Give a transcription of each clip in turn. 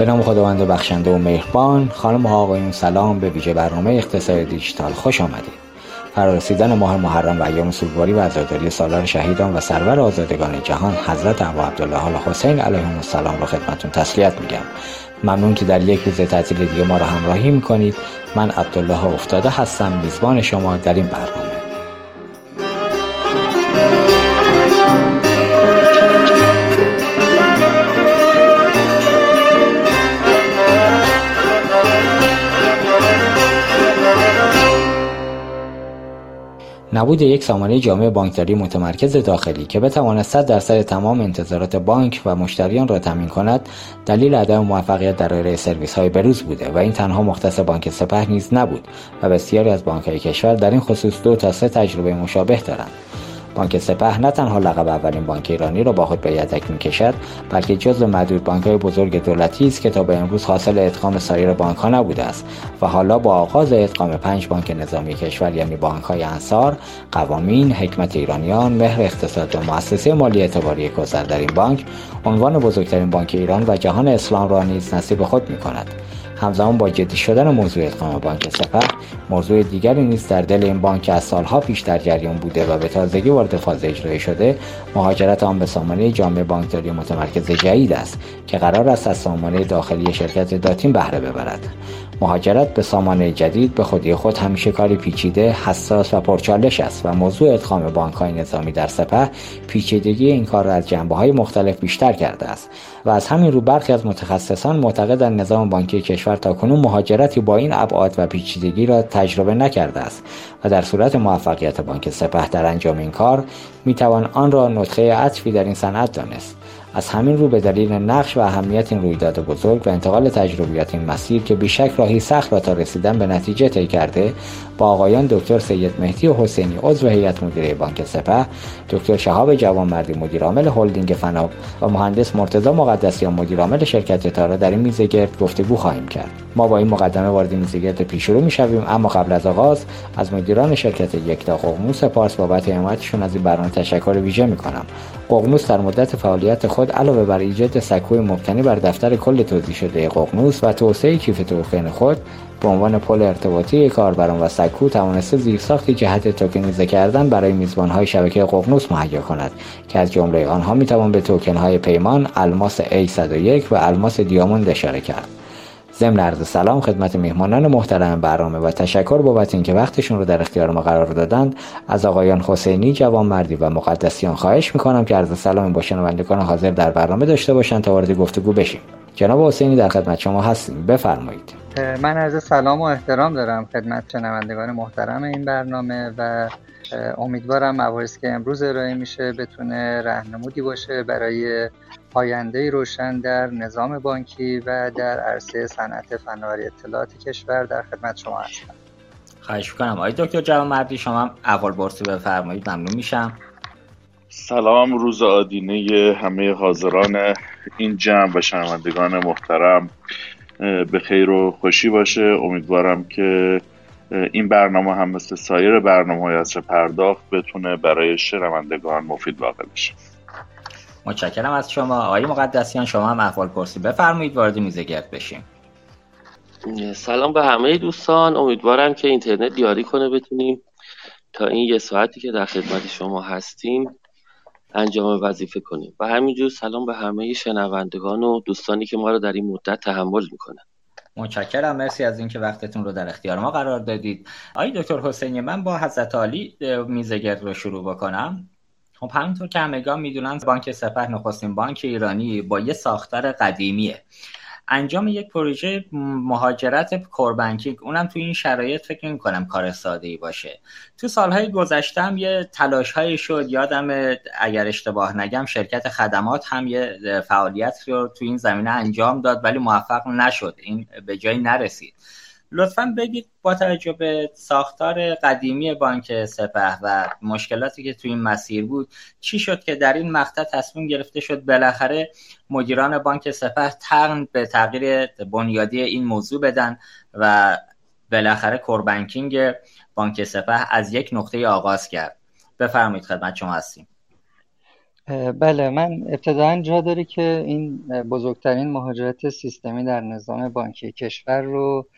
به نام خداوند بخشنده و مهربان خانم و آقایون سلام به ویژه برنامه اقتصاد دیجیتال خوش آمدید. فرارسیدن ماه محرم و ایام سوگواری و عزاداری سالار شهیدان و سرور آزادگان جهان حضرت ابا عبدالله حسین علیهم السلام را خدمتتون تسلیت میگم. ممنون که در یک روز تعطیل دیگه ما را همراهی می‌کنید. من عبدالله افتاده هستم میزبان شما در این برنامه. نبود یک سامانه جامع بانکداری متمرکز داخلی که بتواند 100 درصد تمام انتظارات بانک و مشتریان را تامین کند دلیل عدم موفقیت در ارائه سرویس های بروز بوده و این تنها مختص بانک سپه نیز نبود و بسیاری از بانک های کشور در این خصوص دو تا سه تجربه مشابه دارند. بانک سپه نه تنها لقب اولین بانک ایرانی را با خود به یدک می‌کشد بلکه جزو معدود بانک های بزرگ دولتی است که تا به امروز حاصل ادغام سایر بانک ها نبوده است و حالا با آغاز ادغام پنج بانک نظامی کشور یعنی بانک های انصار قوامین حکمت ایرانیان مهر اقتصاد و مؤسسه مالی اعتباری کوثر در این بانک عنوان بزرگترین بانک ایران و جهان اسلام را نیز نصیب خود می کند همزمان با جدی شدن موضوع ادغام بانک سپه موضوع دیگری نیز در دل این بانک از سالها پیش در جریان بوده و به تازگی وارد فاز اجرایی شده مهاجرت آن به سامانه جامعه بانکداری متمرکز جدید است که قرار است از سامانه داخلی شرکت داتین بهره ببرد. مهاجرت به سامانه جدید به خودی خود همیشه کاری پیچیده حساس و پرچالش است و موضوع ادغام بانک های نظامی در سپه پیچیدگی این کار را از جنبه های مختلف بیشتر کرده است و از همین رو برخی از متخصصان معتقدند نظام بانکی کشور تا کنون مهاجرتی با این ابعاد و پیچیدگی را تجربه نکرده است و در صورت موفقیت بانک سپه در انجام این کار می‌توان آن را نطخه عطفی در این صنعت دانست. از همین رو به دلیل نقش و اهمیت این رویداد بزرگ و انتقال تجربیات این مسیر که بیشک راهی سخت را تا رسیدن به نتیجه طی کرده با آقایان دکتر سید مهدی و حسینی عضو هیئت مدیره بانک سپه دکتر شهاب جوانمردی مدیرعامل هلدینگ فناب و مهندس مرتضی مقدسیان مدیرعامل شرکت تارا در این میز گرد گفتگو خواهیم کرد. ما با این مقدمه وارد میز گرد پیشرو می‌شویم اما قبل از آغاز از مدیران شرکت یکتا ققنوس پارس بابت حمایتشون از این برنامه تشکر ویژه می‌کنم. ققنوس در مدت فعالیت خود علاوه بر ایجاد سکوی مبتنی بر دفتر کل توزیع شده ققنوس و توسعه کیف توقین خود به عنوان پل ارتباطی کاربران و سکو توانسته زیرساختی جهت توکنیزه کردن برای میزبانهای شبکه ققنوس مهیا کند که از جمله آنها می‌توان به توکنهای پیمان الماس A101 و الماس دیاموند اشاره کرد. ضمن عرض سلام خدمت میهمانان محترم برنامه و تشکر بابت اینکه وقتشون رو در اختیار ما قرار دادند. از آقایان حسینی جوانمردی و مقدسیان خواهش می‌کنم که عرض سلام با شنوندگان حاضر در برنامه داشته باشند تا وارد گفتگو بشیم. جناب حسینی در خدمت شما هستیم. بفرمایید. من عرض سلام و احترام دارم خدمت شنوندگان محترم این برنامه و امیدوارم مباحثی که امروز ارائه میشه بتونه رهنمودی باشه برای آینده روشن در نظام بانکی و در عرصه صنعت فناوری اطلاعات کشور در خدمت شما هستم. خواهش می‌کنم. آقای دکتر جوان مردی شما اول برسی بفرمایید. ممنون میشم. سلام روز آدینه همه حاضران این جمع و شنوندگان محترم. به خیر و خوشی باشه. امیدوارم که این برنامه هم مثل سایر برنامه های اصر پرداخت بتونه برای شنوندگان مفید واقع بشه. متشکرم از شما. آقای مقدسیان شما هم احوال پرسی. بفرمایید وارد میزه گرد بشیم. سلام به همه دوستان. امیدوارم که اینترنت یاری کنه بتونیم تا این یه ساعتی که در خدمت شما هستیم انجام وظیفه کنیم و همینجور سلام به همه شنوندگان و دوستانی که ما رو در این مدت تحمل می‌کنن. متشکرم. مرسی از اینکه وقتتون رو در اختیار ما قرار دادید. آقای دکتر حسینی من با حضرت علی میزگرد رو شروع بکنم. خب همینطور که همگان می‌دونن بانک سپه نخستین بانک ایرانی با یه ساختار قدیمیه. انجام یک پروژه مهاجرت کوربنکینگ اونم تو این شرایط فکر نمی کنم کار ساده ای باشه. تو سالهای گذشته هم یه تلاش های شد. یادم اگر اشتباه نگم شرکت خدمات هم یه فعالیت رو تو این زمینه انجام داد ولی موفق نشد. این به جایی نرسید. لطفا بگید با توجه به ساختار قدیمی بانک سپه و مشکلاتی که تو این مسیر بود چی شد که در این مقطع تصمیم گرفته شد بالاخره مدیران بانک سپه تقن به تغییر بنیادی این موضوع بدن و بالاخره کوربنکینگ بانک سپه از یک نقطه آغاز کرد؟ بفرمایید خدمت شما هستیم. بله من ابتداعا جا داره که این بزرگترین مهاجرت سیستمی در نظام بانکی کشور رو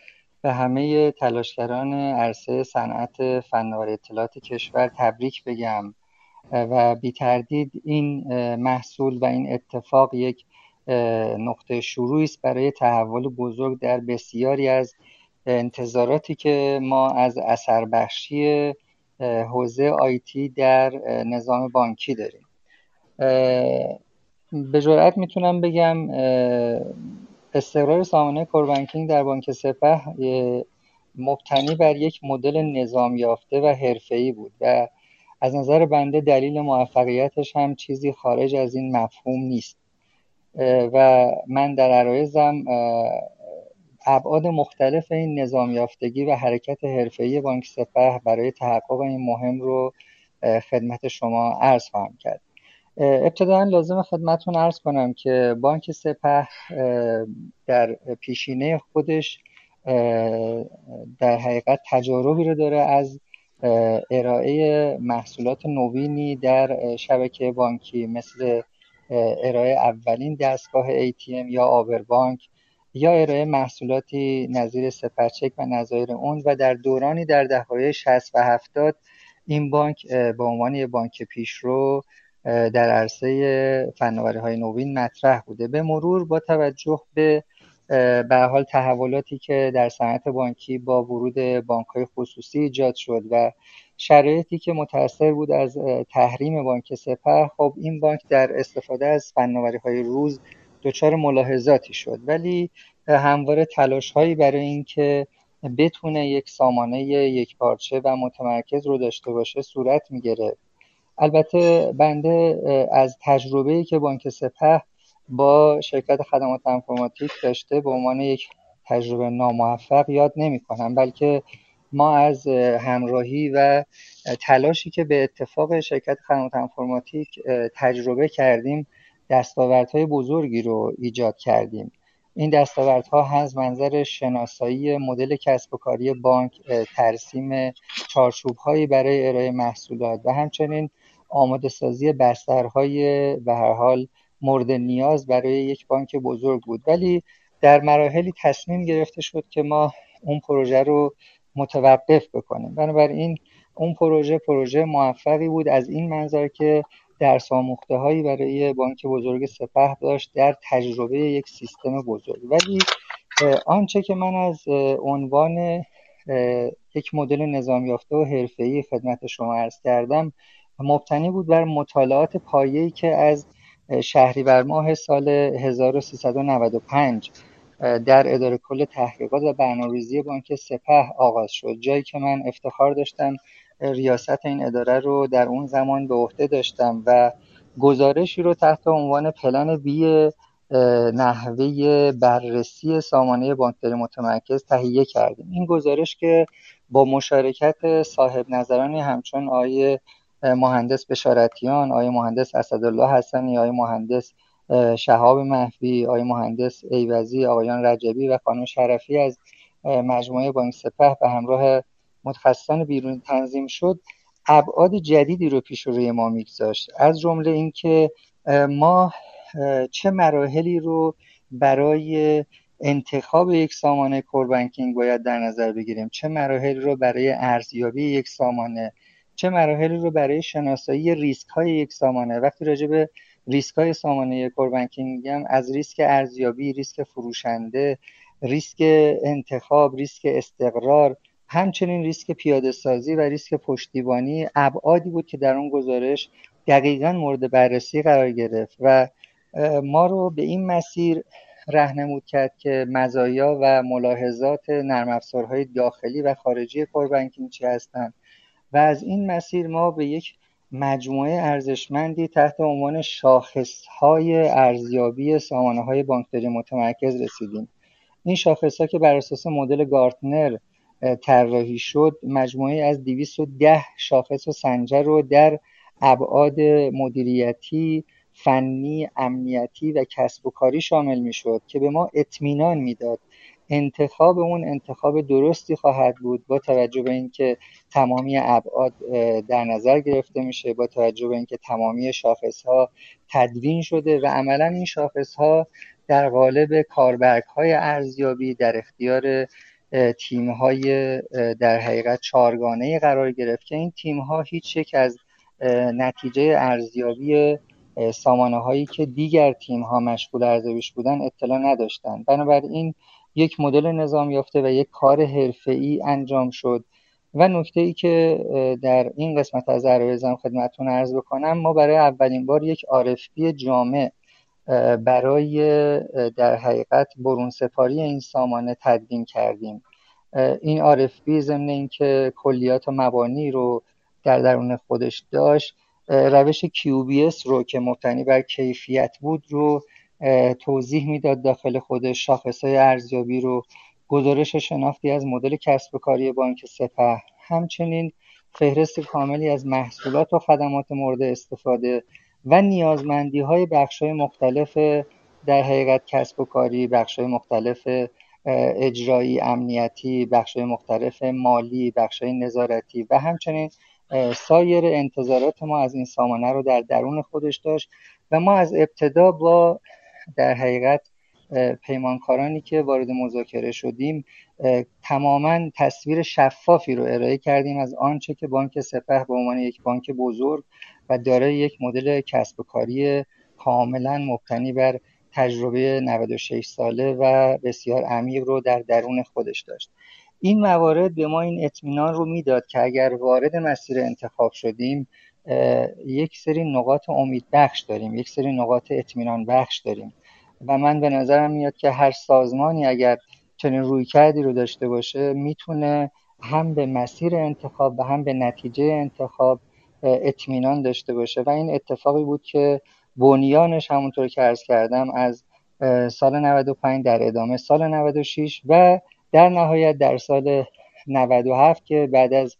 به همه تلاشگران عرصه صنعت فناوری اطلاعات کشور تبریک بگم و بی تردید این محصول و این اتفاق یک نقطه شروعی است برای تحول بزرگ در بسیاری از انتظاراتی که ما از اثر بخشی حوزه آیتی در نظام بانکی داریم. به جرأت می‌تونم بگم استقرار سامانه کوربانکینگ در بانک سپه مبتنی بر یک مدل نظام یافته و حرفه‌ای بود و از نظر بنده دلیل موفقیتش هم چیزی خارج از این مفهوم نیست. و من در عرایزم ابعاد مختلف این نظام یافتگی و حرکت حرفه‌ای بانک سپه برای تحقق این مهم رو خدمت شما عرض خواهم کرد. ابتدا لازم خدمتون عرض کنم که بانک سپه در پیشینه خودش در حقیقت تجاربی رو داره از ارائه محصولات نوینی در شبکه بانکی مثل ارائه اولین دستگاه ATM یا آبربانک یا ارائه محصولاتی نظیر سپرچک و نظایر اون و در دورانی در دههای 60 و 70 این بانک به عنوان یک بانک پیشرو در عرصه فناوری های نوین مطرح بوده. به مرور با توجه به به حال تحولاتی که در صنعت بانکی با ورود بانک های خصوصی ایجاد شد و شرایطی که متأثر بود از تحریم بانک سپه خب این بانک در استفاده از فناوری های روز دچار ملاحظاتی شد. ولی همواره تلاش هایی برای اینکه بتونه یک سامانه یک پارچه و متمرکز رو داشته باشه صورت می‌گرفت البته بنده از تجربه‌ای که بانک سپه با شرکت خدمات انفرماتیک داشته به عنوان یک تجربه ناموفق یاد نمی کنم بلکه ما از همراهی و تلاشی که به اتفاق شرکت خدمات انفرماتیک تجربه کردیم دستاوردهای بزرگی رو ایجاد کردیم. این دستاوردها از منظر شناسایی مدل کسب و کاری بانک ترسیم چارچوبهایی برای ارائه محصولات و همچنین آماده سازی بسترهای به هر حال مورد نیاز برای یک بانک بزرگ بود. ولی در مراحلی تصمیم گرفته شد که ما اون پروژه رو متوقف بکنیم. بنابراین اون پروژه پروژه موفقی بود از این منظر که درس آموخته هایی برای بانک بزرگ سپه داشت در تجربه یک سیستم بزرگ. ولی آنچه که من از عنوان یک مدل نظام یافته و حرفه‌ای خدمت شما عرض کردم مبتنی بود بر مطالعات پایه‌ای که از شهریور ماه سال 1395 در اداره کل تحقیقات و برنامه‌ریزی بانک سپه آغاز شد. جایی که من افتخار داشتم ریاست این اداره رو در اون زمان به عهده داشتم و گزارشی رو تحت عنوان پلن بی نحوه بررسی سامانه بانکداری متمرکز تهیه کردیم. این گزارش که با مشارکت صاحب نظرانی همچون آیه مهندس بشارتیان آقای مهندس اسدالله حسنی آقای مهندس شهاب محفی آقای مهندس ایوزی آقایان رجبی و خانم شرفی از مجموعه بانک سپه به همراه متخصصان بیرون تنظیم شد. ابعاد جدیدی رو پیش روی ما میگذاشت. از جمله اینکه ما چه مراحلی رو برای انتخاب یک سامانه core banking باید در نظر بگیریم؟ چه مراحلی رو برای ارزیابی یک سامانه چه مراحلی رو برای شناسایی ریسک های یک سامانه؟ وقتی راجع به ریسک های سامانه core banking میگم از ریسک ارزیابی ریسک فروشنده ریسک انتخاب ریسک استقرار همچنین ریسک پیاده سازی و ریسک پشتیبانی ابعادی بود که در اون گزارش دقیقا مورد بررسی قرار گرفت و ما رو به این مسیر رهنمود کرد که مزایا و ملاحظات نرم افزارهای داخلی و خارجی کوربانکینگ چی هستند و از این مسیر ما به یک مجموعه ارزشمندی تحت عنوان شاخصهای ارزیابی سامانه های بانکداری متمرکز رسیدیم. این شاخص ها که بر اساس مدل گارتنر طراحی شد مجموعه از 210 شاخص و سنجر رو در ابعاد مدیریتی فنی امنیتی و کسب و کاری شامل می شد که به ما اطمینان می‌داد. انتخاب اون انتخاب درستی خواهد بود با توجه به اینکه تمامی ابعاد در نظر گرفته میشه با توجه به اینکه تمامی شاخص ها تدوین شده و عملا این شاخص ها در قالب کاربرگ های ارزیابی در اختیار تیم های در حقیقت چارگانه قرار گرفت که این تیم ها هیچ یک از نتیجه ارزیابی سامانه هایی که دیگر تیم ها مشغول ارزیابیش بودن اطلاع نداشتند بنابراین یک مدل نظام یافته و یک کار ای انجام شد. و نکته ای که در این قسمت از عرایزم خدمتتون عرض بکنم ما برای اولین بار یک آرفپی جامع برای در حقیقت برون سپاری این سامانه تدوین کردیم. این آرفپی ضمن اینکه کلیات و مبانی رو در درون خودش داشت روش QBS رو که مبتنی بر کیفیت بود رو توضیح می‌داد داخل خودش های ارزیابی رو. گزارش شناختی از مدل کسب و کاری بانک سپه. همچنین فهرست کاملی از محصولات و خدمات مورد استفاده و نیازمندی های بخش های مختلف در حقیقت کسب و کاری بخش های مختلف اجرایی امنیتی بخش های مختلف مالی بخش های نظارتی و همچنین سایر انتظارات ما از این سامانه رو در درون خودش داشت و ما از ابتدا با در حقیقت پیمانکارانی که وارد مذاکره شدیم تماما تصویر شفافی رو ارائه کردیم از آنچه که بانک سپه به عنوان یک بانک بزرگ و دارای یک مدل کسب و کاری کاملا مبتنی بر تجربه 96 ساله و بسیار عمیق رو در درون خودش داشت. این موارد به ما این اطمینان رو می‌داد که اگر وارد مسیر انتخاب شدیم یک سری نقاط امید بخش داریم یک سری نقاط اطمینان بخش داریم. و من به نظرم میاد که هر سازمانی اگر چنین روی کردی رو داشته باشه می‌تونه هم به مسیر انتخاب و هم به نتیجه انتخاب اطمینان داشته باشه. و این اتفاقی بود که بنیانش همونطور که عرض کردم از سال 95 در ادامه سال 96 و در نهایت در سال 97 که بعد از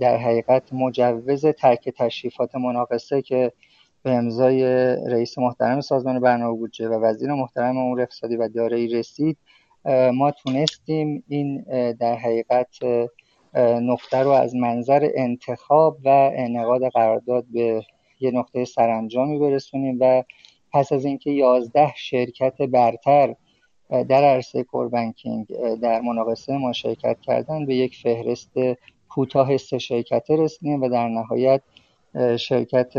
در حقیقت مجوز ترک تشریفات مناقصه که به امضای رئیس محترم سازمان برنامه بودجه و وزیر محترم امور اقتصادی و دارایی رسید ما تونستیم این در حقیقت نقطه رو از منظر انتخاب و انعقاد قرارداد به یه نقطه سرانجامی برسونیم و پس از اینکه 11 شرکت برتر در عرصه کوربنکینگ در مناقصه ما شرکت کردن به یک فهرست کوتاه سه شرکته رسیدیم و در نهایت شرکت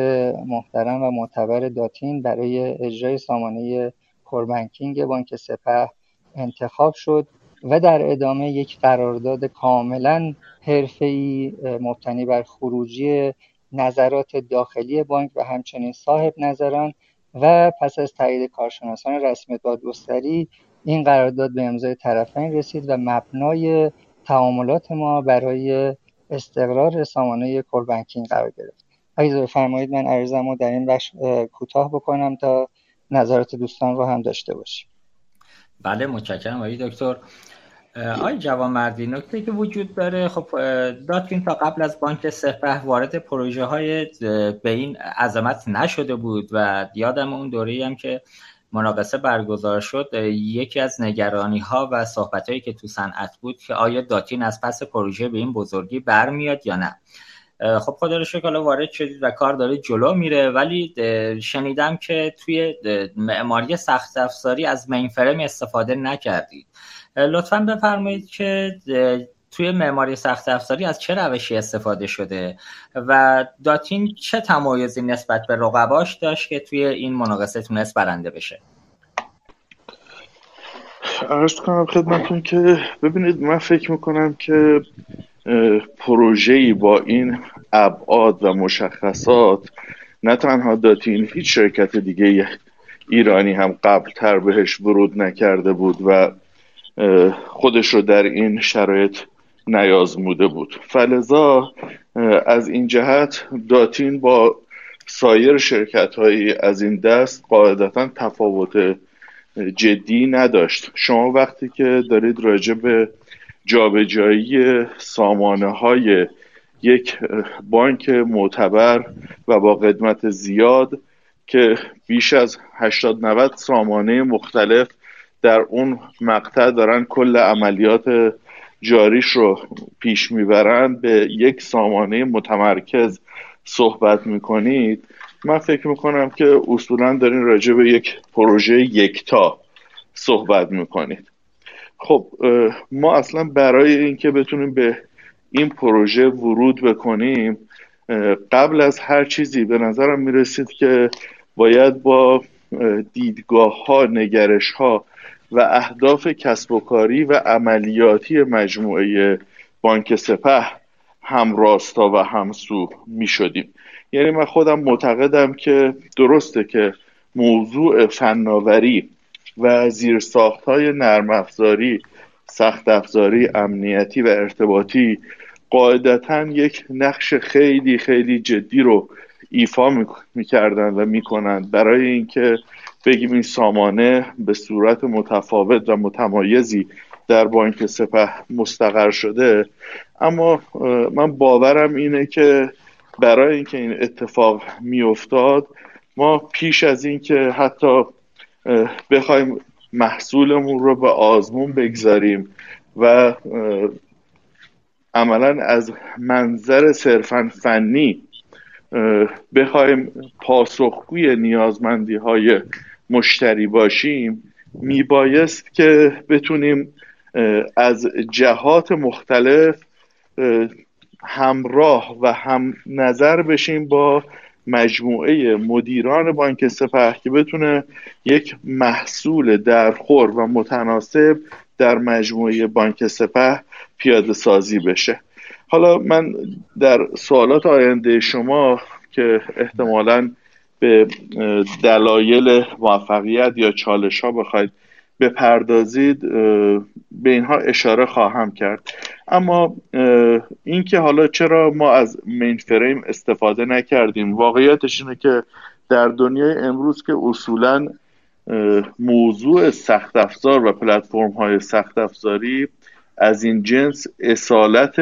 محترم و معتبر داتین برای اجرای سامانه کوربنکینگ بانک سپه انتخاب شد و در ادامه یک قرارداد کاملا حرفه‌ای مبتنی بر خروجی نظرات داخلی بانک و همچنین صاحب نظران و پس از تایید کارشناسان رسمی دادگستری این قرارداد به امضای طرفین رسید و مبنای تعاملات ما برای استقرار سامانه کوربنکینگ قرار گرفت. اگه بفرمایید من عرضم رو در این بخش کوتاه بکنم تا نظرات دوستان رو هم داشته باشیم. بله متشکرم آقای دکتر. آقای جوان مردی نکته که وجود داره خب داتین تا قبل از بانک سپه وارد پروژه های به این عظمت نشده بود و یادم اون دوره هم که مناقصه برگزار شد یکی از نگرانی ها و صحبت هایی که تو صنعت بود که آیا داتین از پس پروژه به این بزرگی برمیاد یا نه. خب خدا رو شکر وارد شدید و کار داره جلو میره ولی شنیدم که توی معماری سخت افزاری از مین فرم استفاده نکردید. لطفا بفرمایید که توی معماری سخت افزاری از چه روشی استفاده شده و داتین چه تمایزی نسبت به رقباش داشت که توی این مناقصه تونست برنده بشه؟ ارز کنم خدمتون که ببینید من فکر می‌کنم که پروژه‌ای با این ابعاد و مشخصات نه تنها داتین هیچ شرکت دیگه ایرانی هم قبل تر بهش ورود نکرده بود و خودش رو در این شرایط نیازموده بود. فلزا از این جهت داتین با سایر شرکت هایی از این دست قاعدتا تفاوت جدی نداشت. شما وقتی که دارید راجع به جابجایی سامانه های یک بانک معتبر و با قدمت زیاد که بیش از 80 90 سامانه مختلف در اون مقطع دارن کل عملیات جاریش رو پیش می‌برند به یک سامانه متمرکز صحبت می‌کنید. من فکر می‌کنم که اصولا دارین راجع به یک پروژه یکتا صحبت می‌کنید. خب ما اصلا برای اینکه بتونیم به این پروژه ورود بکنیم قبل از هر چیزی به نظرم می‌رسید که باید با دیدگاه ها نگرش ها و اهداف کسب و کاری و عملیاتی مجموعه بانک سپه همراستا و همسو می شدیم. یعنی من خودم معتقدم که درسته که موضوع فناوری و زیرساخت های نرم افزاری سخت افزاری امنیتی و ارتباطی قاعدتا یک نقش خیلی خیلی جدی رو ایفا می‌کردن و می‌کنند برای اینکه بگیم این سامانه به صورت متفاوت و متمایزی در بانک سپه مستقر شده. اما من باورم اینه که برای اینکه این اتفاق میافتاد ما پیش از اینکه حتی بخوایم محصولمون رو به آزمون بگذاریم و عملا از منظر صرفا فنی بخوایم پاسخگوی نیازمندی های مشتری باشیم میبایست که بتونیم از جهات مختلف همراه و هم نظر بشیم با مجموعه مدیران بانک سپه که بتونه یک محصول درخور و متناسب در مجموعه بانک سپه پیاده سازی بشه. حالا من در سوالات آینده شما که احتمالا به دلایل موفقیت یا چالش ها بخواید بپردازید به اینها اشاره خواهم کرد. اما اینکه حالا چرا ما از مین فریم استفاده نکردیم واقعیتش اینه که در دنیای امروز که اصولا موضوع سخت افزار و پلتفرم های سخت افزاری از این جنس اصالت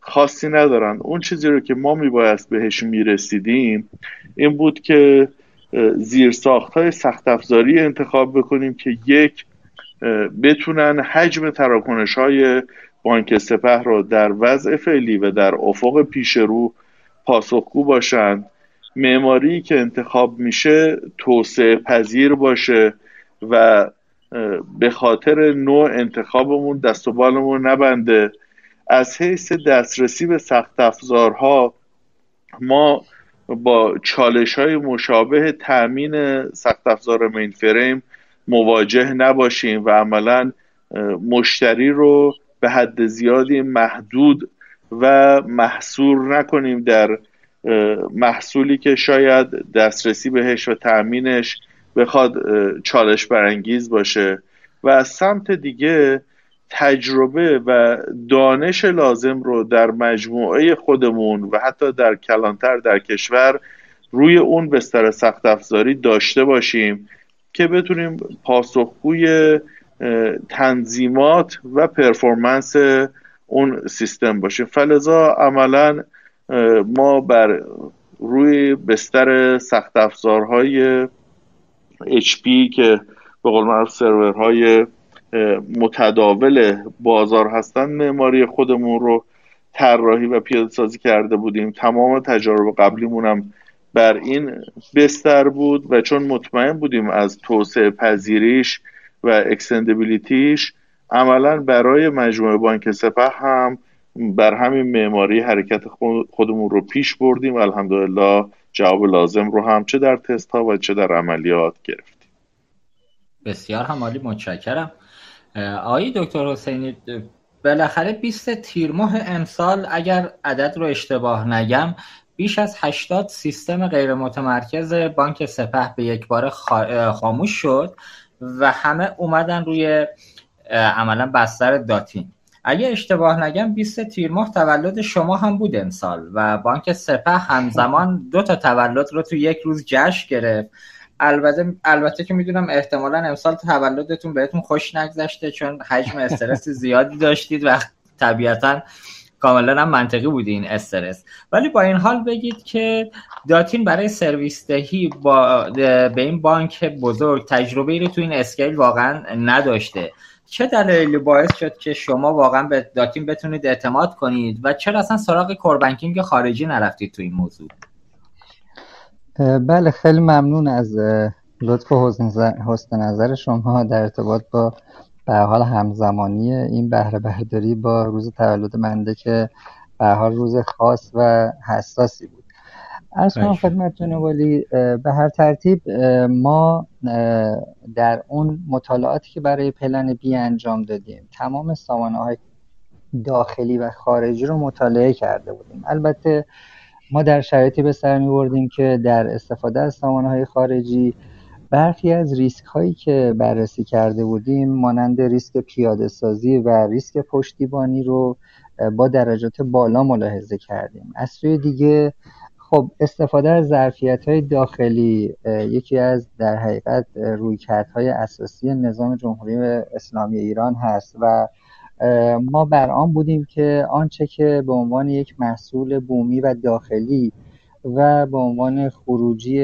خاصی ندارن. اون چیزی رو که ما میبایست بهش می‌رسیدیم این بود که زیرساخت های سخت افزاری انتخاب بکنیم که یک بتونن حجم تراکنش های بانک سپه رو در وضع فعلی و در افق پیش رو پاسخگو باشند معماری که انتخاب میشه توسعه پذیر باشه و به خاطر نوع انتخابمون دست و بالمون نبنده. از حیث دسترسی به سخت افزارها ما با چالش های مشابه تأمین سخت افزار مین فریم مواجه نباشیم و عملا مشتری رو به حد زیادی محدود و محصور نکنیم در محصولی که شاید دسترسی بهش و تأمینش بخواد چالش برانگیز باشه. و از سمت دیگه تجربه و دانش لازم رو در مجموعه خودمون و حتی در کلانتر در کشور روی اون بستر سخت افزاری داشته باشیم که بتونیم پاسخگوی تنظیمات و پرفورمنس اون سیستم باشیم. فلزا عملا ما بر روی بستر سخت افزارهای HP که به قول معروف سرورهای متداول بازار هستن معماری خودمون رو طراحی و پیاده سازی کرده بودیم. تمام تجارب قبلیمون هم بر این بستر بود و چون مطمئن بودیم از توسعه پذیریش و اکسندبیلیتیش عملا برای مجموعه بانک سپه هم بر همین معماری حرکت خودمون رو پیش بردیم. و الحمدلله جواب لازم رو هم چه در تست ها و چه در عملیات گرفتیم. بسیار همالی متشکرم. آقای دکتر حسینی بالاخره 20 تیر ماه امسال اگر عدد رو اشتباه نگم بیش از 80 سیستم غیر متمرکز بانک سپه به یک بار خاموش شد و همه اومدن روی عملا بستر داتین. اگه اشتباه نگم 20 تیر ماه تولد شما هم بود امسال و بانک سپه همزمان دو تا تولد رو تو یک روز جشن گرفت. البته البته که می‌دونم احتمالا امسال تولدتون بهتون خوش نگذشته چون حجم استرس زیادی داشتید و طبیعتا کاملا هم منطقی بود این استرس. ولی با این حال بگید که داتین برای سرویس دهی با به این بانک بزرگ تجربه رو تو این اسکیل واقعا نداشته. چه دلایلی باعث شد که شما واقعا به داتین بتونید اعتماد کنید و چرا اصلا سراغ کوربنکینگ خارجی نرفتید تو این موضوع؟ بله خیلی ممنون از لطف و حسن نظر شما در ارتباط با به حال همزمانی این بهره برداری با روز تولد منده که به حال روز خاص و حساسی بود. از کنم خدمت ولی به هر ترتیب ما در اون مطالعاتی که برای پلن بی انجام دادیم تمام سامانه های داخلی و خارجی رو مطالعه کرده بودیم. البته ما در شرایطی به سر می بردیم که در استفاده از سامانه های خارجی برخی از ریسک هایی که بررسی کرده بودیم مانند ریسک پیاده سازی و ریسک پشتیبانی رو با درجات بالا ملاحظه کردیم. از سوی دیگه خب استفاده از ظرفیت های داخلی یکی از در حقیقت رویکردهای اساسی نظام جمهوری اسلامی ایران هست و ما بر آن بودیم که آنچه که به عنوان یک محصول بومی و داخلی و به عنوان خروجی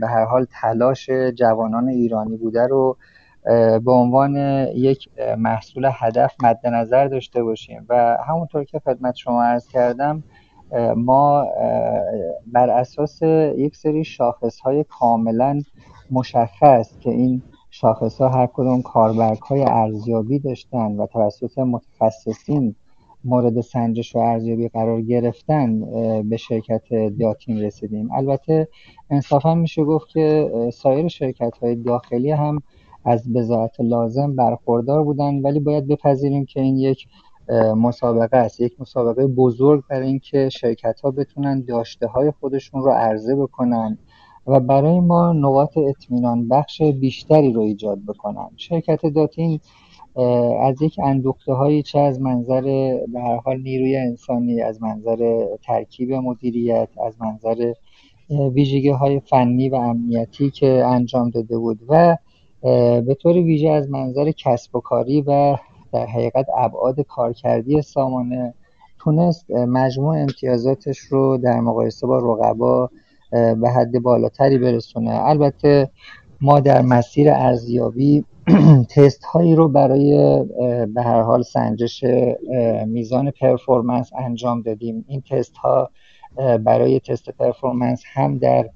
به هر حال تلاش جوانان ایرانی بوده رو به عنوان یک محصول هدف مد نظر داشته باشیم. و همونطور که خدمت شما عرض کردم ما بر اساس یک سری شاخص های کاملا مشخص که این شاخص ها هر کدوم کاربرگ های ارزیابی داشتن و توسط متخصصین مورد سنجش و ارزیابی قرار گرفتن به شرکت داتین رسیدیم. البته انصافا میشه گفت که سایر شرکت های داخلی هم از بزاعت لازم برخوردار بودن ولی باید بپذیریم که این یک مسابقه است. یک مسابقه بزرگ برای اینکه شرکت ها بتونن داشته های خودشون رو عرضه بکنن. و برای ما نقاط اطمینان بخش بیشتری رو ایجاد بکنن. شرکت داتین از یک اندوخته هایی چه از منظر به هر حال نیروی انسانی از منظر ترکیب مدیریت از منظر ویژگی های فنی و امنیتی که انجام داده بود و به طور ویژه از منظر کسب و کاری و در حقیقت ابعاد کارکردی سامانه تونست مجموع امتیازاتش رو در مقایسه با رقبا به حد بالاتری برسونه. البته ما در مسیر ارزیابی تست هایی رو برای به هر حال سنجش میزان performance انجام دادیم. این تست ها برای تست performance هم در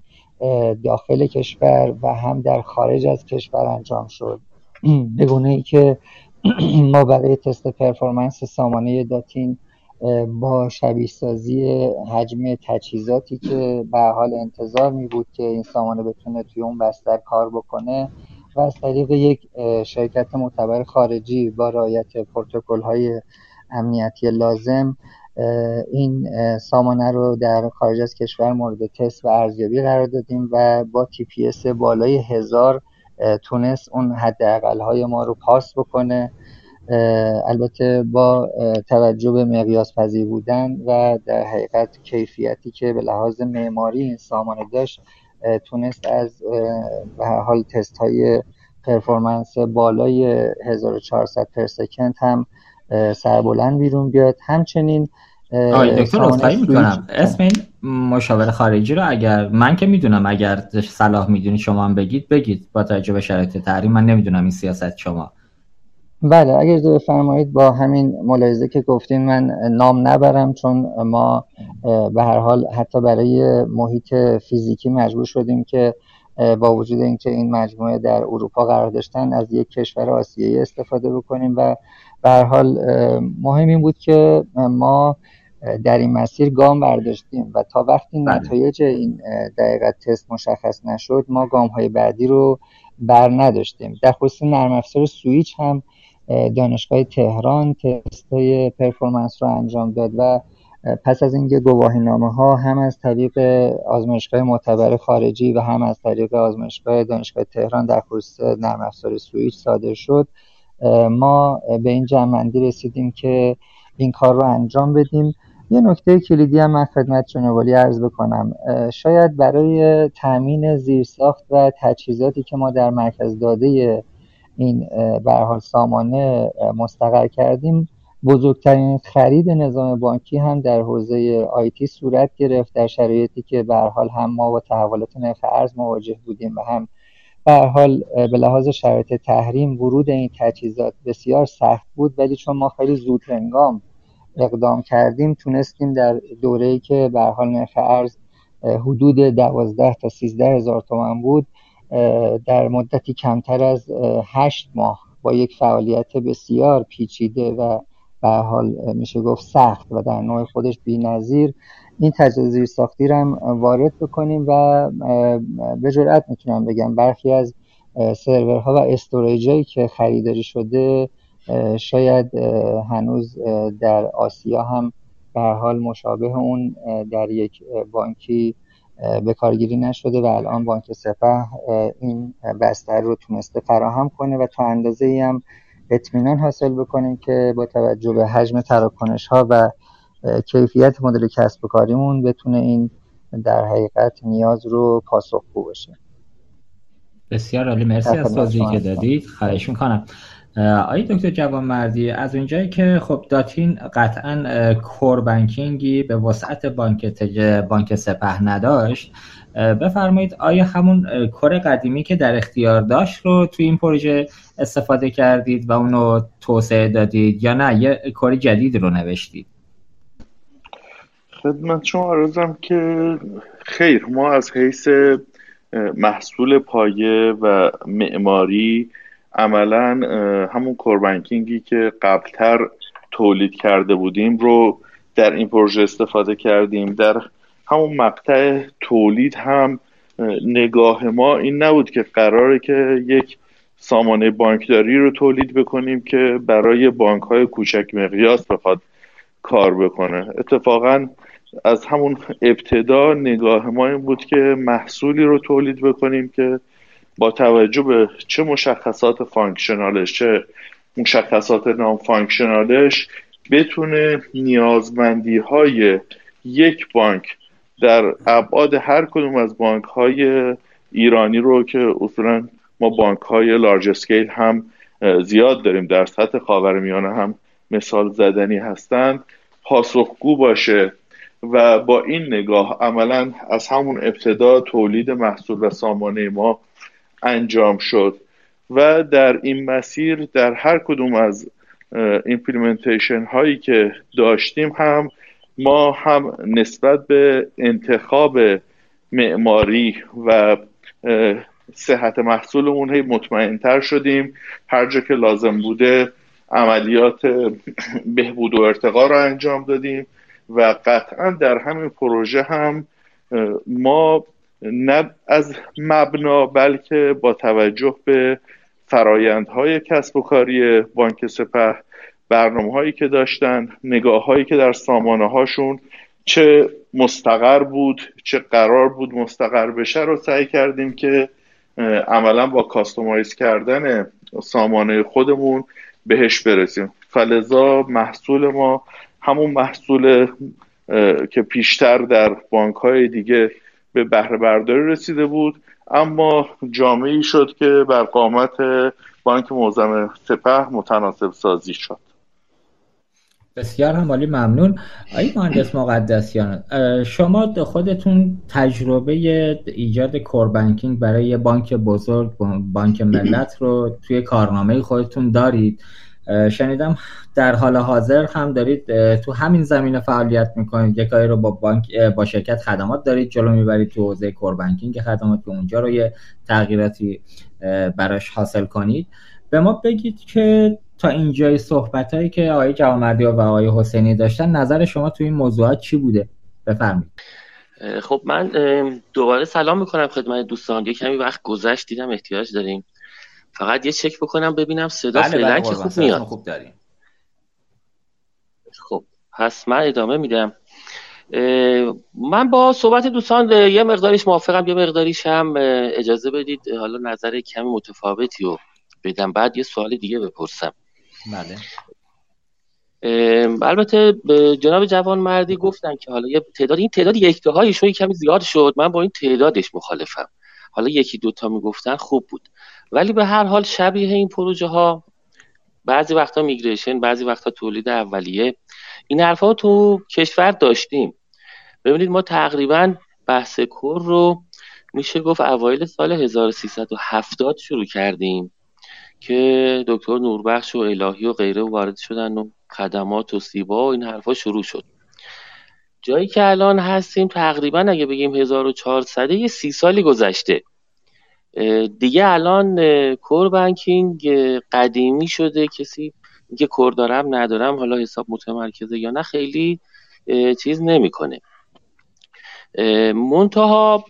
داخل کشور و هم در خارج از کشور انجام شد. به گونه ای که ما برای تست performance سامانه داتین با شبیه سازی حجم تجهیزاتی که به حال انتظار می بود که این سامانه بتونه توی اون بستر کار بکنه و از طریق یک شرکت معتبر خارجی با رعایت پروتکل های امنیتی لازم این سامانه رو در خارج از کشور مورد تست و ارزیابی قرار دادیم و با TPS بالای هزار تونست اون حداقل های ما رو پاس بکنه. البته با توجه به مقیاس پذیر بودن و در حقیقت کیفیتی که به لحاظ معماری این سامانه داشت تونست از به هر حال تست های پرفورمنس بالای 1400 پر سکند هم سربلند بیرون بیاد. همچنین آقای دکتر اصلاحی می‌کنم اسم این مشاور خارجی رو اگر من که می‌دونم اگر صلاح می‌دونید شما هم بگید بگید. با توجه به شرایط تحریم من نمی‌دونم این سیاست شما بله اگر بفرمایید با همین ملاحظه که گفتین من نام نبرم چون ما به هر حال حتی برای محیط فیزیکی مجبور شدیم که با وجود اینکه این مجموعه در اروپا قرار داشتن از یک کشور آسیایی استفاده بکنیم و به هر حال مهم این بود که ما در این مسیر گام برداشتیم و تا وقتی بله. نتایج این دقیقت تست مشخص نشد ما گام های بعدی رو بر نداشتیم در خصوص نرم افزار سویچ هم دانشگاه تهران تست های performance رو انجام داد و پس از اینکه گواهی نامه ها هم از طریق آزمایشگاه معتبر خارجی و هم از طریق آزمایشگاه دانشگاه تهران در خصوص نرم افزار سویچ صادر شد ما به این جمع‌بندی رسیدیم که این کار رو انجام بدیم. یه نکته کلیدی هم من خدمت جنابعالی عرض بکنم. شاید برای تامین زیرساخت و تجهیزاتی که ما در مرکز داده این به حال سامانه مستقر کردیم. بزرگترین خرید نظام بانکی هم در حوزه آیتی صورت گرفت در شرایطی که به حال هم ما با تحولات نرخ ارز مواجه بودیم و هم به حال به لحاظ شرایط تحریم ورود این تجهیزات بسیار سخت بود. ولی چون ما خیلی زود هنگام اقدام کردیم تونستیم در دوره‌ای که به حال نرخ ارز حدود 12 تا 13 هزار تومن بود در مدتی کمتر از 8 ماه با یک فعالیت بسیار پیچیده و به حال میشه گفت سخت و در نوع خودش بی‌نظیر. این تجهیزات ساختی رو هم وارد بکنیم و به جرئت می‌تونم بگم برخی از سرورها و استوریجایی که خریداری شده شاید هنوز در آسیا هم به حال مشابه اون در یک بانکی به کارگیری نشده و الان بانک سپه این بستر رو تونسته فراهم کنه و تا اندازه ای هم اطمینان حاصل بکنیم که با توجه به حجم تراکنش ها و کیفیت مدل کسب و کاریمون بتونه این در حقیقت نیاز رو پاسخگو بشه بسیار عالی. مرسی از توضیحی که دادید. خواهش می‌کنم. آقای دکتر جوان مردی از اونجایی که خب داتین قطعا کور بانکینگی به وسعت بانک تج... بانک سپه نداشت بفرمایید آیا همون کور قدیمی که در اختیار داشت رو توی این پروژه استفاده کردید و اونو توسعه دادید یا نه؟ یه کور جدید رو نوشتید. خدمت شما عرضم که خیر ما از حیث محصول پایه و معماری عملا همون کوربنکینگی که قبلتر تولید کرده بودیم رو در این پروژه استفاده کردیم. در همون مقطع تولید هم نگاه ما این نبود که قراره که یک سامانه بانکداری رو تولید بکنیم که برای بانک های کوچک مقیاس بخواد کار بکنه. اتفاقا از همون ابتدا نگاه ما این بود که محصولی رو تولید بکنیم که با توجه به چه مشخصات functional ش چه مشخصات non-functional ش بتونه نیازمندی های یک بانک در ابعاد هر کدوم از بانک های ایرانی رو که اصولا ما بانک های large scale هم زیاد داریم در سطح خاورمیانه هم مثال زدنی هستند پاسخگو باشه و با این نگاه عملا از همون ابتدا تولید محصول و سامانه ما انجام شد و در این مسیر در هر کدوم از implementation هایی که داشتیم هم ما هم نسبت به انتخاب معماری و صحت محصولمون هی مطمئنتر شدیم. هر جا که لازم بوده عملیات بهبود و ارتقا رو انجام دادیم و قطعا در همین پروژه هم ما نه از مبنا بلکه با توجه به فرایندهای کسب و کاری بانک سپه برنامه هایی که داشتن نگاه هایی که در سامانه هاشون چه مستقر بود چه قرار بود مستقر بشه رو سعی کردیم که عملا با کاستومایز کردن سامانه خودمون بهش برسیم. فلزا محصول ما همون محصول که پیشتر در بانک های دیگه به بهره برداری رسیده بود. اما جامعی شد که بر قامت بانک معظم سپه متناسب سازی شد. بسیار هم عالی ممنون. آقای مهندس مقدسیان شما خودتون تجربه ایجاد کور بانکینگ برای بانک بزرگ بانک ملت رو توی کارنامه خودتون دارید. شنیدم در حال حاضر هم دارید تو همین زمینه فعالیت می‌کنید. یک رو با بانک با شرکت خدمات دارید جلو می‌برید تو حوزه کور بانکینگ خدمات که اونجا رو یه تغییراتی براش حاصل کنید. به ما بگید که تا اینجای صحبت هایی که آقای جوامردی و آقای حسینی داشتن نظر شما تو این موضوعات چی بوده؟ بفرمایید. خب من دوباره سلام می‌کنم خدمت دوستان. یه کمی وقت گذشت دیدم احتیاج داریم. فقط یه چک بکنم ببینم صدا بله فعلا بله که خوب میاد. خوب داریم. خب پس من ادامه میدم. من با صحبت دوستان یه مقداریش موافقم یه مقداریش هم اجازه بدید حالا نظر کمی متفاوتی رو بدم بعد یه سوال دیگه بپرسم. بله. البته جناب جوان مردی گفتن که حالا یه تعداد این تعداد یک هایشون کمی زیاد شد من با این تعدادش مخالفم. حالا یکی دوتا می‌گفتن خوب بود. ولی به هر حال شبیه این پروژه ها بعضی وقتا میگریشن بعضی وقتا تولید اولیه. این حرفا تو کشور داشتیم. ببینید ما تقریبا بحث کور رو میشه گفت اوایل سال 1370 شروع کردیم که دکتر نوربخش و الهی و غیره وارد شدن و خدمات و سیبا و این حرفا شروع شد. جایی که الان هستیم تقریبا اگه بگیم 1400 یه سی سالی گذشته. دیگه الان کور بانکینگ قدیمی شده. کسی که کور دارم ندارم حالا حساب متمرکزه یا نه خیلی چیز نمی‌کنه. منتها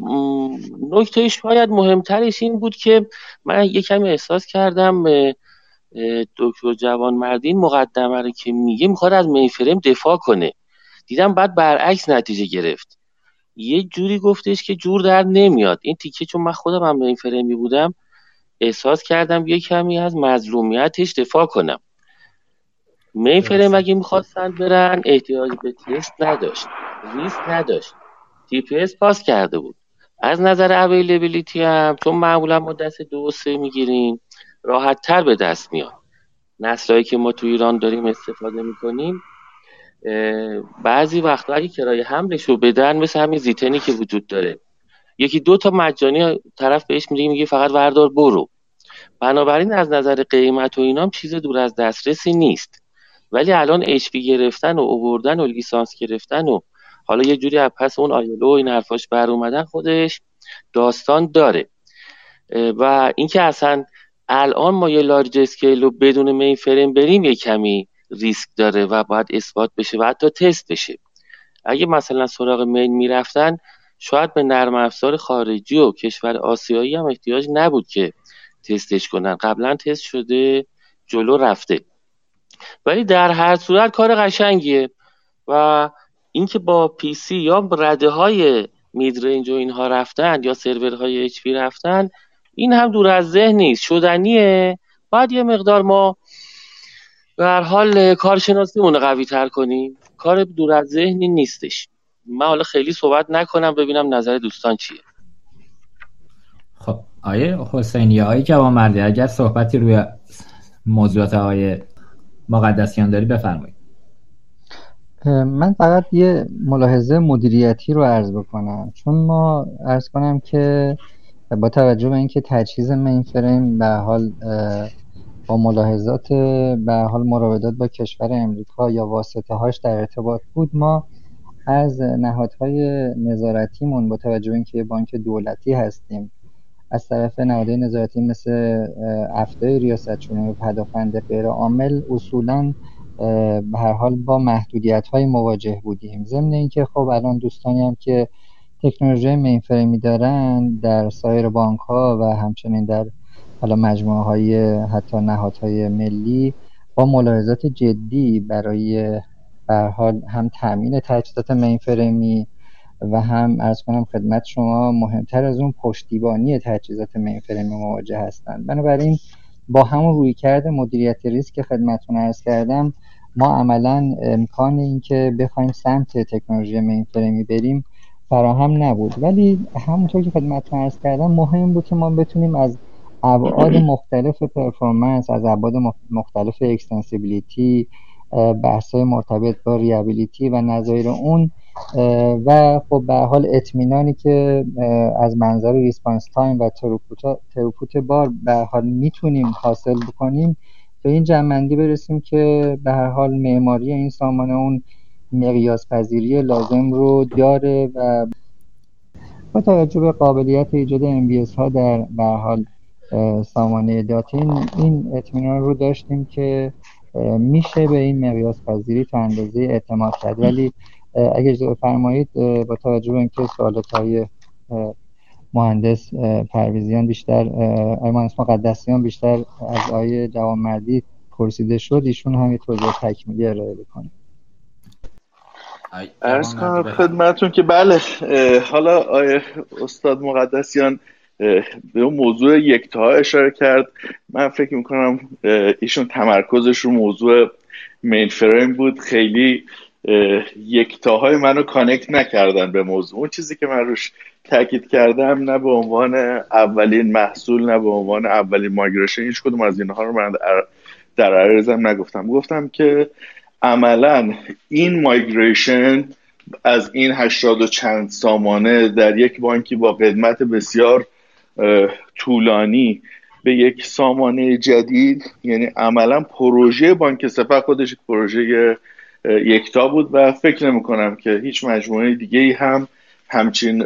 نکته شاید مهمترش این بود که من یه کمی احساس کردم دکتر جوان مردین مقدمه رو که میگه می‌خواد از میفرم دفاع کنه. دیدم بعد برعکس نتیجه گرفت. یه جوری گفتش که جور در نمیاد. این تیکه چون من خودم هم میفرمی بودم احساس کردم یه کمی از مظلومیتش دفاع کنم. میفرم اگه می‌خواستن برن احتیاج به تست نداشت. ریسک نداشت. تی پاس کرده بود. از نظر اویلیبیلیتی هم چون معمولا ما دست دو و سه می‌گیریم راحت تر به دست میاد. نسلهایی که ما تو ایران داریم استفاده می‌کنیم بعضی وقتا اگه کرایه حملش رو بدن مثل همین زیتنی که وجود داره. یکی دو تا مجانی طرف بهش میگه میگه فقط وردار برو. بنابراین از نظر قیمت و اینام چیز دور از دسترسی نیست. ولی الان اچ گرفتن و اووردن و لیسانس گرفتن و حالا یه جوری از پس اون آیلو این حرفاش بر اومدن خودش داستان داره. و اینکه اصلا الان ما یه لارج اسکیل رو بدون مین فریم بریم یه کمی ریسک داره و باید اثبات بشه و حتی تست بشه. اگه مثلا سراغ مین می‌رفتن شاید به نرم افزار خارجی و کشور آسیایی هم احتیاج نبود که تستش کنن. قبلا تست شده جلو رفته. ولی در هر صورت کار قشنگیه و اینکه با PC یا رده های mid-range و اینها رفتن یا سرورهای HP رفتن این هم دور از ذهن نیست. شدنیه. باید یه مقدار ما به هر حال کارشناسیمون قوی تر کنیم. کار دور از ذهنی نیستش. من حالا خیلی صحبت نکنم ببینم نظر دوستان چیه. خب آیه حسینی آیه جوان مردی اگر صحبتی روی موضوعات آیه مقدسیان داری بفرمایید. من فقط یه ملاحظه مدیریتی رو عرض بکنم. چون ما عرض کنم که با توجه به اینکه تجهیز مینفریم به حال با ملاحظات به حال مراودات با کشور امریکا یا واسطه هاش در ارتباط بود ما از نهادهای نظارتیمون با توجه به اینکه بانک دولتی هستیم از طرف نهادهای نظارتی مثل افتای ریاست جمهوری پدافند غیر عامل اصولا به هر حال با محدودیت های مواجه بودیم. ضمن اینکه خب الان دوستانی هم که تکنولوژی مینفرمی دارن در سایر بانک ها و همچنین در حالا مجموعه های حتی نهادهای ملی با ملاحظات جدی برای بر حال هم تامین تجهیزات مینفرمی و هم عرض کنم خدمت شما مهمتر از اون پشتیبانی تجهیزات mainframe ی مواجه هستند بنابراین با همون رویکرد مدیریت ریسک که خدمتتون عرض کردم ما عملا امکان اینکه بخوایم سمت تکنولوژی mainframe ی بریم فراهم نبود. ولی همونطور که خدمتتون عرض کردم مهم بود که ما بتونیم از ابعاد مختلف performance از ابعاد مختلف extensibility بحث مرتبط با reliability و نظایر اون و خب به حال اطمینانی که از منظر response time و throughput بار به حال می‌تونیم حاصل بکنیم به این جمع‌بندی برسیم که به هر حال معماری این سامانه اون مقیاس پذیری لازم رو داره و با توجه به قابلیت ایجاد MBS ها در به حال سامانه داتین این اطمینان رو داشتیم که میشه به این مقیاس پذیری تا اندازه اعتماد کرد. ولی اگر اجازه بفرمایید با توجه به اینکه سوالات های مهندس پرویزیان بیشتر آقای مهندس مقدسیان بیشتر از آقای جوانمردی پرسیده شد ایشون هم یه توضیح تکمیلی ارائه بکنه. ارز کنم خدمتون که بله حالا آیه استاد مقدسیان به اون موضوع یکتا اشاره کرد. من فکر می‌کنم ایشون تمرکزش رو موضوع mainframe بود. خیلی یکتاهای منو connect نکردن به موضوع. اون چیزی که من روش تاکید کردم نه به عنوان اولین محصول نه به عنوان اولین migration هیچ کدوم از اینها رو من در عرضم نگفتم. گفتم که عملا این migration از این هشتاد و چند سامانه در یک بانکی با قدمت بسیار طولانی به یک سامانه جدید یعنی عملا پروژه بانک سپه خودش پروژه یکتا بود و فکر نمی کنم که هیچ مجموعه دیگه هم همچین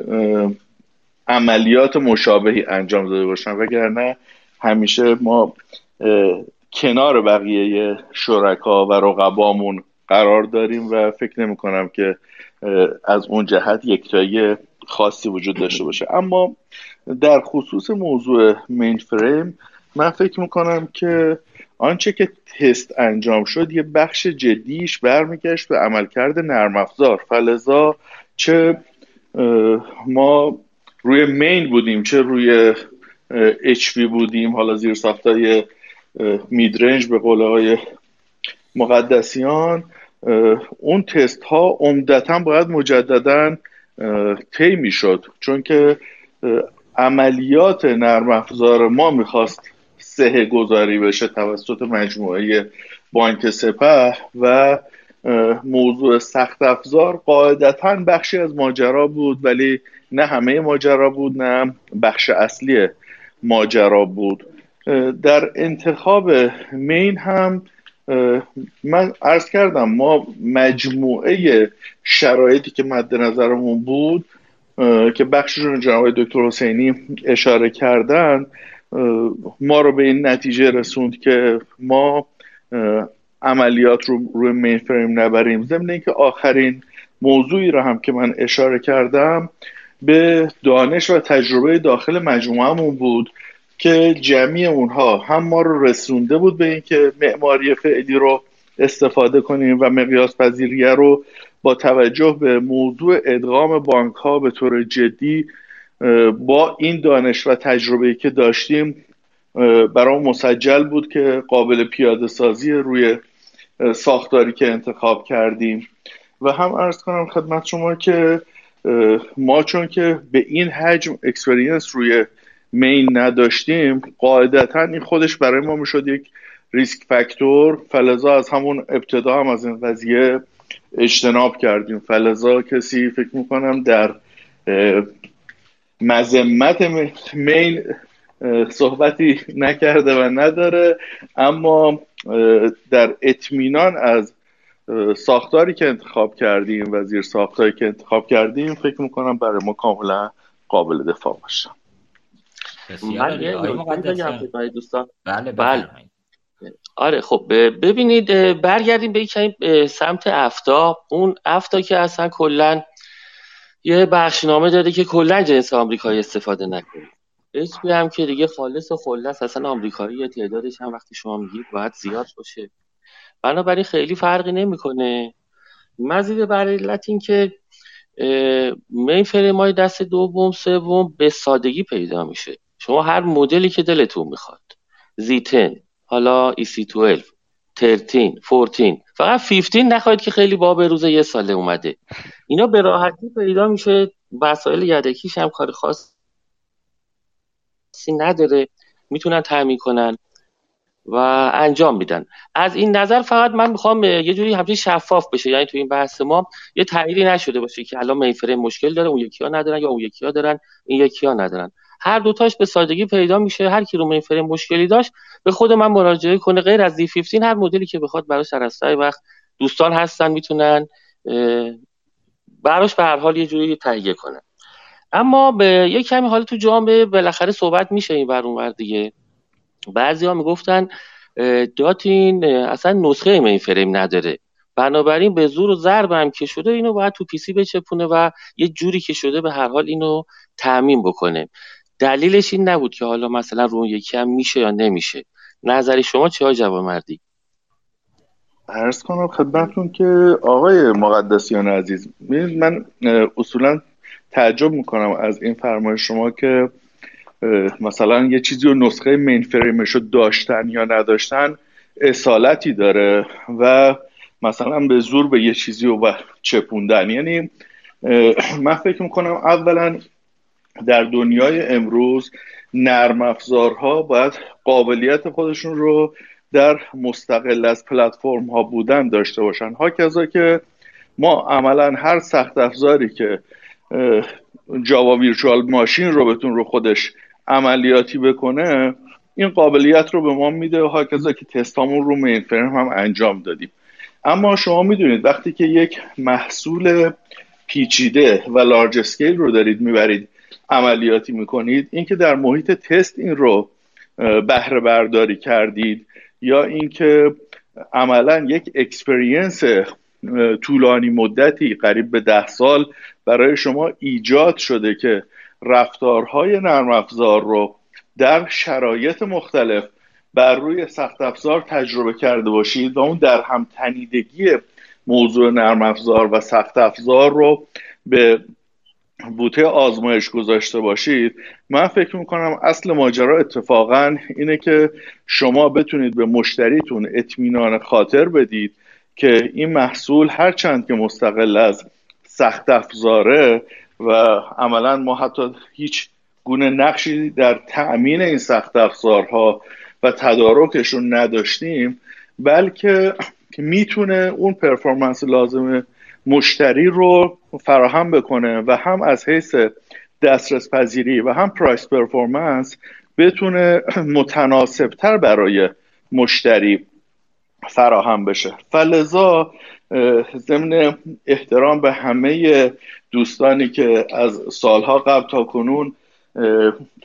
عملیات مشابهی انجام داده باشن. وگرنه همیشه ما کنار بقیه شرکا و رقبامون قرار داریم و فکر نمی کنم که از اون جهت یکتایی خاصی وجود داشته باشه. اما در خصوص موضوع مین فریم من فکر می‌کنم که آنچه که تست انجام شد یه بخش جدیش برمیگشت به عملکرد نرم افزار فلزا چه ما روی مین بودیم چه روی اچ بودیم حالا زیر ساختای میدرنج به قول های مقدسیان اون تست ها عمدتا باید مجددا طی می‌شد؟ چون که عملیات نرم افزار ما می‌خواست سه گذاری بشه توسط مجموعه بانک سپه و موضوع سخت افزار قاعدتا بخشی از ماجرا بود ولی نه همه ماجرا بود نه بخش اصلی ماجرا بود. در انتخاب مین هم من عرض کردم ما مجموعه شرایطی که مد نظرمون بود که بخششون جناب دکتر حسینی اشاره کردن ما رو به این نتیجه رسوند که ما عملیات رو روی مین فریم نبریم. ضمن اینکه آخرین موضوعی رو هم که من اشاره کردم به دانش و تجربه داخل مجموعهمون بود. که جمعی اونها هم ما رو رسونده بود به اینکه معماری فعلی رو استفاده کنیم و مقیاس پذیریه رو با توجه به موضوع ادغام بانک ها به طور جدی با این دانش و تجربه که داشتیم برای مسجل بود که قابل پیاده سازی روی ساختاری که انتخاب کردیم. و هم ارز کنم خدمت شما که ما چون که به این حجم experience روی main نداشتیم قاعدتا این خودش برای ما می‌شد یک risk factor فلذا از همون ابتدا هم از این قضیه اجتناب کردیم. فلذا کسی فکر می‌کنم در مذمت main صحبتی نکرده و نداره اما در اطمینان از ساختاری که انتخاب کردیم و زیر ساختاری که انتخاب کردیم فکر می‌کنم برای ما کاملا قابل دفاع بله دوستان. بله, بله. آره خب ببینید برگردیم به کمی سمت افتا اون افتا که اصلا کلا یه بخشنامه داده که کلا جنس آمریکایی استفاده نکنید. اسمی هم که دیگه خالص و خلص اصلا آمریکایی تعدادش هم وقتی شما میگید باید زیاد باشه. بنابراین خیلی فرقی نمی‌کنه. مزید بر علت این که مین فریم دست دوم سوم به سادگی پیدا میشه. شما هر مدلی که دلتون می‌خواد. زیتن حالا EC12 13 14 فقط 15 نخواهید که خیلی با به روز یه ساله اومده. اینا به راحتی پیدا میشه وسایل یدکیش هم کار خاصی نداره. می‌تونن تعمین کنن و انجام میدن. از این نظر فقط من می‌خوام یه جوری همچین شفاف بشه. یعنی تو این بحث ما یه تغییری نشده باشه که الان میفریم مشکل داره اون یکی ها ندارن یا اون یکی ها دارن این یکی ها ندارن. هر دوتاش به سادگی پیدا میشه هر کی رو مینفریم مشکلی داشت به خود من مراجعه کنه. غیر از دی 15 هر مدلی که بخواد براش سر وقت دوستان هستن می‌تونن براش به هر حال یه جوری تهیه کنن. اما به یه کمی حال تو جامعه بالاخره صحبت میشه این بر اونور دیگه. بعضی ها می‌گفتن داتین اصلا نسخه مین فریم نداره. بنابراین به زور و ضرب هم که شده اینو باید تو پیسی بچپونه و یه جوری که شده به هر حال اینو تعمین بکنه. دلیلش این نبود که حالا مثلا رو یکی هم میشه یا نمیشه. نظری شما چه جواب مردی عرض کنم خدمتتون که آقای مقدسیان عزیز من اصولا تعجب می‌کنم از این فرمایش شما که مثلا یه چیزی رو نسخه مین فریمش رو داشتن یا نداشتن اصالتی داره و مثلا به زور به یه چیزی رو چپوندن. یعنی من فکر می‌کنم اولا در دنیای امروز نرم افزارها باید قابلیت خودشون رو در مستقل از پلتفرم ها بودن داشته باشن. ها که ما عملا هر سخت افزاری که جاوا ویرچوال ماشین رو بتون رو خودش عملیاتی بکنه این قابلیت رو به ما میده. و هاکذا که تستامون رو مین فرم هم انجام دادیم. اما شما می‌دونید وقتی که یک محصول پیچیده و لارج اسکیل رو دارید می‌برید عملیاتی می‌کنید اینکه در محیط تست این رو بهره برداری کردید یا اینکه عملا یک experience طولانی مدتی قریب به ده سال برای شما ایجاد شده که رفتارهای نرم افزار رو در شرایط مختلف بر روی سخت افزار تجربه کرده باشید و اون در هم تنیدگی موضوع نرم افزار و سخت افزار رو به بوته آزمایش گذاشته باشید من فکر می‌کنم اصل ماجرا اتفاقا اینه که شما بتونید به مشتریتون اطمینان خاطر بدید که این محصول هرچند که مستقل از سخت افزاره و عملا ما حتی هیچ گونه نقشی در تأمین این سخت افزارها و تدارکشون نداشتیم بلکه می‌تونه اون پرفورمنس لازم مشتری رو فراهم بکنه و هم از حیث دسترس پذیری و هم پرایس پرفورمنس بتونه متناسبتر برای مشتری فراهم بشه. فلذا ضمن احترام به همه دوستانی که از سالها قبل تا کنون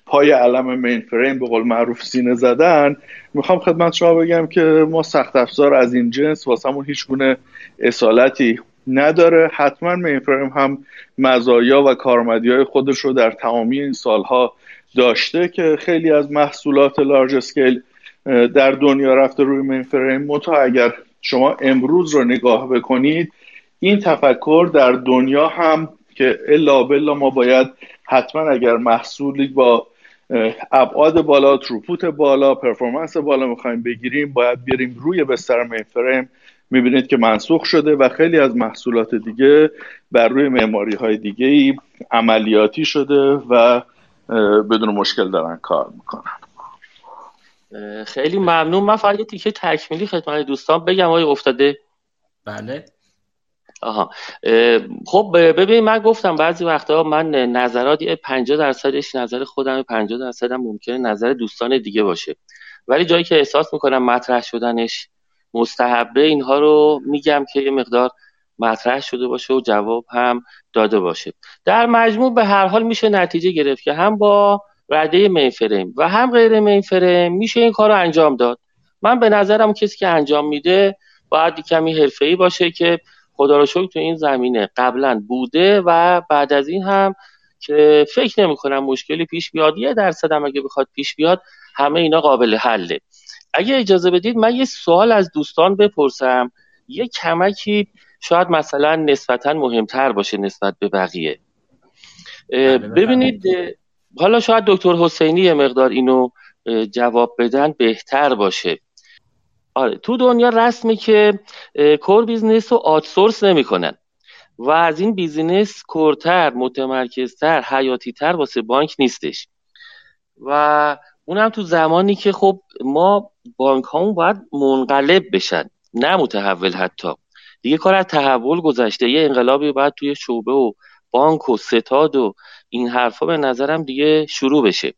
پای علم مین فریم به قول معروف سینه زدن می‌خوام خدمت شما بگم که ما سخت افزار از این جنس واسمون هیچ گونه اصالتی نداره. حتما mainframe هم مزایا و کارآمدی های خودش رو در تمامی این سالها داشته که خیلی از محصولات large scale در دنیا رفته روی mainframe منتها اگر شما امروز رو نگاه بکنید این تفکر در دنیا هم که الا بلا ما باید حتما اگر محصولی با ابعاد بالا throughput بالا performance بالا می‌خوایم بگیریم باید بیاریم روی بستر mainframe می‌بینید که منسوخ شده و خیلی از محصولات دیگه بر روی معماری های دیگه ای عملیاتی شده و بدون مشکل دارن کار می‌کنن. خیلی ممنون. من فقط یه تیکه تکمیلی خدمت دوستان بگم آقای افتاده. بله. آها. خب ببین من گفتم بعضی وقتا من نظراتی 50 درصدش نظر خودم 50 درصدم ممکنه نظر دوستان دیگه باشه. ولی جایی که احساس می‌کنم مطرح شدنش مستحبه اینها رو میگم که یه مقدار مطرح شده باشه و جواب هم داده باشه. در مجموع به هر حال میشه نتیجه گرفت که هم با رده مینفریم و هم غیر مینفریم میشه این کار رو انجام داد. من به نظرم کسی که انجام میده باید کمی حرفه‌ای باشه که خدا رو شکر تو این زمینه قبلا بوده و بعد از این هم که فکر نمی کنم مشکلی پیش بیاد. یه درصد هم اگه بخواد پیش بیاد همه اینا قابل حله. اگه اجازه بدید من یه سوال از دوستان بپرسم. یه کمکی شاید مثلا نسبتا مهمتر باشه نسبت به بقیه. بله، ببینید حالا شاید دکتر حسینی یه مقدار اینو جواب بدن بهتر باشه. آره تو دنیا رسمه که core business رو outsource نمی‌کنن. و از این business core تر متمرکزتر حیاتیتر واسه بانک نیستش. و اونم تو زمانی که خب ما بانک هامون باید منقلب بشن نه متحول حتی. دیگه کار از تحول گذشته. یه انقلابی باید توی شعبه و بانک و ستاد و این حرفا به نظرم دیگه شروع بشه.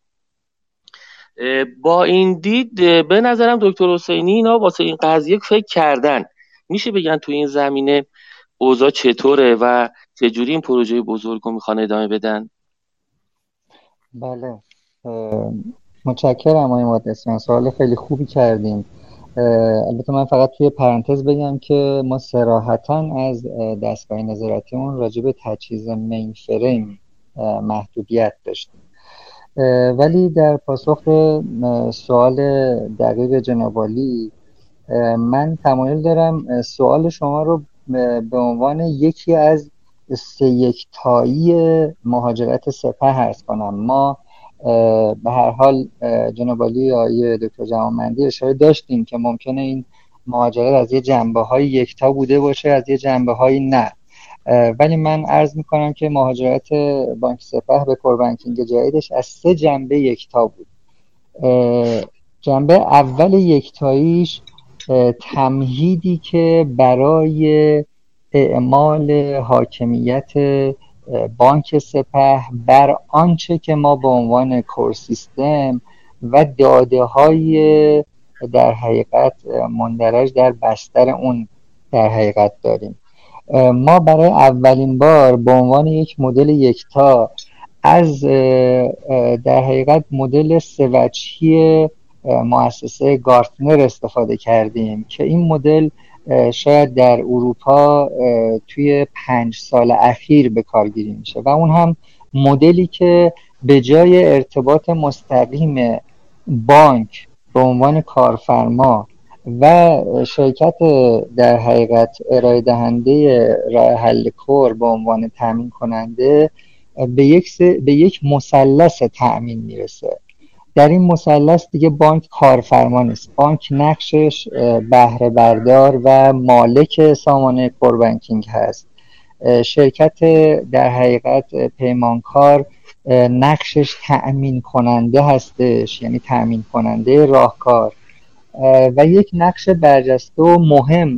با این دید به نظرم دکتر حسینی اینا واسه این قضیه فکر کردن. میشه بگن تو این زمینه اوضاع چطوره و چجوری این پروژه بزرگ رو می‌خوان ادامه بدن؟ بله. متشکرم آقای مهندسیان سوال خیلی خوبی کردیم. البته من فقط توی پرانتز بگم که ما سراحتا از دستگاه نظارتیمون راجع به تجهیز مین فریم محدودیت داشتیم. ولی در پاسخ سوال دقیق جنابالی من تمایل دارم سوال شما رو به عنوان یکی از سه یکتایی مهاجرت سپه هست کنم. ما به هر حال جنابالی آیه دکتر جوانمندی اشاره داشتیم که ممکنه این مهاجرت از یه جنبه های یکتا بوده باشه از یه جنبه های نه ولی من عرض می‌کنم که مهاجرت بانک سپه به کوربانکینگ جدیدش از سه جنبه یکتا بود. جنبه اول یکتاییش تمهیدی که برای اعمال حاکمیت بانک سپه بر آنچه که ما به عنوان کور سیستم و داده های در حقیقت مندرج در بستر اون در حقیقت داریم. ما برای اولین بار به عنوان یک مدل یکتا از در حقیقت مدل سوچی مؤسسه گارتنر استفاده کردیم که این مدل شاید در اروپا توی پنج سال اخیر به کارگیری میشه. و اون هم مدلی که به جای ارتباط مستقیم بانک به عنوان کارفرما و شرکت در حقیقت ارائه دهنده راه حل کور به عنوان تامین کننده به یک, به یک مثلث تأمین می‌رسه. در این مثلث دیگه بانک کارفرما نیست. بانک نقشش بهره بردار و مالک سامانه کوربانکینگ هست. شرکت در حقیقت پیمانکار نقشش تأمین کننده هستش یعنی تأمین کننده راهکار و یک نقش برجسته و مهم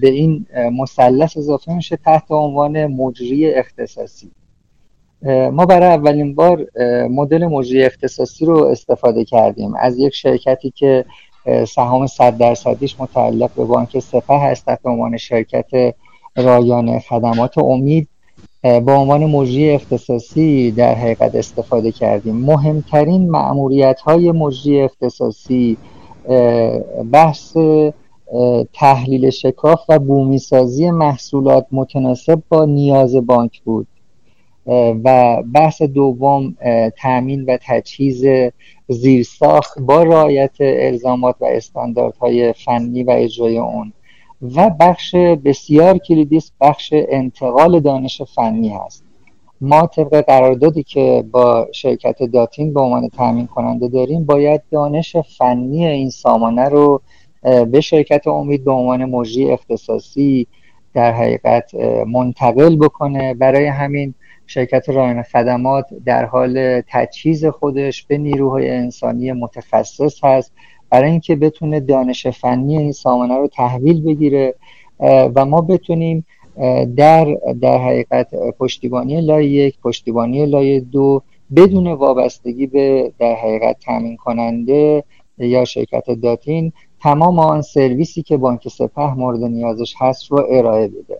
به این مثلث اضافه میشه تحت عنوان مجری اختصاصی. ما برای اولین بار مدل مجری اختصاصی رو استفاده کردیم. از یک شرکتی که سهام صد درصدیش متعلق به بانک سپه هست تحت عنوان شرکت رایانه خدمات امید به عنوان مجری اختصاصی در حقیقت استفاده کردیم. مهمترین معمولیت های مجری اختصاصی بحث تحلیل شکاف و بومی سازی محصولات متناسب با نیاز بانک بود. و بحث دوم تامین و تجهیز زیرساخت با رعایت الزامات و استانداردهای فنی و اجرای اون. و بخش بسیار کلیدی بخش انتقال دانش فنی هست. ما طبق قراردادی که با شرکت داتین به عنوان تامین کننده داریم باید دانش فنی این سامانه رو به شرکت امید به عنوان مجری اختصاصی در حقیقت منتقل بکنه. برای همین شرکت رایان خدمات در حال تجهیز خودش به نیروهای انسانی متخصص هست برای اینکه بتونه دانش فنی این سامانه رو تحویل بگیره و ما بتونیم در در حقیقت پشتیبانی لایه یک پشتیبانی لایه دو بدون وابستگی به در حقیقت تامین کننده یا شرکت داتین تمام آن سرویسی که بانک سپه مورد نیازش هست رو ارائه بده.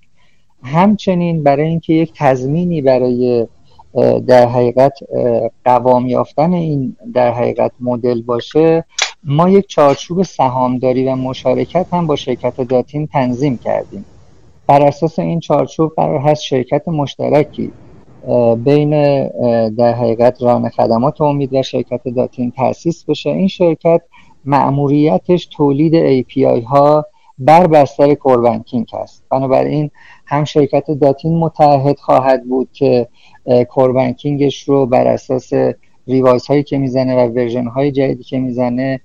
همچنین برای اینکه یک تضمینی برای در حقیقت قوام یافتن این در حقیقت مدل باشه ما یک چارچوب سهامداری و مشارکت هم با شرکت داتین تنظیم کردیم. بر اساس این چارچوب قرار هست شرکت مشترکی بین در حقیقت ران خدمات امید و شرکت داتین تأسیس بشه. این شرکت مأموریتش تولید API ها بر بستر core banking هست. بنابراین هم شرکت داتین متعهد خواهد بود که core banking ش رو بر اساس revise هایی که می‌زنه و version های جدیدی که می‌زنه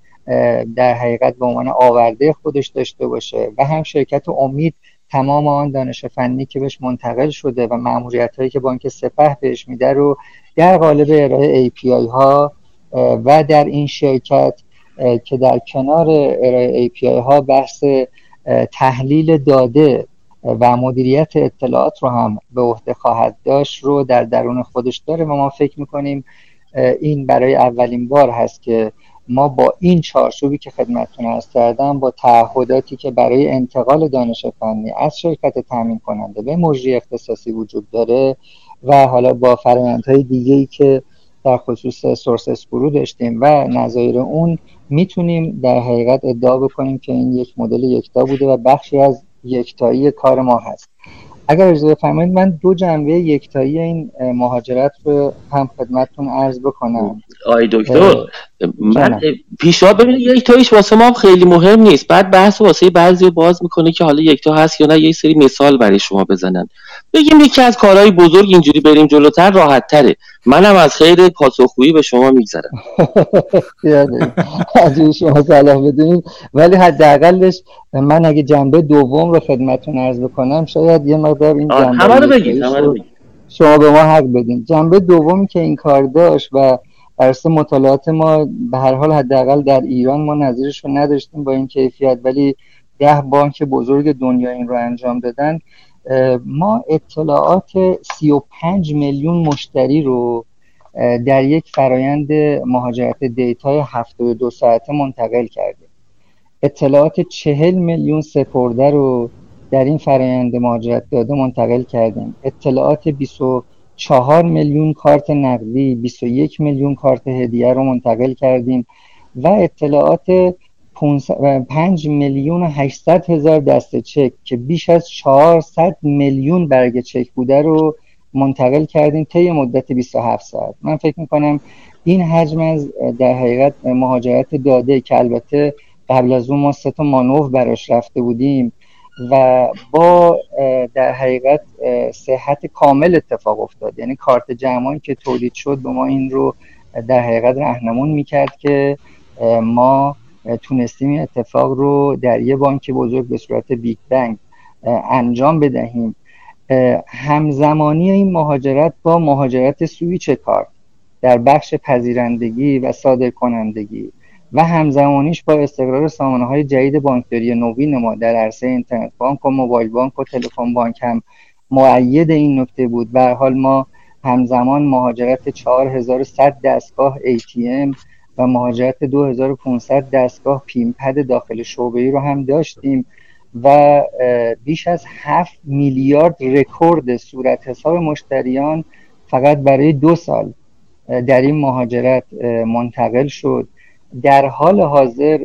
در حقیقت به عنوان آورده خودش داشته باشه. و هم شرکت امید تمام آن دانش فنی که بهش منتقل شده و مأموریت هایی که بانک سپه بهش میده رو در قالب ارائه API ها و در این شرکت که در کنار ارائه API ها بحث تحلیل داده و مدیریت اطلاعات رو هم به عهده خواهد داشت رو در درون خودش داره و ما فکر می‌کنیم این برای اولین بار هست که ما با این چارچوبی که خدمتتون ارز کردم با تعهداتی که برای انتقال دانش فنی از شرکت تامین کننده به مجری اختصاصی وجود داره و حالا با فرآیندهای دیگه ای که در خصوص سورس اسپرو داشتیم و نظایر اون می‌تونیم در حقیقت ادعا بکنیم که این یک مدل یکتا بوده و بخشی از یکتایی کار ما هست. اگر اجازه بفرمایید من دو جنبه یکتایی این مهاجرت رو هم خدمتتون عرض بکنم. آی دکتر. من پیشنهاد ببینید یکتاییش واسه ما خیلی مهم نیست. بعد بحث واسه بعضی باز می‌کنه که حالا یکتا هست یا نه یه سری مثال برای شما بزنن. بگیم یکی از کارهای بزرگ اینجوری بریم جلوتر راحت تره منم از خیر پاسخگویی به شما میگذرم. از شما سلام بدونید ولی حداقلش من اگه جنبه دوم رو خدمتتون عرض بکنم شاید یه مقدار این جنبه همه رو بگید. شما به ما حق بدین. جنبه دومی که این کار داشت و بر مطالعات ما به هر حال حداقل در ایران ما نظیرش رو نداشتیم با این کیفیت ولی ده بانک بزرگ دنیا این رو انجام دادن. ما اطلاعات 35 میلیون مشتری رو در یک فرایند مهاجرت دیتای 72 ساعته منتقل کردیم. اطلاعات 40 میلیون سپرده رو در این فرایند مهاجرت داده منتقل کردیم. اطلاعات 24 میلیون کارت نقدی 21 میلیون کارت هدیه رو منتقل کردیم و اطلاعات 5 میلیون و 800 هزار دسته چک که بیش از 400 میلیون برگ چک بوده رو منتقل کردیم طی مدت 27 ساعت. من فکر می‌کنم این حجم از در حقیقت مهاجرت داده که البته قبل از اون ما سه تا مانور براش رفته بودیم. و با در حقیقت صحت کامل اتفاق افتاد. یعنی کارت جمعانی که تولید شد به ما این رو در حقیقت رهنمون می‌کرد که ما تونستیم این اتفاق رو در یه بانک بزرگ به صورت big bang انجام بدهیم. همزمانی این مهاجرت با مهاجرت سویچ کارت در بخش پذیرندگی و صادر کنندگی و همزمانیش با استقرار سامانه های جدید بانکداری نوین ما در عرصه اینترنت بانک و موبایل بانک و تلفن بانک هم مؤید این نکته بود. و حال ما همزمان مهاجرت 4100 دستگاه ATM و مهاجرت 2500 دستگاه پیمپد داخل شعبه ای رو هم داشتیم و بیش از 7 میلیارد رکورد صورت حساب مشتریان فقط برای دو سال در این مهاجرت منتقل شد. در حال حاضر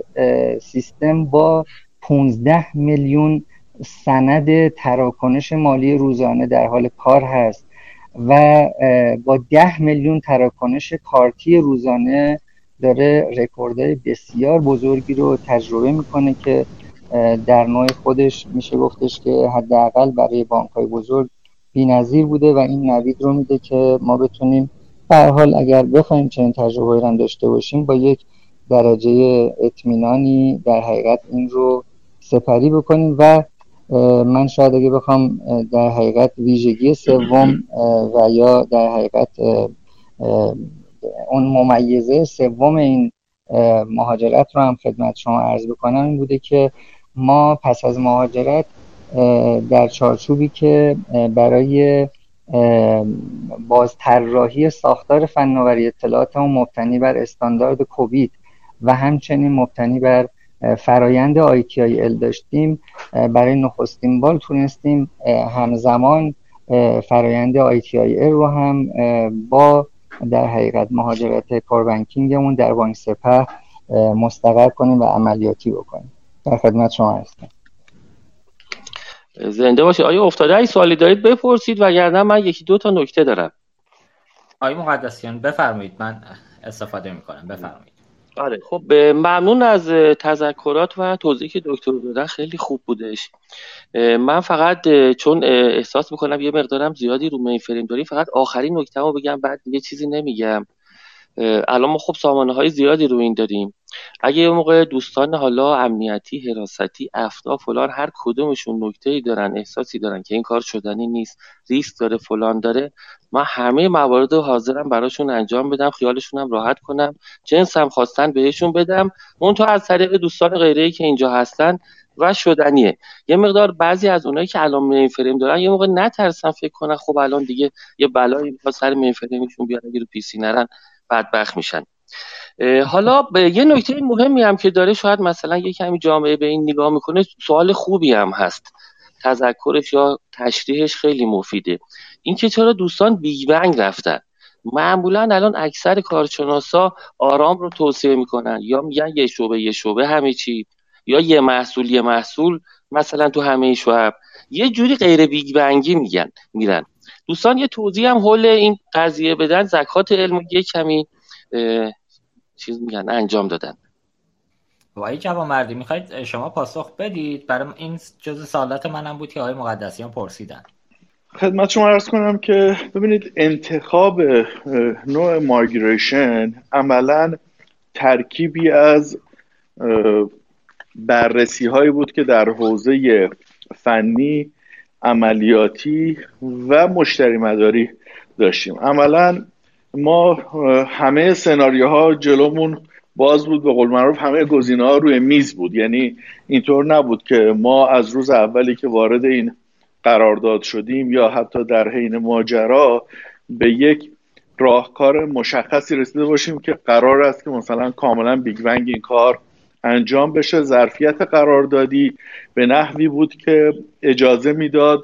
سیستم با 15 میلیون سند تراکنش مالی روزانه در حال کار هست و با 10 میلیون تراکنش کارتی روزانه داره رکوردهای بسیار بزرگی رو تجربه می‌کنه که در نوع خودش میشه گفتش که حداقل برای بانک های بزرگ بی‌نظیر بوده و این نوید رو میده که ما بتونیم به حال اگر بخوایم چنین تجربه هم داشته باشیم با یک درجه اطمینانی در حقیقت این رو سپری بکنیم و من شاید اگه بخوام در حقیقت ویژگی سوم و یا در حقیقت اون ممیزه سوم این مهاجرت رو هم خدمت شما عرض بکنم این بوده که ما پس از مهاجرت در چارچوبی که برای باز طراحی ساختار فناوری اطلاعاتمون مبتنی بر استاندارد کووید و همچنین مبتنی بر فرایند ال داشتیم برای نخستین بال تونستیم همزمان فرایند ال رو هم با در حقیقت مهاجرت کاربنکینگمون در بانک سپه مستقر کنیم و عملیاتی بکنیم. در خدمت شما هستم. زنده باشه آیا افتاده ای سوالی دارید بپرسید وگرنه من یکی دو تا نکته دارم. آقای مقدسیان بفرمایید. من استفاده می‌کنم. بفرمایید. آره خب ممنون از تذکرات و توضیحی که دکتر دادن خیلی خوب بودش. من فقط چون احساس می‌کنم یه مقدارم زیادی رو مین فریم داریم فقط آخرین نکته رو بگم بعد یه چیزی نمیگم. الان ما خب سامانه های زیادی رو این داریم. اگه یه موقع دوستان حالا امنیتی حراستی افتا فلان هر کدومشون نکته ای دارن احساسی دارن که این کار شدنی نیست ریسک داره فلان داره ما همه موارد رو حاضرم براشون انجام بدم خیالشون هم راحت کنم جنس هم خواستن بهشون بدم اون تو از طریق دوستان غیره که اینجا هستن و شدنیه. یه مقدار بعضی از اونایی که الان مین فریم دارن یه موقع نترسن فکر کنن خب الان دیگه یه بلایی سر مین فریمشون بیاد اگه رو پی سی نرن بدبخت میشن. حالا یه نکته مهمی هم که داره شاید مثلا یه کمی جامعه به این نگاه می‌کنه سوال خوبی هم هست. تذکرش یا تشریحش خیلی مفیده. اینکه چرا دوستان big bang رفتن؟ معمولا الان اکثر کارشناسا آرام رو توصیه می‌کنن. یا میگن یه شعبه یه شعبه همه چی. یا یه محصول یه محصول مثلا تو همه شعب. یه جوری غیر big bang ی میگن میرن. دوستان یه توضیح هم حول این قضیه بدن. زکات علم یه کمی چیز میگن انجام دادن. وای جوان مردی می‌خواید شما پاسخ بدید؟ برای این جز سالات منم بود که آقای مقدسیان پرسیدن. خدمت شما ارز کنم که ببینید انتخاب نوع مایگریشن عملا ترکیبی از بررسی هایی بود که در حوزه فنی عملیاتی و مشتری مداری داشتیم. عملا ما همه سناریوها جلومون باز بود به قول معروف همه گزینه ها روی میز بود. یعنی اینطور نبود که ما از روز اولی که وارد این قرارداد شدیم یا حتی در حین ماجرا به یک راهکار مشخصی رسیده باشیم که قرار است که مثلا کاملا بیگ ونگ این کار انجام بشه. ظرفیت قراردادی به نحوی بود که اجازه می‌داد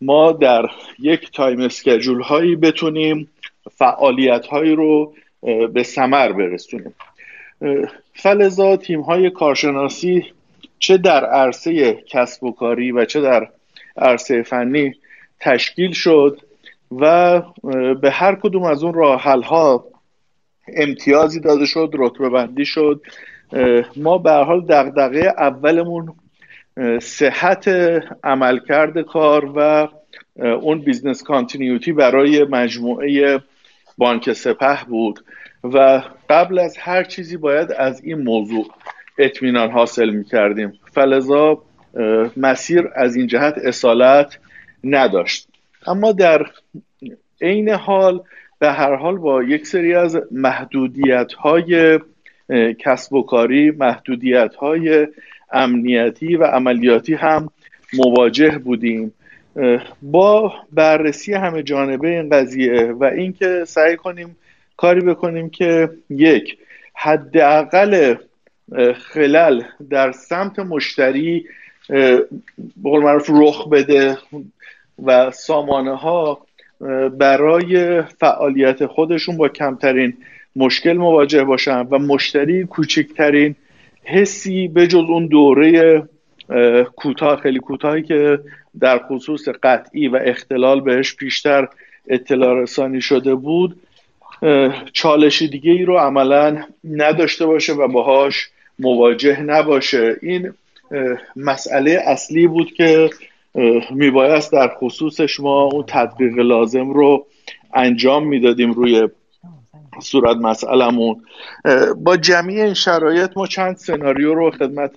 ما در یک تایم اسکجول هایی بتونیم فعالیت هایی رو به سمر برسونیم. فلزا تیم های کارشناسی چه در عرصه کسب و کاری و چه در عرصه فنی تشکیل شد و به هر کدوم از اون راه ها امتیازی داده شد رتبه بندی شد. ما به حال دغدغه اولمون صحت عملکرد کار و اون business continuity برای مجموعه بانک سپه بود و قبل از هر چیزی باید از این موضوع اطمینان حاصل می کردیم فلذا مسیر از این جهت اصالت نداشت. اما در عین حال به هر حال با یک سری از محدودیت های کسب و کاری محدودیت های امنیتی و عملیاتی هم مواجه بودیم. با بررسی همه جانبه این قضیه و اینکه سعی کنیم کاری بکنیم که یک حداقل خلل در سمت مشتری به معروف رخ بده و سامانه ها برای فعالیت خودشون با کمترین مشکل مواجه باشن و مشتری کوچکترین حسی به جز اون دوره کوتاه خیلی کوتاهی که در خصوص قطعی و اختلال بهش بیشتر اطلاع رسانی شده بود چالش دیگه ای رو عملا نداشته باشه و باهاش مواجه نباشه. این مسئله اصلی بود که میبایست در خصوصش ما اون تطبیق لازم رو انجام می‌دادیم روی صورت مسئلمون با جمعی این شرایط ما چند سناریو رو خدمت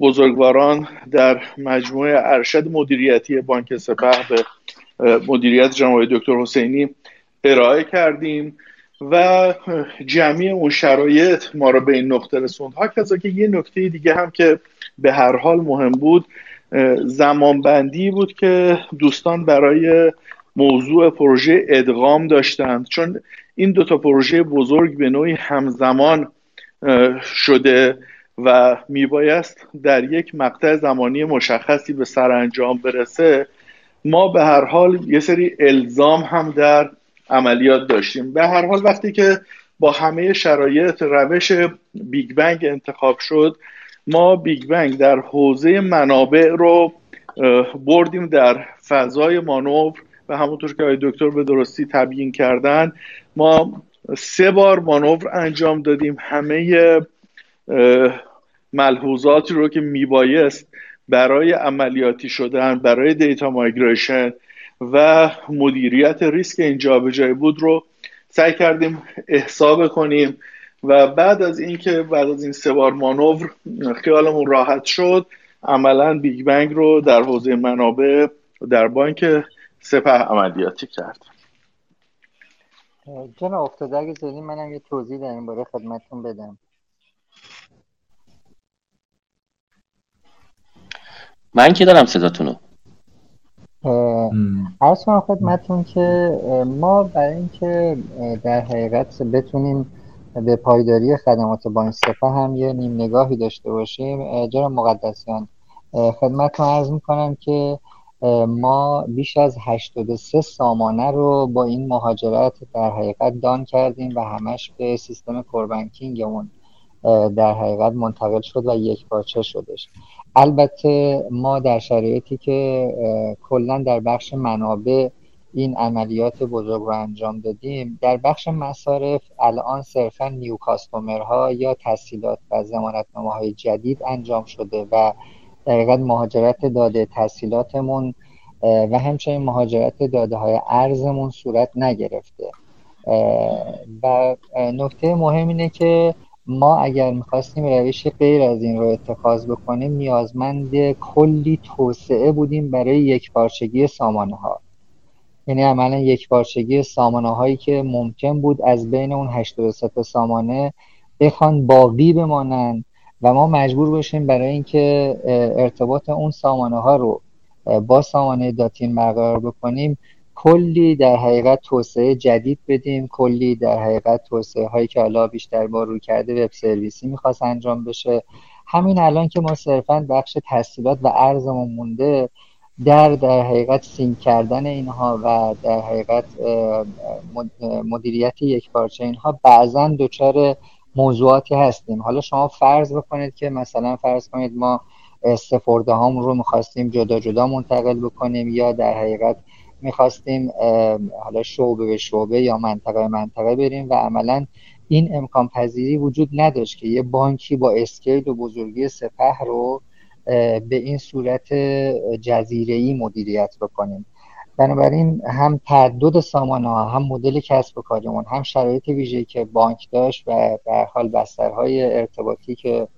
بزرگواران در مجموعه ارشد مدیریتی بانک سپه به مدیریت جناب دکتر حسینی ارائه کردیم و جمعی اون شرایط ما رو به این نقطه رسوند. ها که یه نکته دیگه هم که به هر حال مهم بود زمانبندی بود که دوستان برای موضوع پروژه ادغام داشتند. چون این دوتا پروژه بزرگ به نوعی همزمان شده. و میبایست در یک مقطع زمانی مشخصی به سرانجام برسه ما به هر حال یه سری الزام هم در عملیات داشتیم. به هر حال وقتی که با همه شرایط روش بیگ بنگ انتخاب شد ما big bang در حوزه منابع رو بردیم در فضای مانور و همونطور که آقای دکتر به درستی تبیین کردن ما سه بار مانور انجام دادیم. همه ملحوظاتی رو که میبایست برای عملیاتی شدن برای data migration و مدیریت ریسک این جابجایی بود رو سعی کردیم احساب کنیم و بعد از اینکه بعد از این سه بار مانور خیالمون راحت شد عملا بیگ بنگ رو در حوزه منابع در بانک سپه عملیاتی کرد. جناب افتاده اگه منم یه توضیح در این باره خدمتتون بدم. من که دارم صداتونو. عرض کنم خدمتون که ما برای اینکه در حقیقت بتونیم به پایداری خدمات بانک سپه هم یه نیم نگاهی داشته باشیم جناب مقدسیان. خدمتتون عرض می‌کنم که ما بیش از 83 سامانه رو با این مهاجرت در حقیقت دان کردیم و همش به سیستم کوربنکینگمون در حقیقت منتقل شد و یک پارچه شدش. البته ما در شرایطی که کلا در بخش منابع این عملیات بزرگ رو انجام دادیم در بخش مصارف الان صرفا نیو کاستومرها یا تسهیلات و زمانتنامه های جدید انجام شده و در مهاجرت داده تحصیلاتمون و همچنین مهاجرت داده های ارزمون صورت نگرفته. و نکته مهم اینه که ما اگر می‌خواستیم روش غیر از این رو اتخاذ بکنیم نیازمند کلی توسعه بودیم برای یک پارچگی سامانه ها یعنی عملا یک بارچگی سامانه هایی که ممکن بود از بین اون 83 سامانه بخوان باقی بمانند و ما مجبور باشیم برای اینکه ارتباط اون سامانه ها رو با سامانه داتین برقرار بکنیم کلی در حقیقت توسعه جدید بدیم. کلی در حقیقت توسعه هایی که حالا بیشتر با روی کرده وب سرویسی می‌خواست انجام بشه. همین الان که ما صرفا بخش تسهیلات و ارزمون مونده در در حقیقت سین کردن اینها و در حقیقت مدیریت یک پارچه اینها بعضا دچار موضوعاتی هستیم. حالا شما فرض بکنید که مثلا فرض کنید ما سفرده هامون رو می‌خواستیم جدا جدا منتقل بکنیم یا در حقیقت می‌خواستیم حالا شعبه به شعبه یا منطقه به منطقه بریم و عملا این امکان پذیری وجود نداشت که یه بانکی با scale و بزرگی سپه رو به این صورت ای مدیریت بکنیم. بنابراین هم تعدد سامانه ها هم مدل کسب و کارمون هم شرایط ویژه‌ای که بانک داشت و به حال بسترهای ارتباطی که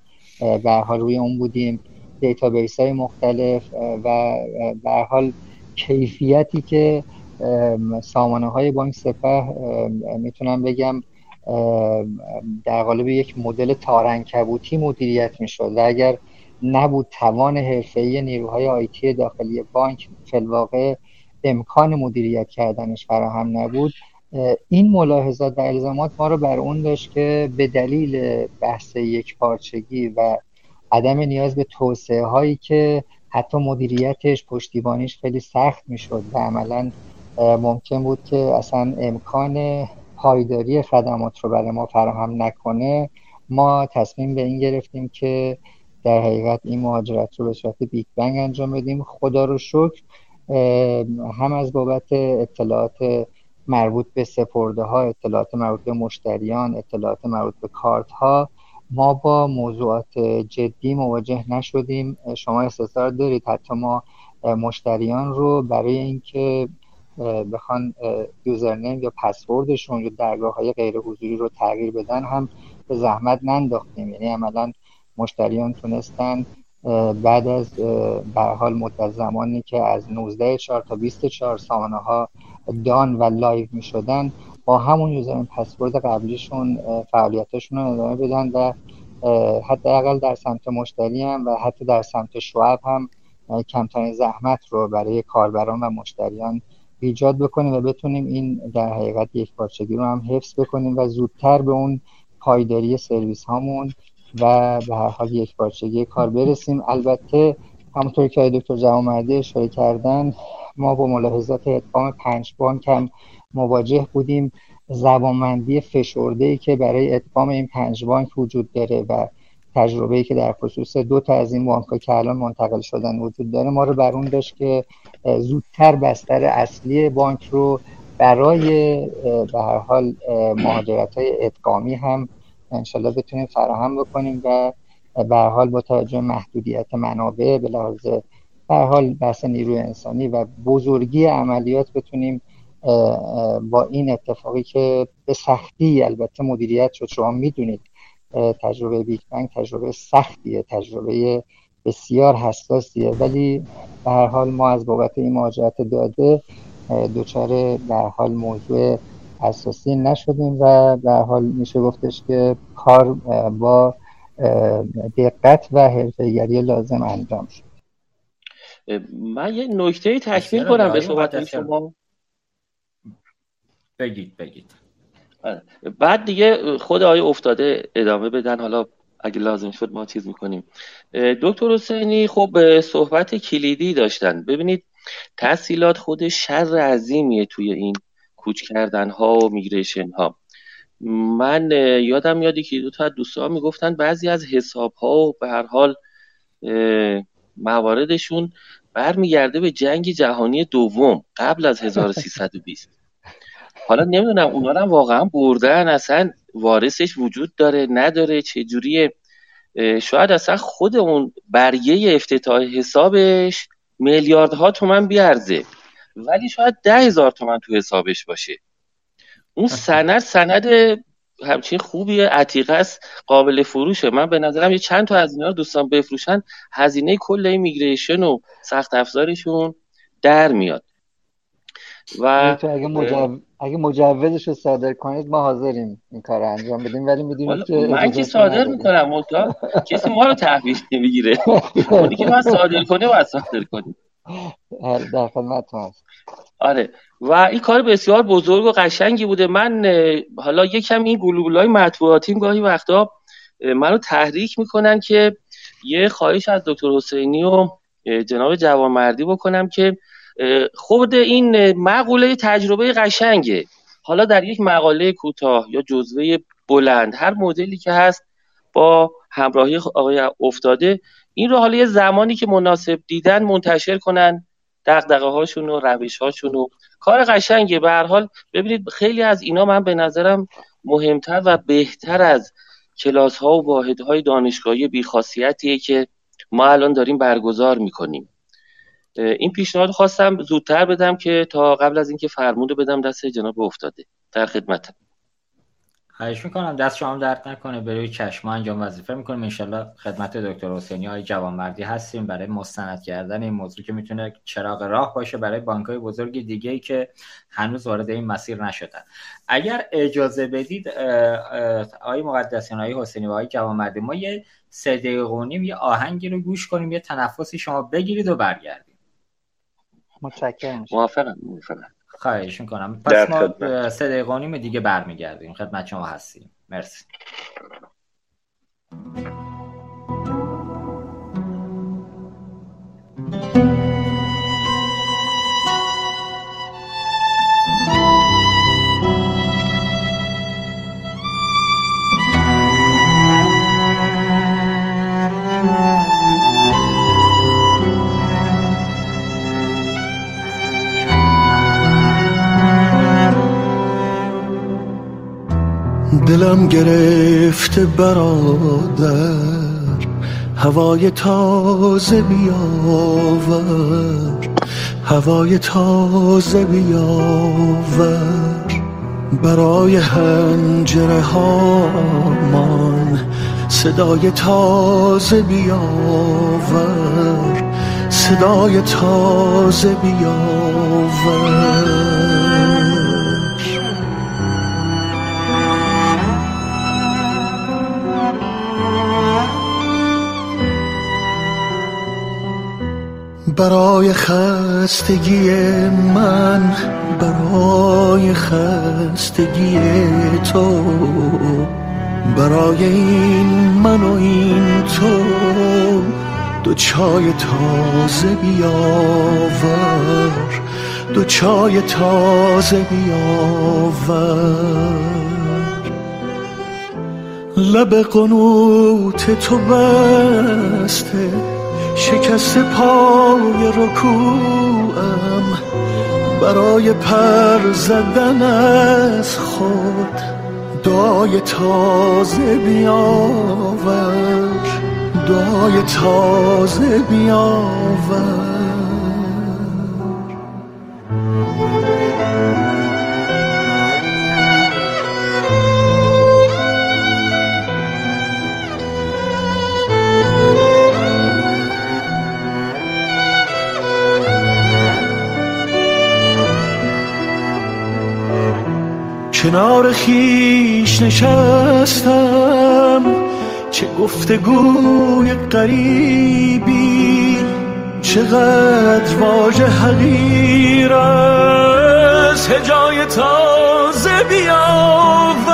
به حال روی اون بودیم database های مختلف و به حال کیفیتی که سامانه های بانک سپه می‌تونم بگم در قالب یک مدل تارنکبوتی مدیریت می‌شد و اگر نبود توان حرفه‌ای نیروهای آیتی داخلی بانک فلواقع امکان مدیریت کردنش فراهم نبود این ملاحظات و الزامات ما رو بر اون داشت که به دلیل بحث یک پارچگی و عدم نیاز به توسعه هایی که حتی مدیریتش پشتیبانیش خیلی سخت می‌شد و عملا ممکن بود که اصلا امکان پایداری خدمات رو برای ما فراهم نکنه. ما تصمیم به این گرفتیم که در حقیقت این مهاجرت رو به صورت بیگ بنگ انجام بدیم. خدا رو شکر هم از بابت اطلاعات مربوط به سپرده ها اطلاعات مربوط به مشتریان اطلاعات مربوط به کارت ها ما با موضوعات جدی مواجه نشدیم. شما استحضار دارید. حتی ما مشتریان رو برای اینکه بخوان username یا پسوردشون یا درگاه های غیر حضوری رو تغییر بدن هم به زحمت ننداختیم. یعنی عملا مشتریان تونستن بعد از به حال مدت زمانی که از 19 4 تا 24 سامانه ها down و live می شدن همون یوزر پسورد قبلیشون فعالیتشون رو ادامه بدن و حداقل در سمت مشتری هم و حتی در سمت شعب هم کمترین زحمت رو برای کاربران و مشتریان ایجاد بکنیم و بتونیم این در حقیقت یک پارچگی رو هم حفظ بکنیم و زودتر به اون پایداری سرویس هامون و به هر حال یک پارچگی کار برسیم. البته همونطور که دکتر جوامردی اشاره کردن ما با ملاحظات ادغام پنج بانک هم مواجه بودیم. زبانمندی فشرده ای که برای ادغام این پنج بانک وجود داره و تجربه ای که در خصوص دو تا از این بانک که الان منتقل شدن وجود داره ما رو بر اون داشت که زودتر بستر اصلی بانک رو برای به هر حال مهاجرت های ادغامی هم انشالله بتونیم فراهم بکنیم و به حال با توجه محدودیت منابع به لحاظ به حال بحث نیروی انسانی و بزرگی عملیات بتونیم با این اتفاقی که به سختی البته مدیریت شد. شما می‌دونید تجربه بیگ بنگ تجربه سختیه تجربه بسیار حساسیه. ولی به هر حال ما از بابت این مهاجرت داده دچار به حال موضوع اساسی نشدیم و به حال میشه گفتش که کار با دقت و حرفه‌گری لازم انجام شد. من یه نکته تکمیل کنم به صحبت شما. بگید بگید. آره. بعد دیگه خود آقای افتاده ادامه بدن. حالا اگه لازم شد ما چیز می‌کنیم. دکتر حسینی خب صحبت کلیدی داشتن. ببینید تحصیلات خود شر عظیمیه توی این کوچ کردن ها و میگریشن ها من یادم میاد که دو تا دوستان می‌گفتن بعضی از حساب ها و به هر حال مواردشون برمیگرده به جنگ جهانی دوم قبل از 1320 حالا نمی‌دونم اونا هم واقعا بردن اصلا وارثش وجود داره نداره چجوریه؟ شاید اصلا خود اون برگه افتتاح حسابش میلیاردها تومن بیارزه ولی شاید ده هزار تومن تو حسابش باشه. اون سند سند همچین خوبیه. عتیقه است قابل فروشه. من به نظرم یه چند تا از اینا دوستان بفروشن هزینه کل ایمیگریشن و سخت افزارشون در میاد. و اگه, مجو... اگه مجوزش رو صادر کنید ما حاضریم این کار رو انجام بدیم. ولی می‌دونید که من که صادر می‌کنم کسی ما رو تحویل نمی‌گیره. اونی که من صادر کنه باید صادر کنیم در خدمت هست آره. و این کار بسیار بزرگ و قشنگی بوده. من حالا یکم این گلوبولای مطبوعاتیم گاهی وقتا منو تحریک می‌کنن که یه خواهش از دکتر حسینی و جناب جوانمردی بکنم که خود این مقوله تجربه قشنگه. حالا در یک مقاله کوتاه یا جزوه بلند هر مدلی که هست با همراهی آقای افتاده این رو حالا یه زمانی که مناسب دیدن منتشر کنن دقدقه هاشون و روش هاشون و کار قشنگه. به هر حال ببینید خیلی از اینا من به نظرم مهمتر و بهتر از کلاس ها و واحد های دانشگاهی بیخاصیتیه که ما الان داریم برگزار می‌کنیم. این پیشنهاد خواستم زودتر بدم که تا قبل از اینکه فرموده بدم دست جناب افتاده در خدمتم. خواهش می‌کنم. دست شما درد نکنه. برای چشم انجام وظیفه می‌کنیم. انشالله خدمت دکتر حسینی های جوانمردی هستیم. برای مستند کردن این موضوع که می‌تونه چراغ راه باشه برای بانک های بزرگ دیگه ای که هنوز وارد این مسیر نشدن. اگر اجازه بدید آقای مقدسیان های حسینی و آقای جوانمردی ما یه سه دقیقه یه آهنگی رو گوش کنیم. یه تنفسی شما بگیرید و برگردیم. متشکرم. موافقم موافقم. خواهش می‌کنم پس ما سه دقیقه دیگه برمیگردیم. خدمت شما هستیم. مرسی. دلم گرفته برادر هوای تازه بیاور هوای تازه بیاور. برای هنجره هامان صدای تازه بیاور صدای تازه بیاور. برای خستگی من برای خستگی تو. برای این من و این تو دو چای تازه بیاور. دو چای تازه بیاور. لب قنوت تو بسته. شکست پای رکوعم برای پر زدن از خود دعای تازه بیاور دعای تازه بیاور. کنار خیش نشستم. چه گفتگوی قریبی چقدر واژه حقیر از هجای تازه بیاور.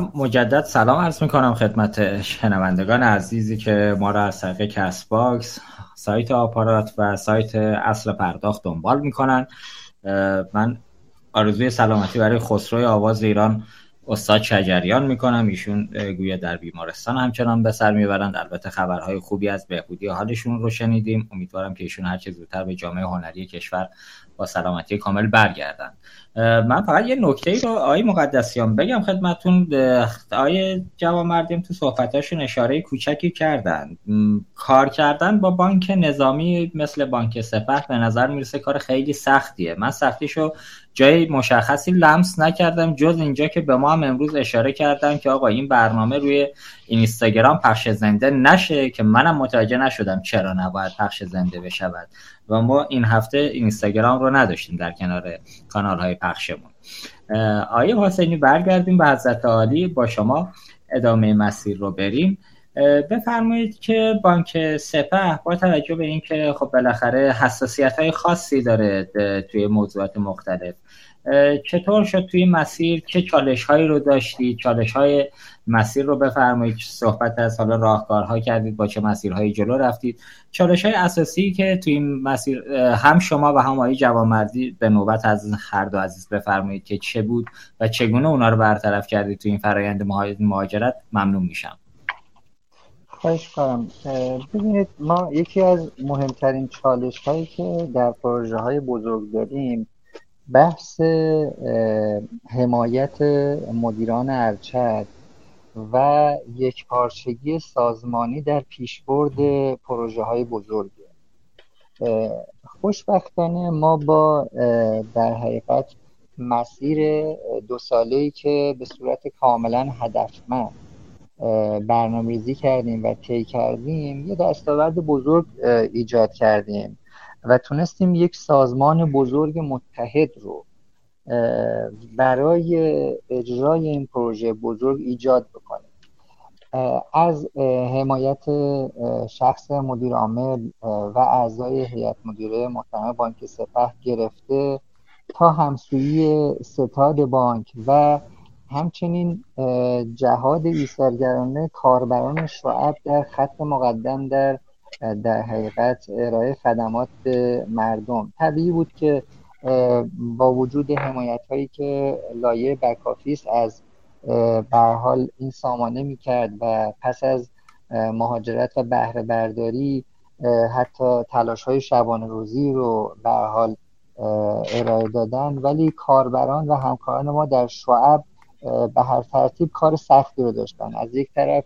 من مجدد سلام عرض می‌کنم خدمت شنوندگان عزیزی که ما را از طریق Castbox سایت آپارات و سایت عصر پرداخت دنبال می‌کنن. من آرزوی سلامتی برای خسروی آواز ایران استاد شجریان می‌کنم. ایشون گویا در بیمارستان همچنان به سر می‌برند. البته خبرهای خوبی از بهبودی حالشون رو شنیدیم. امیدوارم که ایشون هرچه زودتر به جامعه هنری کشور با سلامتی کامل برگردن. من فقط یه نکته ای رو آقای مقدسیان بگم خدمتون. آقای جوان مردیم تو صحبتاشون اشاره کوچکی کردن. کار کردن با بانک نظامی مثل بانک سپه به نظر می‌رسه کار خیلی سختیه. من سختیشو جای مشخصی لمس نکردم جز اینجا که به ما هم امروز اشاره کردن که آقا این برنامه روی اینستاگرام پخش زنده نشه که منم متوجه نشدم چرا نباید پخش زنده بشود. و ما این هفته اینستاگرام رو نداشتیم در کنار کانال های پخشمون آیه حسینی برگردیم به حضرت عالی. با شما ادامه مسیر رو بریم. بفرمایید که بانک سپه با توجه به اینکه خب بالاخره حساسیت های خاصی داره توی موضوعات مختلف. چطور شد توی مسیر؟ چه چالش هایی رو داشتید چالش های مسیر رو بفرمایید صحبت از حالا راهکارها کردید با چه مسیرهایی جلو رفتید؟ چالش های اساسی که توی این مسیر هم شما و هم آقای جوانمردی به نوبت از هر دو عزیز بفرمایید که چه بود و چگونه اونا رو برطرف کردید توی این فرایند مهاجرت ممنون میشم. خواهش کنم ببینید ما یکی از مهمترین چالش هایی که در پروژه های بزرگ داریم بحث حمایت مدیران ارچد و یک پارچگی سازمانی در پیشبرد پروژه های بزرگه خوشبختانه ما با در حقیقت مسیر دو ساله ای که به صورت کاملا هدفمند برنامه‌ریزی کردیم و طی کردیم یه دستاورد بزرگ ایجاد کردیم. و تونستیم یک سازمان بزرگ متحد رو برای اجرای این پروژه بزرگ ایجاد بکنیم. از حمایت شخص مدیر عامل و اعضای هیئت مدیره محترم بانک سپه گرفته تا همسویی ستاد بانک و همچنین جهاد ایثارگرانه کاربران شعب در خط مقدم در در حقیقت ارائه خدمات به مردم. طبیعی بود که با وجود حمایت هایی که لایه بکافیس از به حال این سامانه می‌کرد و پس از مهاجرت و بهره برداری حتی تلاش های شبانه روزی رو به حال ارائه دادن. ولی کاربران و همکاران ما در شعب به هر ترتیب کار سختی رو داشتن. از یک طرف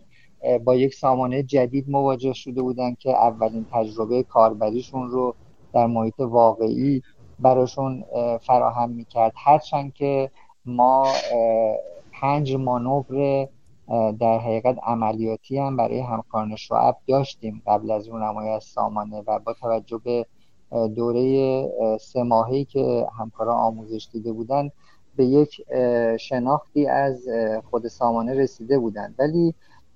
با یک سامانه جدید مواجه شده بودن که اولین تجربه کاربریشون رو در محیط واقعی براشون فراهم می‌کرد. هرچند که ما پنج مانور در حقیقت عملیاتی هم برای همکاران شعب داشتیم قبل از رونمایی از سامانه و با توجه به دوره سه ماهی که همکاران آموزش دیده بودن به یک شناختی از خود سامانه رسیده بودن. ولی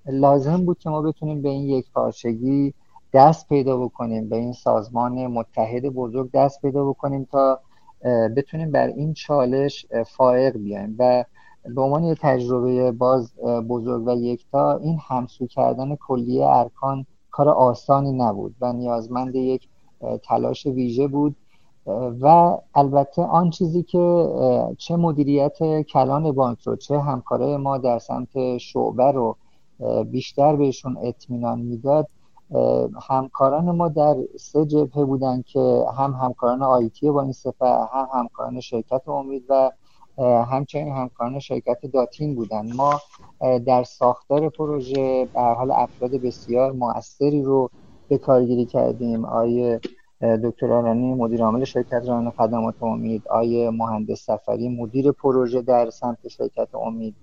لازم بود که ما بتونیم به این یک پارچگی دست پیدا بکنیم به این سازمان متحد بزرگ دست پیدا بکنیم تا بتونیم بر این چالش فائق بیایم. و به عنوان یک تجربه باز بزرگ و یکتا این همسو کردن کلیه ارکان کار آسانی نبود و نیازمند یک تلاش ویژه بود. و البته آن چیزی که چه مدیریت کلان بانک رو چه همکاره ما در سمت شعبه رو بیشتر بهشون اطمینان می‌داد همکاران ما در سه جبهه بودن که هم همکاران آیتی با این سپه هم همکاران شرکت امید و همچنین همکاران شرکت داتین بودن. ما در ساختار پروژه به حال افراد بسیار موثری رو به کارگیری کردیم. آیه دکتر آرانی مدیر عامل شرکت ران خدمات امید آیه مهندس سفری مدیر پروژه در سمت شرکت امید.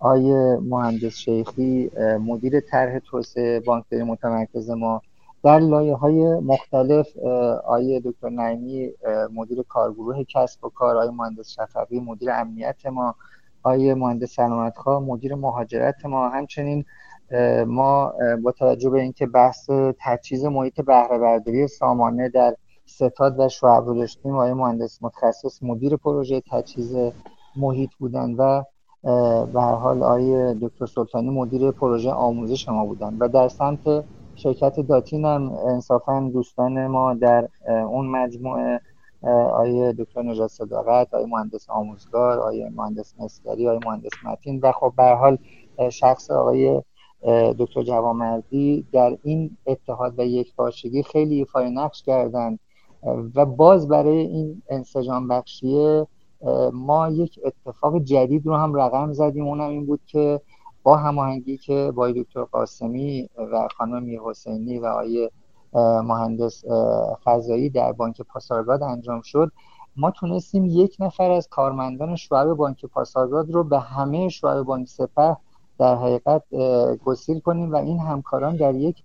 آیه مهندس شیخی مدیر طرح توسعه بانکداری متمرکز ما. در لایه های مختلف آیه دکتر نعیمی مدیر کارگروه کسب و کار آیه مهندس شفقی مدیر امنیت ما آیه مهندس سلامت خواه مدیر مهاجرت ما. همچنین ما با توجه به اینکه بحث تجهیز محیط بهره برداری سامانه در ستاد و شعب داشتیم آقای مهندس متخصص مدیر پروژه تجهیز محیط بودن و به هر حال آقای دکتر سلطانی مدیر پروژه آموزش ما بودن و در سمت شرکت داتین هم انصافا دوستان ما در اون مجموعه آیه دکتر نجات صداقت آیه مهندس آموزگار آیه مهندس مسکری آیه مهندس متین و خب به حال شخص آقای دکتر جوامردی در این اتحاد و یک پارچگی خیلی ایفای نقش کردند و باز برای این انسجام بخشیه ما یک اتفاق جدید رو هم رقم زدیم. اونم این بود که با هماهنگی که با دکتر قاسمی و خانم میر حسینی و آیه مهندس فضایی در بانک پاسارگاد انجام شد ما تونستیم یک نفر از کارمندان شعب بانک پاسارگاد رو به همه شعب بانک سپه در حقیقت گسیل کنیم و این همکاران در یک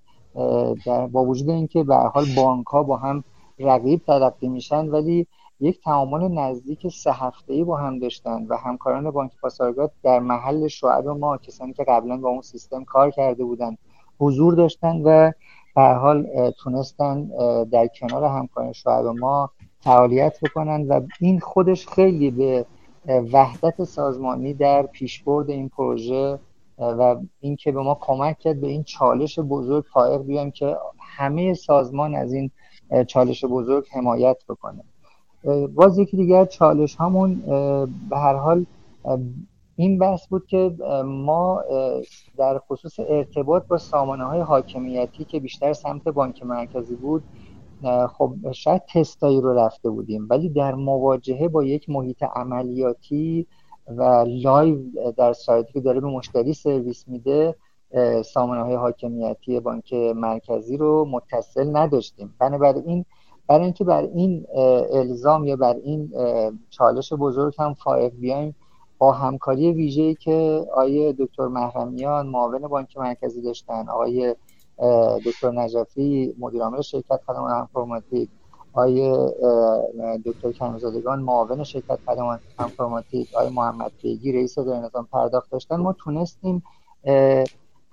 در با وجود اینکه به حال بانک ها با هم رقیب تلقی میشن ولی یک تعامل نزدیک سه هفته ای با هم داشتن و همکاران بانک پاسارگاد در محل شعب ما کسانی که قبلا با اون سیستم کار کرده بودن حضور داشتن و به حال تونستن در کنار همکاران شعب ما فعالیت بکنن و این خودش خیلی به وحدت سازمانی در پیشبرد این پروژه و اینکه به ما کمک کرد به این چالش بزرگ فائق بیایم که همه سازمان از این چالش بزرگ حمایت بکنه. باز یکی دیگر چالش همون به هر حال این بحث بود که ما در خصوص ارتباط با سامانه های حاکمیتی که بیشتر سمت بانک مرکزی بود خب شاید تستایی رو رفته بودیم. ولی در مواجهه با یک محیط عملیاتی و live در سایتی که داره به مشتری سرویس میده سامانه های حاکمیتی بانک مرکزی رو متصل نداشتیم. بنابراین برای اینکه بر این الزام یا بر این چالش بزرگ هم فائق بیایم با همکاری ویژه‌ای که آقای دکتر محرمیان معاون بانک مرکزی داشتن آقای دکتر نجفی مدیر عامل شرکت خدمات انفورماتیک آقای دکتر کنزادگان معاون شرکت خدمات انفرماتیک آقای محمد بیگی رئیس اداره نظام پرداخت داشتن. ما تونستیم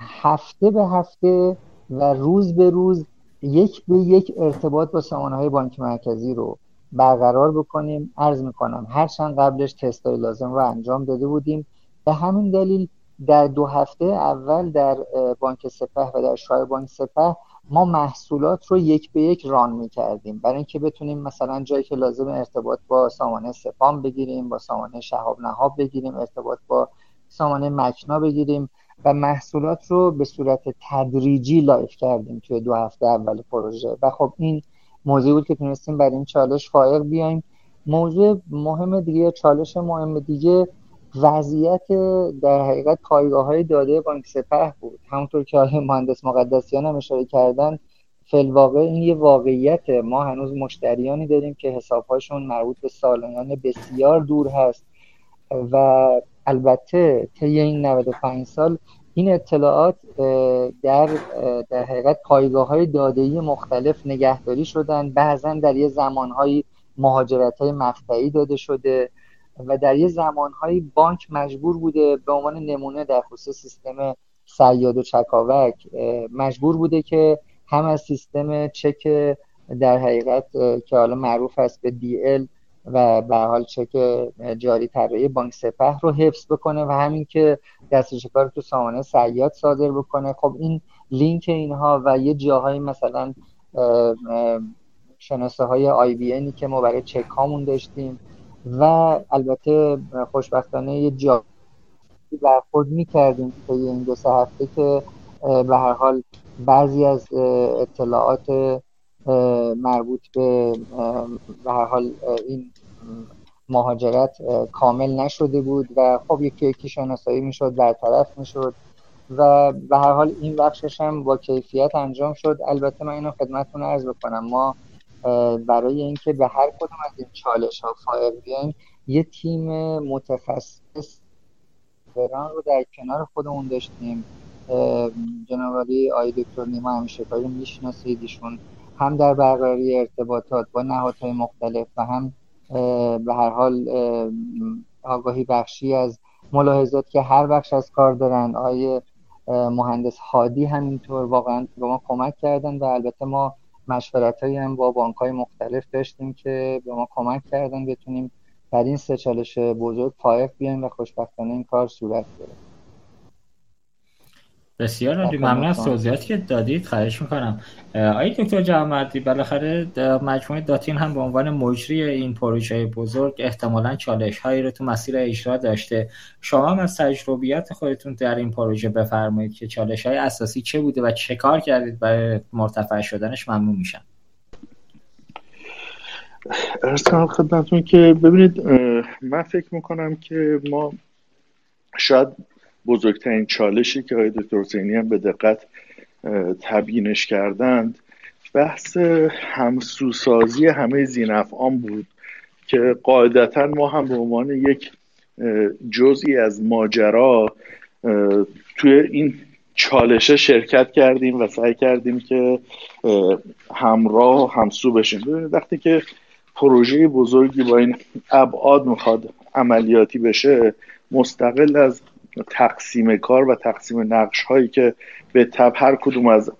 هفته به هفته و روز به روز یک به یک ارتباط با سامانه های بانک مرکزی رو برقرار بکنیم. عرض می‌کنم هرچند قبلش تستای لازم رو انجام داده بودیم. به همین دلیل در دو هفته اول در بانک سپه و در شای بانک سپه ما محصولات رو یک به یک run می کردیم برای اینکه بتونیم مثلا جایی که لازمه ارتباط با سامانه سپام بگیریم با سامانه شهاب نهاب بگیریم ارتباط با سامانه مکنا بگیریم. و محصولات رو به صورت تدریجی live کردیم توی دو هفته اول پروژه. و خب این موضوع بود که تونستیم برای این چالش فائق بیایم. موضوع مهم دیگه چالش مهم دیگه وضعیت در حقیقت پایگاه های داده بانک سپه بود. همونطور که آقای مهندس مقدسیان هم اشاره کردن فلواقع این یه واقعیت. ما هنوز مشتریانی داریم که حسابهاشون مربوط به سالانه بسیار دور هست و البته طی این 95 سال این اطلاعات در در حقیقت پایگاه های داده مختلف نگهداری شدن. بعضا در یه زمانهایی مهاجرت های مقطعی داده شده و در یه زمانهایی بانک مجبور بوده به عنوان نمونه در خصوص سیستم سیاد و چکاوک مجبور بوده که هم از سیستم چک در حقیقت که حالا معروف است به دی و به حال چک جاری طراحی بانک سپه رو حفظ بکنه و همین که دستش کار تو سامانه سیاد صادر بکنه. خب این لینک اینها و یه جاهایی مثلا شناسه های آی بی که ما برای چک هامون داشتیم و البته خوشبختانه یه جا برخورد می‌کردیم که این دو سه هفته که به هر حال بعضی از اطلاعات مربوط به به هر حال این مهاجرت کامل نشده بود و خب یکی یکی شناسایی می‌شد برطرف می‌شد و به هر حال این بخشش هم با کیفیت انجام شد. البته من اینو خدمتتون عرض بکنم. ما برای اینکه به هر کدوم از این چالش ها فائق بیایم یه تیم متخصص بران رو در کنار خودمون داشتیم. جناب آی دکتر نیما همیشه کاری می‌شناسید. ایشون هم در برقراری ارتباطات با نهادهای مختلف و هم به هر حال آگاهی بخشی از ملاحظات که هر بخش از کار دارن. آیه مهندس هادی همینطور. واقعا به ما کمک کردن و البته ما مشورت هم با بانک های مختلف داشتیم که به ما کمک کردن بتونیم در این سه چالش بزرگ پایف بیایم و خوشبختانه این کار صورت گرفت. بسیار عالی ممنون از توضیحاتی که دادید. خواهش می‌کنم. آقای دکتر جوامردی بالاخره مجموعه داتین هم به عنوان مجری این پروژه بزرگ احتمالا چالش هایی رو تو مسیر اجرا داشته. شما هم از تجربیات خودتون در این پروژه بفرمایید که چالش های اساسی چه بوده و چه کار کردید برای مرتفع شدنش. ممنون میشم. ارز کنم خدمتون که ببینید من فکر می‌کنم که ما شاید بزرگترین چالشی که آقای دکتر حسینی هم به دقت تبیینش کردند. بحث همسوسازی همه زینفعان بود که قاعدتا ما هم به عنوان یک جزئی از ماجرا توی این چالشه شرکت کردیم و سعی کردیم که همراه و همسو بشیم. ببینید وقتی که پروژه بزرگی با این ابعاد می‌خواد عملیاتی بشه مستقل از تقسیم کار و تقسیم نقش هایی که به تب هر کدوم از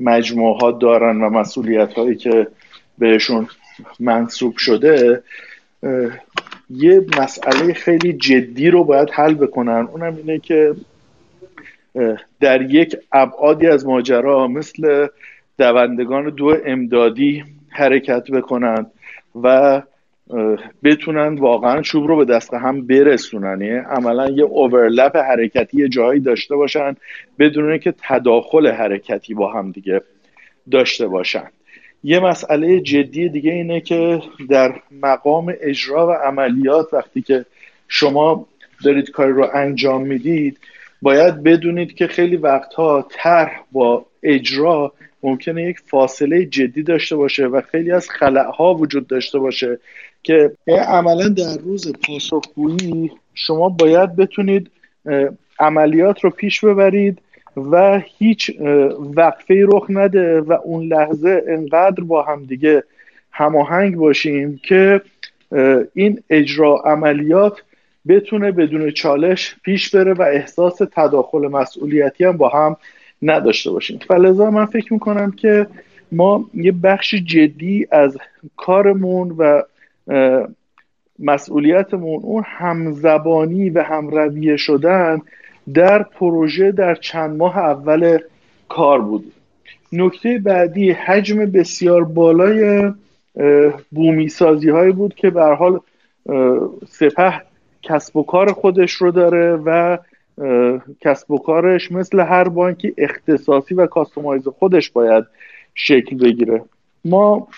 مجموعه ها دارن و مسئولیت هایی که بهشون منصوب شده یه مسئله خیلی جدی رو باید حل بکنن. اونم اینه که در یک ابعادی از ماجرا مثل دوندگان دو امدادی حرکت بکنن و بتونن واقعا چوب رو به دست هم برسونن. یعنی عملا یه اوورلپ حرکتی جایی داشته باشن بدون که تداخل حرکتی با هم دیگه داشته باشن. یه مسئله جدی دیگه اینه که در مقام اجرا و عملیات وقتی که شما دارید کاری رو انجام می‌دید باید بدونید که خیلی وقتها طرح با اجرا ممکنه یک فاصله جدی داشته باشه و خیلی از خلعها وجود داشته باشه. که عملا در روز پاسخگویی شما باید بتونید عملیات رو پیش ببرید و هیچ وقفه رخ نده و اون لحظه انقدر با هم دیگه هماهنگ باشیم که این اجرا عملیات بتونه بدون چالش پیش بره و احساس تداخل مسئولیتی هم با هم نداشته باشیم. فلذا من فکر می‌کنم که ما یه بخش جدی از کارمون و مسئولیتمون اون همزبانی و همرویه شدن در پروژه در چند ماه اول کار بود. نکته بعدی حجم بسیار بالای بومی سازی هایی بود که به حال سپه کسب و کار خودش رو داره و کسب و کارش مثل هر بانکی اختصاصی و کاستومایز خودش باید شکل بگیره. ما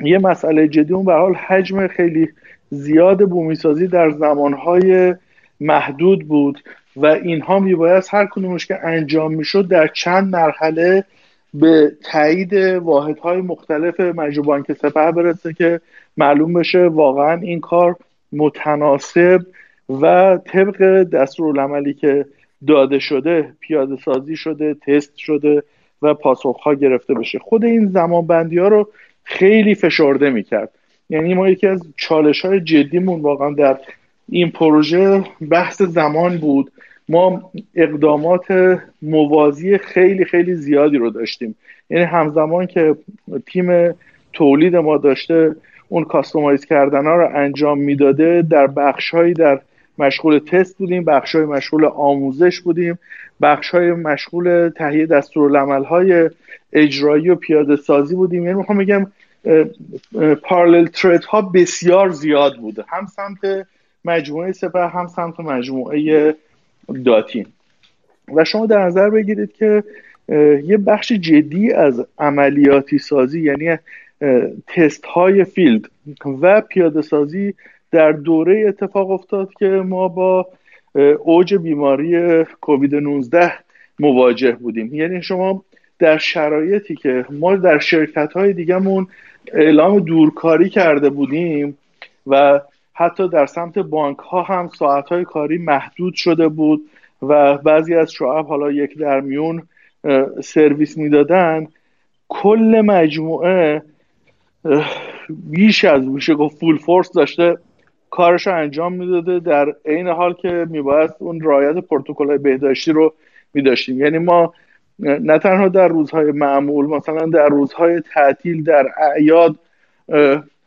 یه مسئله جدی اون به حال حجم خیلی زیاد بومیسازی در زمانهای محدود بود و اینها میباید هر کدومش که انجام می‌شد در چند مرحله به تایید واحدهای مختلف مجموع بانک سپه برسه که معلوم بشه واقعا این کار متناسب و طبق دستورالعملی که داده شده پیاده سازی شده تست شده و پاسخها گرفته بشه. خود این زمان بندی ها رو خیلی فشرده می‌کرد. یعنی ما یکی از چالش های جدیمون واقعا در این پروژه بحث زمان بود. ما اقدامات موازی خیلی خیلی زیادی رو داشتیم. یعنی همزمان که تیم تولید ما داشته اون کاستومایز کردن ها رو انجام می‌داده در بخشهایی در مشغول تست بودیم بخش های مشغول آموزش بودیم بخش های مشغول تهیه دستورالعمل های اجرایی و پیاده سازی بودیم. یعنی می‌خوام بگم پارلل ترید ها بسیار زیاد بوده هم سمت مجموعه سپه هم سمت مجموعه داتین و شما در نظر بگیرید که یه بخش جدی از عملیاتی سازی یعنی تست های فیلد و پیاده سازی در دوره اتفاق افتاد که ما با اوج بیماری کووید 19 مواجه بودیم. یعنی شما در شرایطی که ما در شرکت های دیگهمون اعلام دورکاری کرده بودیم و حتی در سمت بانک ها هم ساعت های کاری محدود شده بود و بعضی از شعب حالا یک در میون سرویس می‌دادن کل مجموعه بیش از میشه گفت فول فورس داشته کارش رو انجام می‌داده در عین حال که میباید اون رعایت پروتکل بهداشتی رو میداشتیم. یعنی ما نه تنها در روزهای معمول مثلا در روزهای تعطیل در اعیاد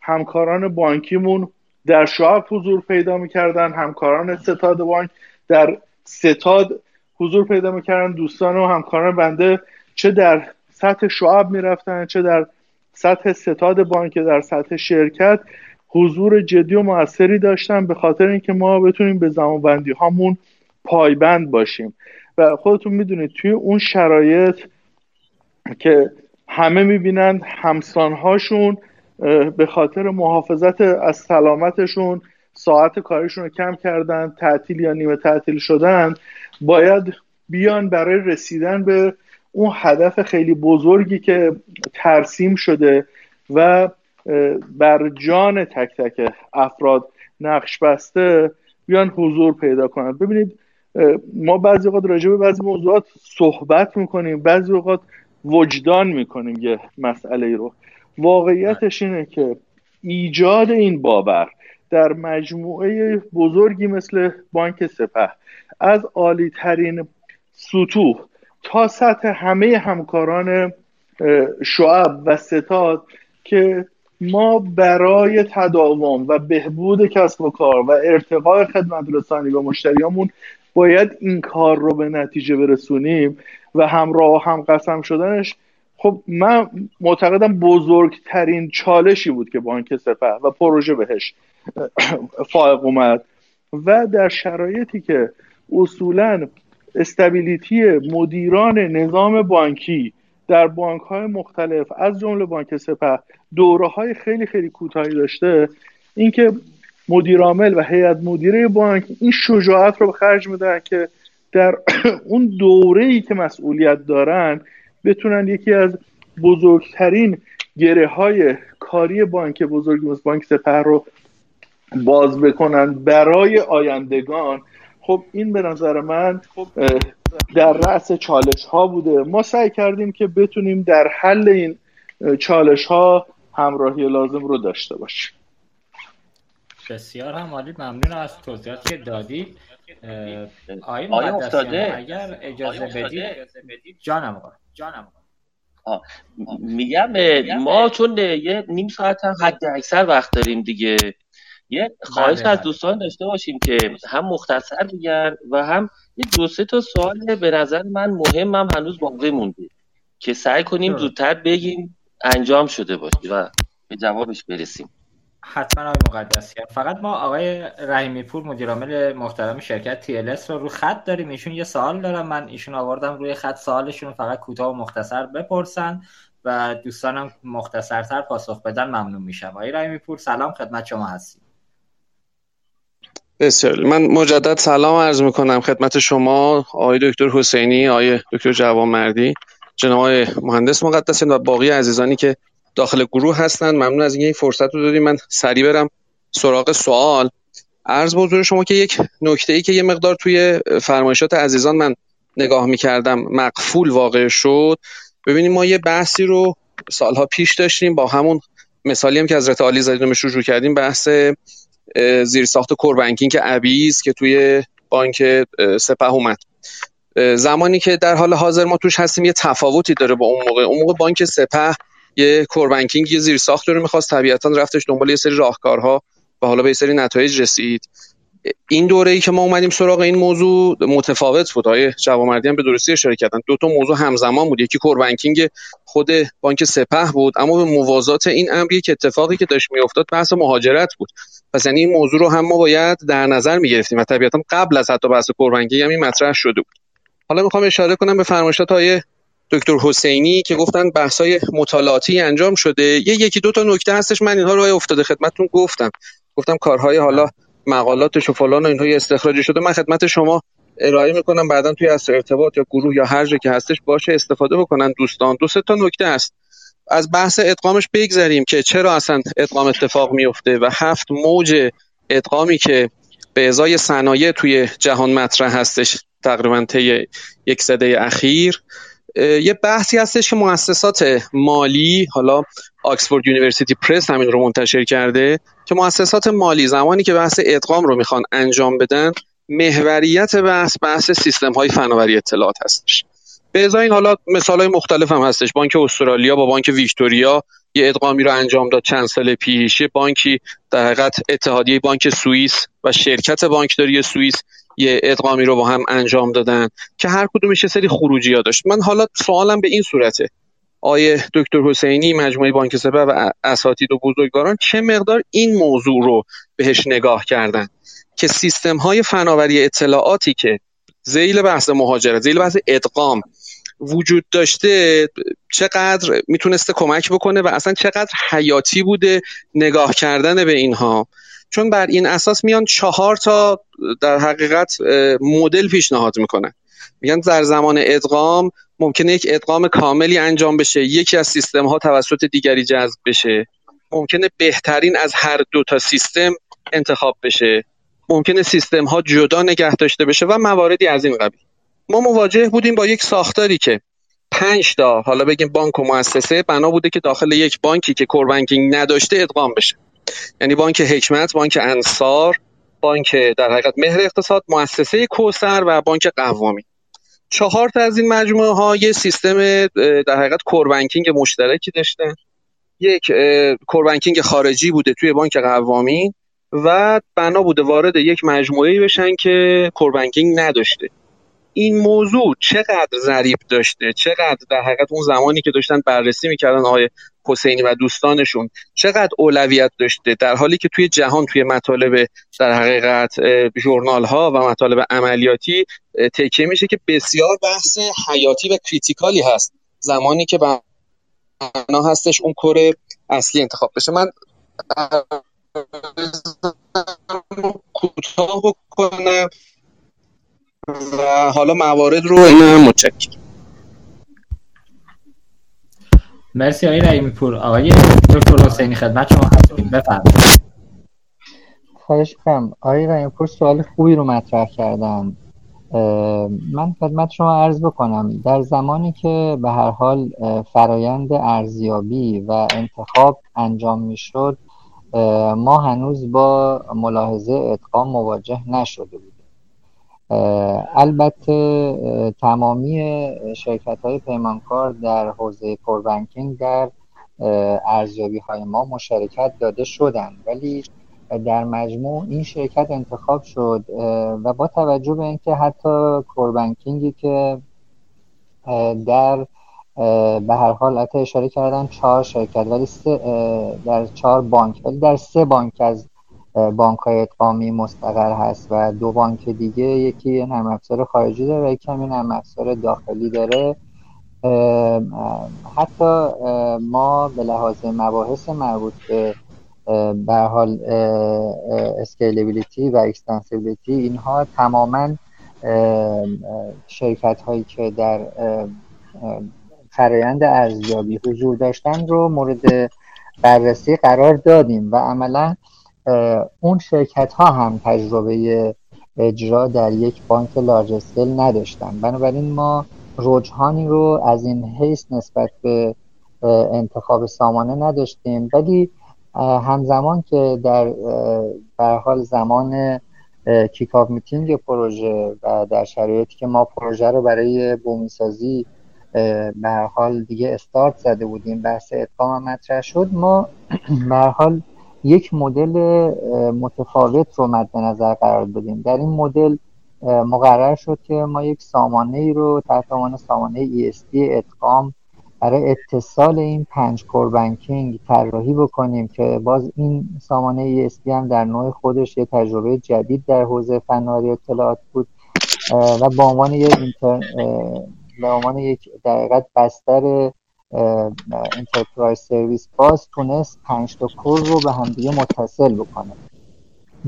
همکاران بانکیمون در شعب حضور پیدا می‌کردن همکاران ستاد بانک در ستاد حضور پیدا می‌کردن دوستان و همکاران بنده چه در سطح شعب می‌رفتن چه در سطح ستاد بانک در سطح شرکت. حضور جدی و موثری داشتن به خاطر اینکه ما بتونیم به زمانبندی هامون پایبند باشیم. و خودتون می‌دونید توی اون شرایط که همه می‌بینند همسانهاشون به خاطر محافظت از سلامتشون ساعت کارشون رو کم کردن تعطیل یا نیمه تعطیل شدن باید بیان برای رسیدن به اون هدف خیلی بزرگی که ترسیم شده و بر جان تک تک افراد نقش بسته بیان حضور پیدا کنند ببینید ما بعضی اوقات راجع به بعضی موضوعات صحبت می‌کنیم بعضی اوقات وجدان می‌کنیم یه مسئله رو. واقعیتش اینه که ایجاد این باور در مجموعه بزرگی مثل بانک سپه از عالی ترین سطوح تا سطح همه همکاران شعب و ستاد که ما برای تداوم و بهبود کسب و کار و ارتقاء خدمت رسانی به مشتریامون باید این کار رو به نتیجه برسونیم و همراه و هم قسم شدنش خب من معتقدم بزرگترین چالشی بود که بانک سپه و پروژه بهش فائق اومد و در شرایطی که اصولا استبیلیتی مدیران نظام بانکی در بانک های مختلف از جمله بانک سپه دوره های خیلی خیلی کوتاهی داشته. اینکه مدیر عامل و هیئت مدیره بانک این شجاعت رو به خرج میدن که در اون دوره ای که مسئولیت دارن بتونن یکی از بزرگترین گره های کاری بانک بزرگ بانک سپه رو باز بکنن برای آیندگان. خب این به نظر من در رأس چالش ها بوده. ما سعی کردیم که بتونیم در حل این چالش ها همراهی لازم رو داشته باشیم. بسیار هم عالی. ممنون از توضیحاتی که دادی آقای افتاده؟ اگر اجازه بدید. جانم جانم میگم ما چون یه نیم ساعت هم حد اکثر وقت داریم دیگه. یه خواهش بله، از بله. دوستان داشته باشیم که هم مختصر بگن و هم یه دو سه تا سوال به نظر من مهم هم هنوز باقی مونده که سعی کنیم زودتر بگیم انجام شده باشه و به جوابش برسیم. حتما آقای مقدسیان فقط ما آقای رحیمی پور مدیر عامل محترم شرکت تی رو رو خط داریم. ایشون یه سوال دارم. من ایشون آوردم روی خط. سوالشون فقط کوتاه و مختصر بپرسن و دوستانم مختصرتر پاسخ بدن ممنون میشم. آقای رحیمی پور سلام. خدمت شما هستیم. بسیار من مجدد سلام عرض می‌کنم خدمت شما آقای دکتر حسینی آقای دکتر جوانمردی. جناب مهندس مقدسیان و باقی عزیزانی که داخل گروه هستن ممنون از اینکه این فرصت رو دادیم من سریع برم سراغ سوال. عرض به شما که یک نکته ای که یه مقدار توی فرمایشات عزیزان من نگاه می‌کردم مقفول واقع شد. ببینیم ما یه بحثی رو سالها پیش داشتیم با همون مثالی هم که حضرت عالی زدین شروع کردیم بحث زیرساخت core banking که ابیز که توی بانک سپه اومد. زمانی که در حال حاضر ما توش هستیم یه تفاوتی داره با اون موقع. اون موقع بانک سپه یه core banking یه زیر ساخت رو می‌خواست طبیعتا رفتش دنبال یه سری راهکارها و حالا به یه سری نتایج رسید. این دوره ای که ما اومدیم سراغ این موضوع متفاوت بود. آقای جوانمردی هم به درستی اشاره کردن. دو تا موضوع همزمان بود. یکی core banking خود بانک سپه بود اما به موازات این امری که اتفاقی که داشت میافتاد بحث مهاجرت بود. پس یعنی این موضوع رو هم ما باید در نظر می‌گرفتیم و طبیعتا قبل از حتی بحث کوربنکینگ هم این مطرح شده بود. حالا می‌خوام اشاره کنم به فرمایشات های دکتر حسینی که گفتن بحث‌های مطالعاتی انجام شده. یه یکی دو تا نکته هستش. من اینها رو افتاده خدمتتون گفتم. گفتم کارهای حالا مقالاتش و فلان و اینها استخراجی شده. من خدمت شما ارائه می‌کنم. بعدا توی از ارتباط یا گروه یا هر جا که هستش باشه استفاده بکنن دوستان. دو سه تا نکته هست. از بحث ادغامش بگذریم که چرا اصلا ادغام اتفاق میفته و هفت موج ادغامی که به ازای صنایع توی جهان مطرح هستش تقریبا طی یک سده اخیر. یه بحثی هستش که مؤسسات مالی حالا Oxford University Press همین رو منتشر کرده که مؤسسات مالی زمانی که بحث ادغام رو می‌خوان انجام بدن محوریت بحث بحث سیستم های فناوری اطلاعات هستش. به ازای این حالا مثال های مختلف هم هستش. بانک استرالیا با بانک ویکتوریا یه ادغامی رو انجام داد چند سال پیش. یه بانکی در حقیقت اتحادیه بانک سوئیس و شرکت بانکداری سوئیس یه ادغامی رو با هم انجام دادن که هر کدومش یه سری خروجی ها داشت. من حالا سوالم به این صورته. آیه دکتر حسینی مجموعه بانک سپه و اساتید و بزرگواران چه مقدار این موضوع رو بهش نگاه کردن؟ که سیستم های فناوری اطلاعاتی که زیل بحث مهاجرت زیل بحث ادغام وجود داشته چقدر می‌تونسته کمک بکنه و اصلا چقدر حیاتی بوده نگاه کردن به اینها. چون بر این اساس میان چهار تا در حقیقت مدل پیشنهاد می‌کنن. میگن در زمان ادغام ممکنه یک ادغام کاملی انجام بشه یکی از سیستم ها توسط دیگری جذب بشه. ممکنه بهترین از هر دو تا سیستم انتخاب بشه. ممکنه سیستم ها جدا نگه داشته بشه و مواردی از این قبیل. ما مواجه بودیم با یک ساختاری که پنج تا حالا بگیم بانک و مؤسسه بنا بوده که داخل یک بانکی که کور بانکینگ نداشته ادغام بشه. یعنی بانک حکمت بانک انصار بانک در حقیقت مهر اقتصاد مؤسسه کوسر و بانک قوامی. چهار تا از این مجموعه ها یه سیستم در حقیقت کور بانکینگ مشترکی داشتن. یک کور بانکینگ خارجی بوده توی بانک قوامی و بنا بوده وارد یک مجموعه بشن که کور بانکینگ نداشته. این موضوع چقدر ضریب داشته؟ چقدر در حقیقت اون زمانی که داشتن بررسی می‌کردن آقای حسینی و دوستانشون چقدر اولویت داشته؟ در حالی که توی جهان توی مطالب در حقیقت ژورنال ها و مطالب عملیاتی تکیه میشه که بسیار بحث حیاتی و کریتیکالی هست. زمانی که بنا هستش اون کور اصلی انتخاب بشه. من کوتاه بکنم. و حالا موارد رو این متشکرم. مرسی آقای رحیمی پور. آقای دکتر حسینی خدمت شما هستیم. بفرمایید. خواهش کنم آقای رحیمی پور سوال خوبی رو مطرح کردن من خدمت شما عرض بکنم. در زمانی که به هر حال فرایند ارزیابی و انتخاب انجام می‌شد ما هنوز با ملاحظه ادغام مواجه نشده بودیم. البته تمامی شرکت های پیمانکار در حوزه پربنکینگ در ارزیابی های ما مشارکت داده شدند. ولی در مجموع این شرکت انتخاب شد و با توجه به اینکه حتی کوربنکینگی که در به هر حال حتی اشاره کردن چهار شرکت ولی سه در چهار بانک ولی در سه بانک از بانک های ادغامی مستقر هست و دو بانک دیگه یکی نرم افزار خارجی داره و یکی همین نرم افزار داخلی داره. حتی ما به لحاظ مباحث مربوط به به حال scalability و extensibility اینها تماما شرکت هایی که در فرایند ارزیابی حضور داشتن رو مورد بررسی قرار دادیم و عملا اون شرکت ها هم تجربه اجرا در یک بانک large scale نداشتن. بنابراین ما رجحانی رو از این حیث نسبت به انتخاب سامانه نداشتیم. ولی همزمان که در به حال زمان کیکاف میتینگ پروژه و در شرایطی که ما پروژه رو برای بومیسازی به حال دیگه استارت زده بودیم بحث ادغام مطرح شد ما به حال یک مدل متفاوت رو مد نظر قرار بدیم در این مدل مقرر شد که ما یک سامانه ای رو تحت عنوان سامانه ESD ادغام برای اتصال این پنج core banking طراحی بکنیم که باز این سامانه ESB هم در نوع خودش یه تجربه جدید در حوزه فناوری اطلاعات بود و به عنوان یک. به عنوان یک در حقیقت بستر enterprise service bus تونست پنج تا core رو به همدیگه متصل بکنه.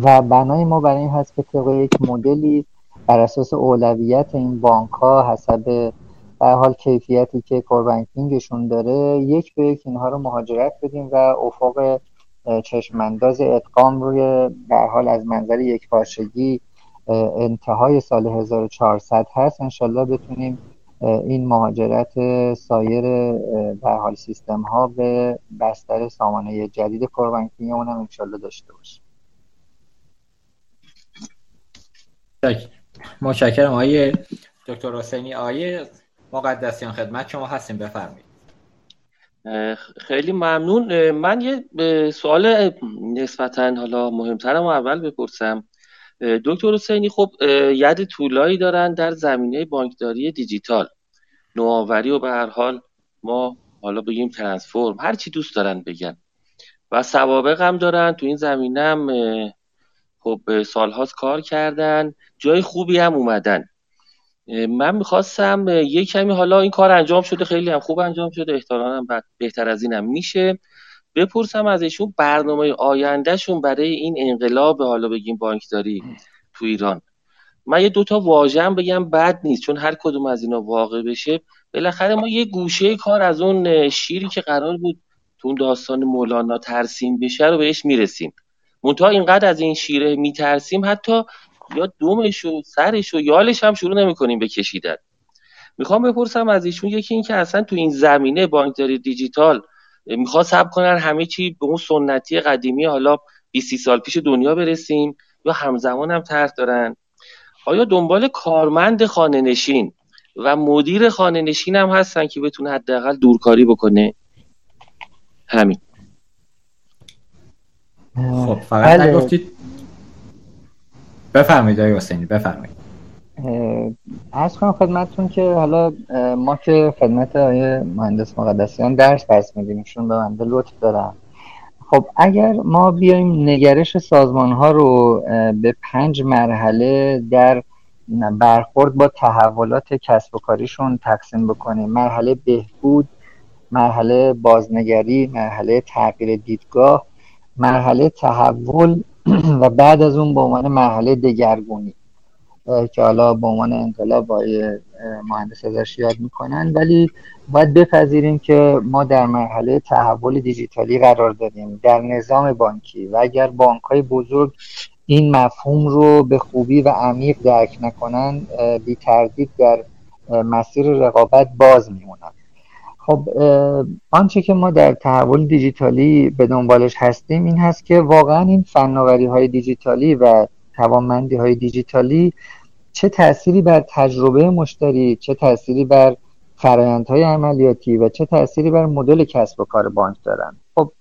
و بنای ما برای این هست که طبق یک مدلی بر اساس اولویت این بانک ها حسب به حال کیفیتی که کور بانکینگشون داره یک به یک اینها رو مهاجرت بدیم و افق چشمانداز ادغام روی به حال از منظر یک پارچگی انتهای سال 1400 هست. انشالله بتونیم این مهاجرت سایر به حال سیستم ها به بستر سامانه جدید کوربانکینگ اون هم انشالله داشته باشه متشکرم آقای دکتر حسینی. آقای مقدسیان خدمت شما هستیم بفرمایید. خیلی ممنون. من یه سوال نسبتا حالا مهمترم اول بپرسم. دکتر حسینی خب ید طولایی دارن در زمینه بانکداری دیجیتال. نوآوری و به هر حال ما حالا بگیم ترانسفورم هر چی دوست دارن بگن. و سوابق هم دارن تو این زمینه هم خب سالهاست کار کردن. جای خوبی هم اومدن. من می‌خواستم یه کمی حالا این کار انجام شده خیلی هم خوب انجام شده احتمالاً بهتر از اینم میشه. بپرسم از ایشون برنامه آیندهشون برای این انقلاب حالا بگیم بانکداری تو ایران. من یه دوتا واژه بگم بد نیست چون هر کدوم از اینا واقع بشه. بالاخره ما یه گوشه کار از اون شیری که قرار بود تو اون داستان مولانا ترسیم بشه رو بهش می‌رسیم. منتها اینقدر از این شیره میترسیم حتی یا دومش و سرش و یالش هم شروع نمی‌کنیم به کشیدن. می‌خوام بپرسم از ایشون یکی این که اصلا تو این زمینه بانکداری دیجیتال می‌خواد سب کنن همه چی به اون سنتی قدیمی حالا 20 سال پیش دنیا برسیم یا همزمان هم طرح دارن؟ آیا دنبال کارمند خانه نشین و مدیر خانه نشین هم هستن که بتونه حداقل دورکاری بکنه؟ همین. خب فقط بله. نگفتید؟ بفرمایید آقای حسینی بفرمایید. ارز کنم خدمتتون که حالا ما که خدمت آقای مهندس مقدسیان درس پس میدیم ایشون به من لطف دارن. خب اگر ما بیایم نگرش سازمان ها رو به پنج مرحله در برخورد با تحولات کسب و کاریشون تقسیم بکنیم. مرحله بهبود مرحله بازنگری مرحله تغییر دیدگاه مرحله تحول و بعد از اون به عنوان مرحله دگرگونی. که حالا به عنوان انقلاب های مهندس ازش یاد می‌کنن ولی باید بپذیریم که ما در مرحله تحول دیجیتالی قرار داریم در نظام بانکی. و اگر بانک های بزرگ این مفهوم رو به خوبی و عمیق درک نکنن بی تردید در مسیر رقابت باز میمونن. خب آنچه که ما در تحول دیجیتالی به دنبالش هستیم این هست که واقعا این فناوری های دیجیتالی و توانمندی های دیجیتالی چه تأثیری بر تجربه مشتری چه تأثیری بر فرایندهای عملیاتی و چه تأثیری بر مدل کسب و کار بانک دارن؟ خب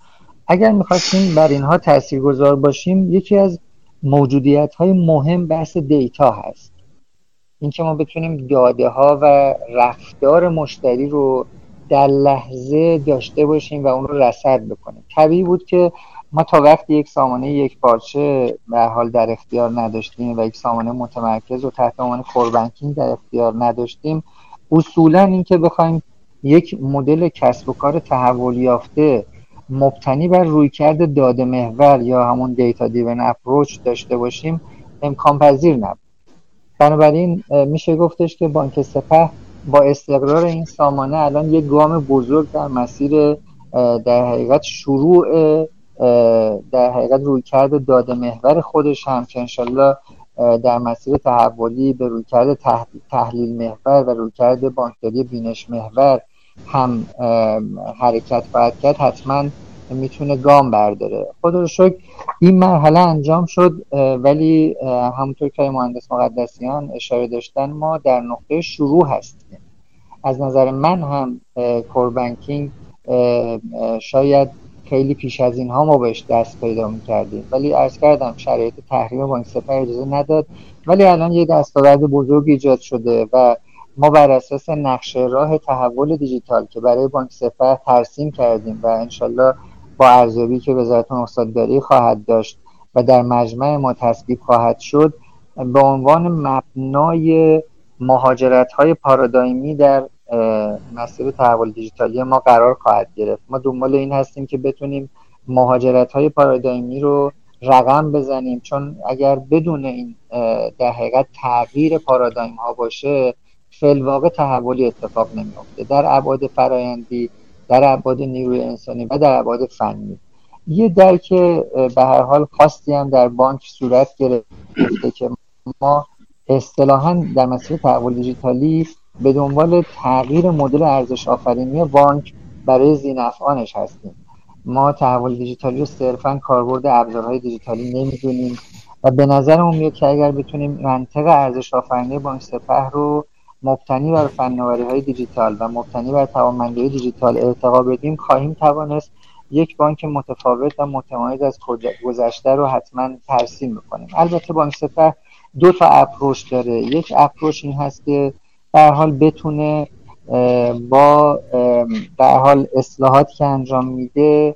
اگر می‌خواستیم بر اینها تاثیرگذار باشیم یکی از موجودیت های مهم بحث دیتا هست. اینکه ما بتونیم داده ها و رفتار مشتری رو در لحظه داشته باشیم و اون رو رصد بکنیم. طبیعی بود که ما تا وقتی یک سامانه یک پارچه به حال در اختیار نداشتیم و یک سامانه متمرکز و تحت عنوان کوربنکینگ در اختیار نداشتیم اصولا اینکه بخوایم یک مدل کسب و کار تحول یافته مبتنی بر رویکرد داده محور یا همون دیتا دیون اپروچ داشته باشیم امکان پذیر نبود. بنابراین میشه گفتش که بانک سپه با استقرار این سامانه الان یک گام بزرگ در مسیر در حقیقت شروع در حقیقت رویکرد داده محور خودش هم که انشالله در مسیر تحولی به رویکرد تحلیل محور و رویکرد بانکداری بینش محور هم حرکت خواهد کرد حتما می‌تونه گام برداره. خدا رو شکر این مرحله انجام شد ولی همونطور که مهندس مقدسیان اشاره داشتن ما در نقطه شروع هستیم. از نظر من هم کوربنکینگ شاید خیلی پیش از اینها ما بهش دست پیدا می‌کردیم. ولی ارز کردم شرایط تحریم بانک سپه اجازه نداد. ولی الان یه دستاورد بزرگ ایجاد شده و ما بر اساس نقشه راه تحول دیجیتال که برای بانک سپه ترسیم کردیم و انشالله با ارزیابی که وزارت استادگاری خواهد داشت و در مجمع ما تصویب خواهد شد به عنوان مبنای مهاجرت های پارادایمی در مسیر تحول دیجیتالی ما قرار خواهد گرفت. ما دنبال این هستیم که بتونیم مهاجرت های پارادایمی رو رقم بزنیم. چون اگر بدون این در حقیقت تغییر پارادایم ها باشه فلواقع تحولی اتفاق نمیافته. در ابعاد فرایندی در ابعاد نیروی انسانی و در ابعاد فنی. یه درک به هر حال خاصی هم در بانک صورت گرفته که ما اصطلاحا در مسیر تحول دیجیتالی به دنبال تغییر مدل ارزش آفرینی بانک برای زینفعانش هستیم. ما تحول دیجیتالی رو صرفا کاربرد ابزارهای دیجیتالی نمی‌دونیم و به نظرمون میاد که اگر بتونیم منطق ارزش آفرینی بانک سپه رو مبتنی بر فناوری های دیجیتال و مبتنی بر توانمندی دیجیتال ارتقا بدیم خواهیم توانست یک بانک متفاوت و متمایز از گذشته رو حتما ترسیم می‌کنیم البته بانک سپه دو تا اپروش داره. یک اپروش این هست که در حال بتونه با در حال اصلاحاتی که انجام میده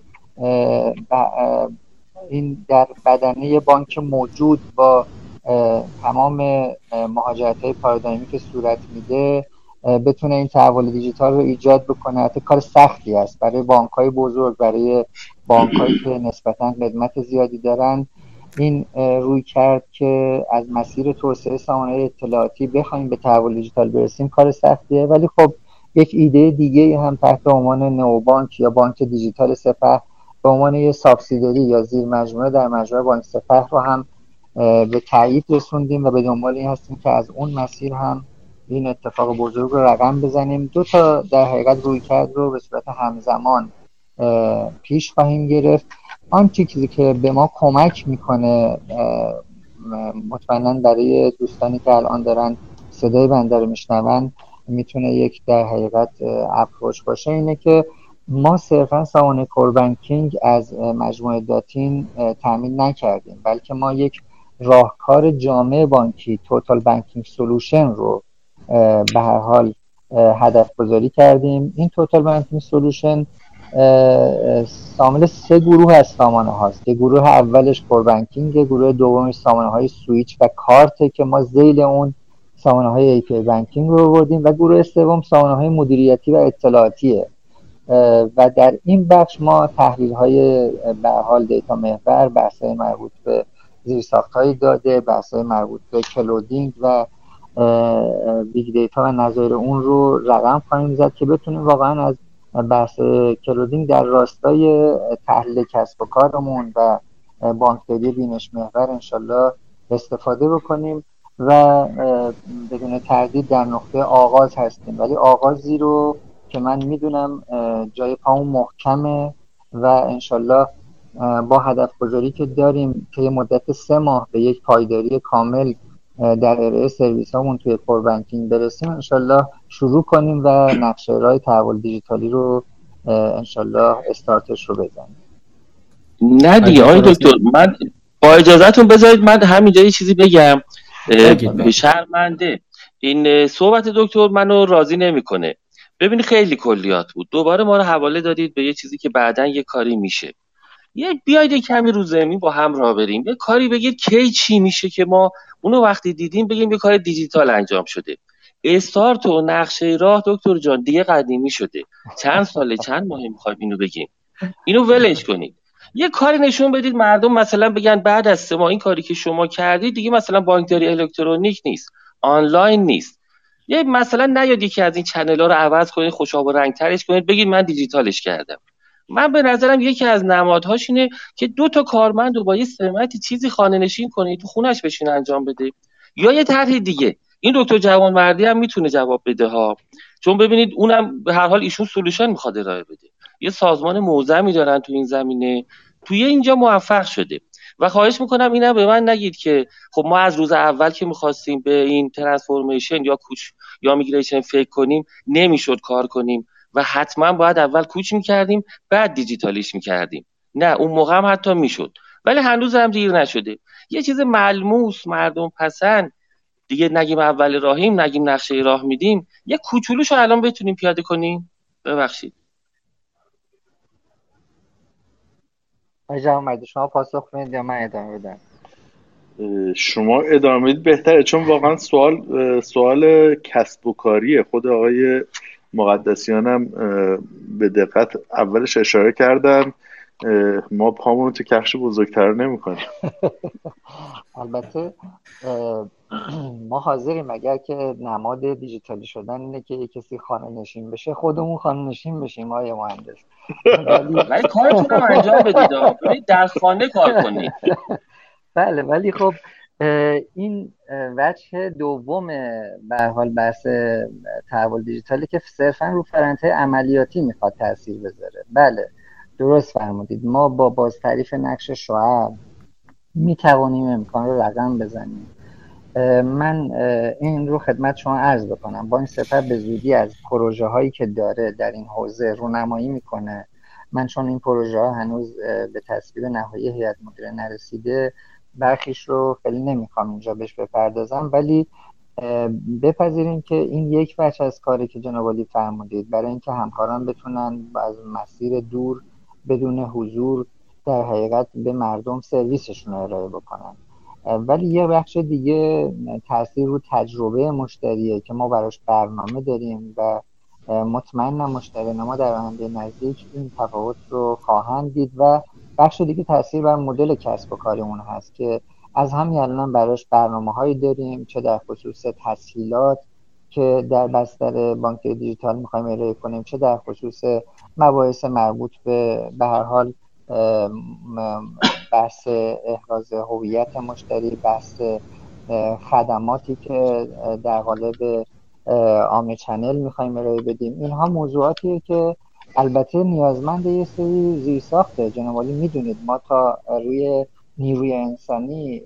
این در بدنه بانک موجود با تمام مهاجرت های پارادایمی که صورت میده بتونه این تحول دیجیتال رو ایجاد بکنه. حتی کار سختی است. برای بانک های بزرگ برای بانک هایی که نسبتا خدمت زیادی دارن. این روی کرد که از مسیر توسعه سامانه اطلاعاتی بخوایم به تحول دیجیتال برسیم کار سختیه. ولی خب یک ایده دیگه هم تحت عنوان نو بانک یا بانک دیجیتال سپه به عنوان یه سابسیدری یا زیر مجموعه در مجموعه بانک سپه رو هم به تایید رسوندیم و به دنبال این هستیم که از اون مسیر هم این اتفاق بزرگ رو رقم بزنیم. دو تا در حقیقت روی کرد رو به صورت همزمان پیش خواهیم گرفت. آن چیزی که به ما کمک می‌کنه مطمئنا برای دوستانی که الان دارن صدای بنده رو میشنون می‌تونه یک در حقیقت approach باشه اینه که ما صرفا سامانه core banking از مجموعه داتین تامین نکردیم بلکه ما یک راهکار جامع بانکی total banking solution رو به هر حال هدف گذاری کردیم. این total banking solution شامل سه گروه از سامانه هاست. که گروه اولش banking گروه دومش سامانه های سویچ و کارت که ما ذیل اون سامانه های API banking رو بردیم و گروه سوم سامانه های مدیریتی و اطلاعاتیه. و در این بخش ما تحلیل های به حال دیتا محور بحث مربوط به زیرساخت های داده بحث مربوط به clouding و big data و نظایر اون رو رقم خواهیم زد که بتونیم واقعا از بحث clouding در راستای تحلیل کسب و کارمون و بانکداری بینش محور انشالله استفاده بکنیم و بدون تردید در نقطه آغاز هستیم. ولی آغازی رو که من می‌دونم جای پامون محکمه و انشالله با هدف گذاری که داریم که یه مدت سه ماه به یک پایداری کامل در ارائه سرویس همون توی کور بانکینگ برسیم انشالله شروع کنیم و نقشه رای تحول دیجیتالی رو انشالله استارتش رو بزنیم. نه دیگه آقای دکتر من با اجازهتون بذارید من همینجا یه چیزی بگم. به شرمنده. این صحبت دکتر منو راضی نمی‌کنه. ببینید خیلی کلیات بود. دوباره ما رو حواله دادید به یه چیزی که بعدا یه کاری میشه. یه بیاید کمی رو زمین با هم راه بریم. یه کاری بگید کی چی میشه که ما اونو وقتی دیدیم بگیم یه کار دیجیتال انجام شده. استارت و نقشه راه دکتر جان دیگه قدیمی شده. چند ساله چند ماه می‌خوایم اینو بگیم؟ اینو ولش کنید. یه کاری نشون بدید مردم مثلا بگن بعد از سه این کاری که شما کردید دیگه مثلا بانکداری الکترونیک نیست آنلاین نیست. یه مثلا نیاد یکی از این چنل ها رو عوض کنید خوشاب و رنگترش کنید بگید من دیجیتالش کردم. من به نظرم یکی از نمادهاش اینه که دو تا کارمند رو با یه سمتی چیزی خانه نشین کنه تو خونش بشین انجام بده. یا یه طرح دیگه. این دکتر جوان مردی هم می‌تونه جواب بده ها. چون ببینید اونم به هر حال ایشون سولوشن می‌خواد ارائه بده. یه سازمان موزمی دارن تو این زمینه. توی اینجا موفق شده. و خواهش می‌کنم اینم به من نگید که خب ما از روز اول که می‌خواستیم به این ترانسفورمیشن یا کوچ یا میگریشن فکر کنیم نمی‌شد کار کنیم. و حتما باید اول کوچ می‌کردیم بعد دیجیتالیش می‌کردیم. نه اون موقع هم حتی می‌شد. ولی هنوز هم دیر نشده. یه چیز ملموس مردم پسند. دیگه نگیم اول راهیم نگیم نقشه راه میدیم. یه کوچولوشو الان بتونیم پیاده کنیم. ببخشید. شما پاسخ یا من ادامه بدم؟ شما ادامه بهتره چون واقعا سوال سوال کسب و کاریه. خود آقای مقدسیانم به دقت اولش اشاره کردن ما پامون تو کفش بزرگتر نمی‌کنیم. البته ما حاضریم اگر که نماد دیجیتالی شدن اینه که کسی خانه نشین بشه خودمون خانه نشین بشیم آیه مهندس. ولی کارتون رو انجام بدید در خانه کار کنید. بله ولی خب این وجه دوم به حال بحث تحول دیجیتالی که صرفا رو فرنته عملیاتی می‌خواد تاثیر بذاره. بله درست فرمودید. ما با باز تعریف نقش شعب می‌توانیم امکان رو رقم بزنیم. من این رو خدمت شما عرض بکنم. با این سپر به زودی از پروژه هایی که داره در این حوزه رونمایی می‌کنه. من چون این پروژه ها هنوز به تصویب نهایی هیئت مدیره نرسیده برخیش رو خیلی نمی‌خوام اینجا بهش بپردازم ولی بپذیریم که این یک بچه از کاری که جناب فرمودید برای اینکه همکاران بتونن از مسیر دور بدون حضور در حقیقت به مردم سرویسشون رو ارائه بکنن. ولی یه بخش دیگه تاثیر رو تجربه مشتریه که ما براش برنامه داریم و مطمئنم مشتری ما در آینده نزدیک این تفاوت رو خواهند دید و بخش دیگه تاثیر بر مدل کسب و کارمون هست که از همین الان براش برنامه هایی داریم چه در خصوص تسهیلات که در بستر بانک دیجیتال می‌خوایم ارائه کنیم چه در خصوص مباحث مربوط به به هر حال بحث احراز هویت مشتری بحث خدماتی که در قالب آم چنل می‌خوایم ارائه بدیم. اینها موضوعاتیه که البته نیازمند یه سری زیرساخته جناب می‌دونید. ما تا روی نیروی انسانی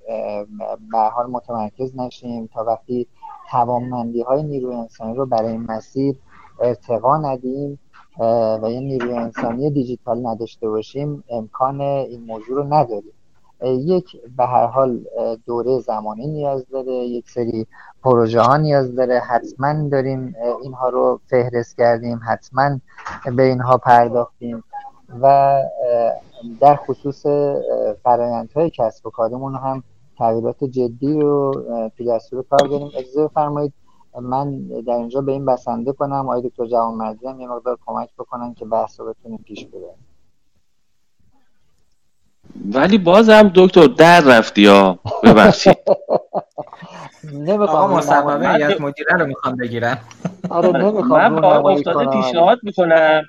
به حال متمرکز نشیم. تا وقتی توانمندی های نیروی انسانی رو برای این مسیر ارتقا ندیم و یه نیروی انسانی دیجیتال نداشته باشیم امکان این موضوع رو نداریم. یک به هر حال دوره زمانی نیاز داره. یک سری پروژه ها نیاز داره حتما داریم اینها رو فهرست کردیم حتما به اینها پرداختیم و در خصوص فرایندهای کسب و کارمون هم تغییرات جدی رو تو دستور کار داریم. اجازه فرمایید من در اینجا به این بسنده کنم. آقای دکتر جوان مردی هم یه مقدار کمک بکنن که بحث رو بتونیم پیش ببریم. ولی بازم دکتر در رفتی ها. ببخشید. آقا مصوبه هیئت مدیره رو می‌خوام بگیرم. آره نمی‌خوام من با افتاده پیشنهاد می‌کنم.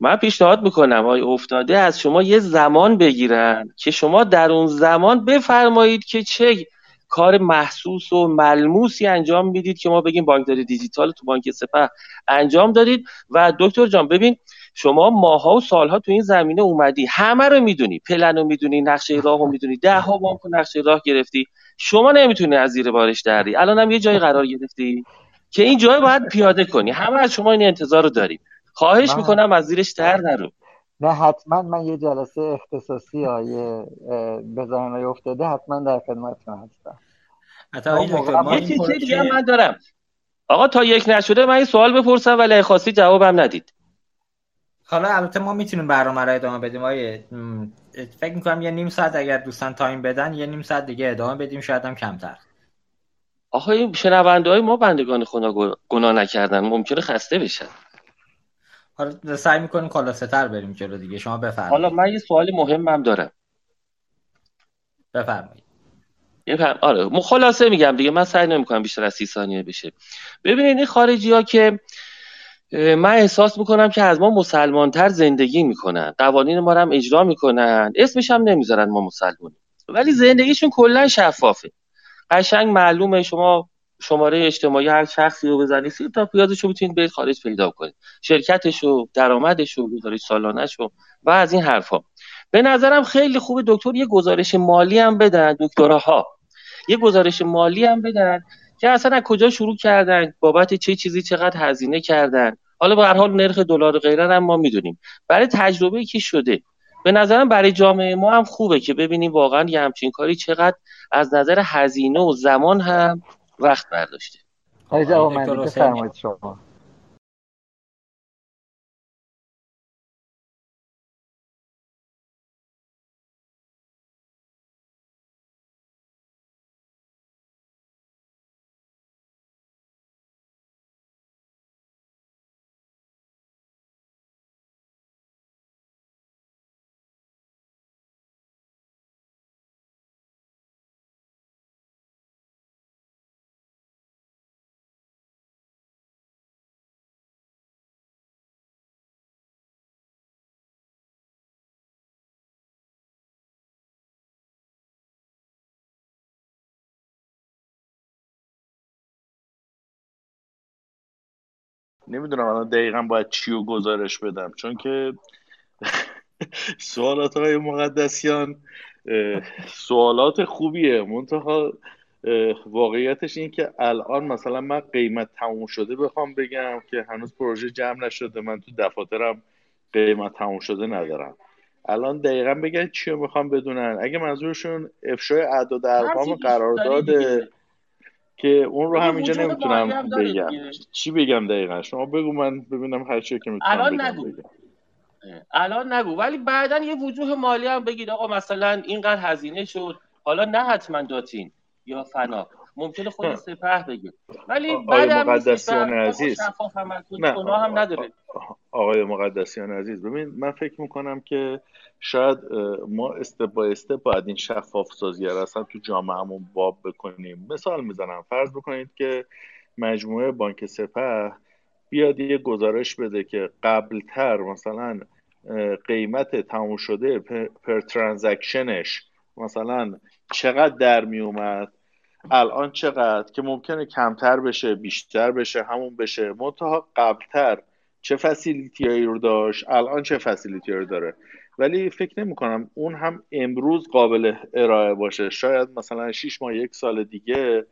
من پیشنهاد می‌کنم. آقای افتاده از شما یه زمان بگیرن که شما در اون زمان بفرمایید که چه کار محسوس و ملموسی انجام می‌دید که ما بگیم بانکداری دیجیتال تو بانک سپه انجام دارید. و دکتر جان ببین شما ماها و سالها تو این زمینه اومدی. همه رو می‌دونی. پلن رو می‌دونی نقشه راه رو می‌دونی. ده ها بانک نقشه راه گرفتی. شما نمی‌تونی از زیر بارش دری. الان هم یه جایی قرار گرفتی که این جای باید پیاده کنی. همه از شما این انتظار رو داریم. خواهش می‌کنم از زیرش در نرو. نه حتما من یه جلسه اختصاصی آیه بزنن افتاده حتما در خدمتتون هستم. یه چیزی دیگه من دارم. آقا تا یک نشده من این سوال بپرسم ولی خواستی جوابم ندید. حالا البته ما می‌تونیم برنامه رو ادامه بدیم آیه. فکر می‌کنم یه نیم ساعت اگر دوستان تایم بدن یه نیم ساعت دیگه ادامه بدیم شاید هم کمتر. آخه این شنونده های ما بندگان خدا گناه نکردن. ممکنه خسته بشن. حالا سعی می‌کنیم خلاصه تر بریم جلو دیگه. شما بفرمایید. حالا من یه سوال مهمم دارم. بفرمایید. فهم... آره خلاصه میگم دیگه. من سعی نمی‌کنم بیشتر از سی ثانیه بشه. ببینید این خارجی ها که من احساس می‌کنم که از ما مسلمانتر زندگی می‌کنن. قوانین ما هم اجرا می‌کنن. اسمش هم نمی‌ذارن ما مسلمونیم ولی زندگیشون کلا شفافه. قشنگ معلومه شما شماره اجتماعی هر شخصی رو بزنید سی تا پیازش رو می‌تونید برید خارج پیدا کنید. شرکتش رو درآمدش رو گزارش سالانش رو و از این حرفا. به نظرم خیلی خوبه دکتر یه گزارش مالی هم بدن دکتراها. یه گزارش مالی هم بدن که اصلا از کجا شروع کردن؟ بابت چه چیزی چقدر هزینه کردن؟ حالا به هر حال نرخ دلار غیره هم ما می‌دونیم. برای تجربه که شده؟ به نظرم برای جامعه ما هم خوبه که ببینیم واقعا یه همچین کاری چقدر از نظر هزینه و زمان هم وقت برداشته. شما. نمی‌دونم الان دقیقا باید چی رو گزارش بدم. چون که سوالات های مقدسیان سوالات خوبیه. منتها واقعیتش این که الان مثلا من قیمت تموم شده بخوام بگم که هنوز پروژه جمع نشده. من تو دفاترم قیمت تموم شده ندارم. الان دقیقا بگن چی رو می‌خوام بدونن. اگه منظورشون افشای اعداد ارقام قرارداد که اون رو هم اینجا نمی‌تونم بگم. چی بگم دقیقا؟ شما بگو من ببینم هر چی که می‌تونم الان نگو. الان نگو. ولی بعدا یه وجوه مالی هم بگید. آقا مثلا اینقدر هزینه شد. حالا نه حتما داتین یا فنا. ممکنه خود سپه بگه ولی بعد مقدسیان عزیز. نه هم نداره. آقای مقدسیان عزیز ببین من فکر می‌کنم که شاید ما استپ با استپ باید این شفاف سازی اصلا تو جامعهمون باب بکنیم. مثال می‌زنم فرض بکنید که مجموعه بانک سپه بیاد یه گزارش بده که قبلتر مثلا قیمت تموم شده پر ترانزکشنش مثلا چقدر در می اومد الان چقدر که ممکنه کمتر بشه بیشتر بشه همون بشه. منتها قبلتر چه فسیلیتی هایی رو داشت الان چه فسیلیتی رو داره. ولی فکر نمی کنم اون هم امروز قابل ارائه باشه. شاید مثلا 6 ماه یک سال دیگه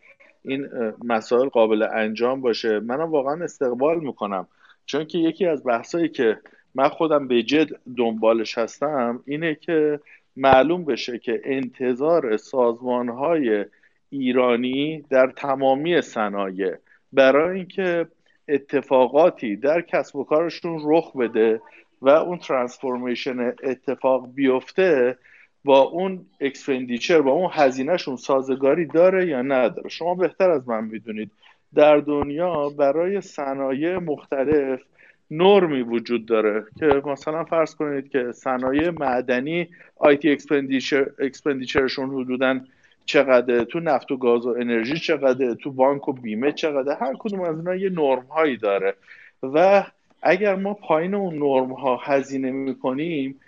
این مسائل قابل انجام باشه. منم واقعا استقبال می‌کنم. چون که یکی از بحثایی که من خودم به جد دنبالش هستم اینه که معلوم بشه که انتظار سازمان های ایرانی در تمامی صنایع. برای اینکه اتفاقاتی در کسب و کارشون رخ بده و اون ترانسفورمیشن اتفاق بیفته با اون expenditure با اون هزینهشون سازگاری داره یا نداره؟ شما بهتر از من می‌دونید. در دنیا برای صنایع مختلف نرمی وجود داره که مثلا فرض کنید که صنایع معدنی IT expenditure شون حدودا چقدر تو نفت و گاز و انرژی چقدر تو بانک و بیمه چقدر هر کدوم از اینا یه نرم هایی داره. و اگر ما پایین اون نرم ها هزینه می‌کنیم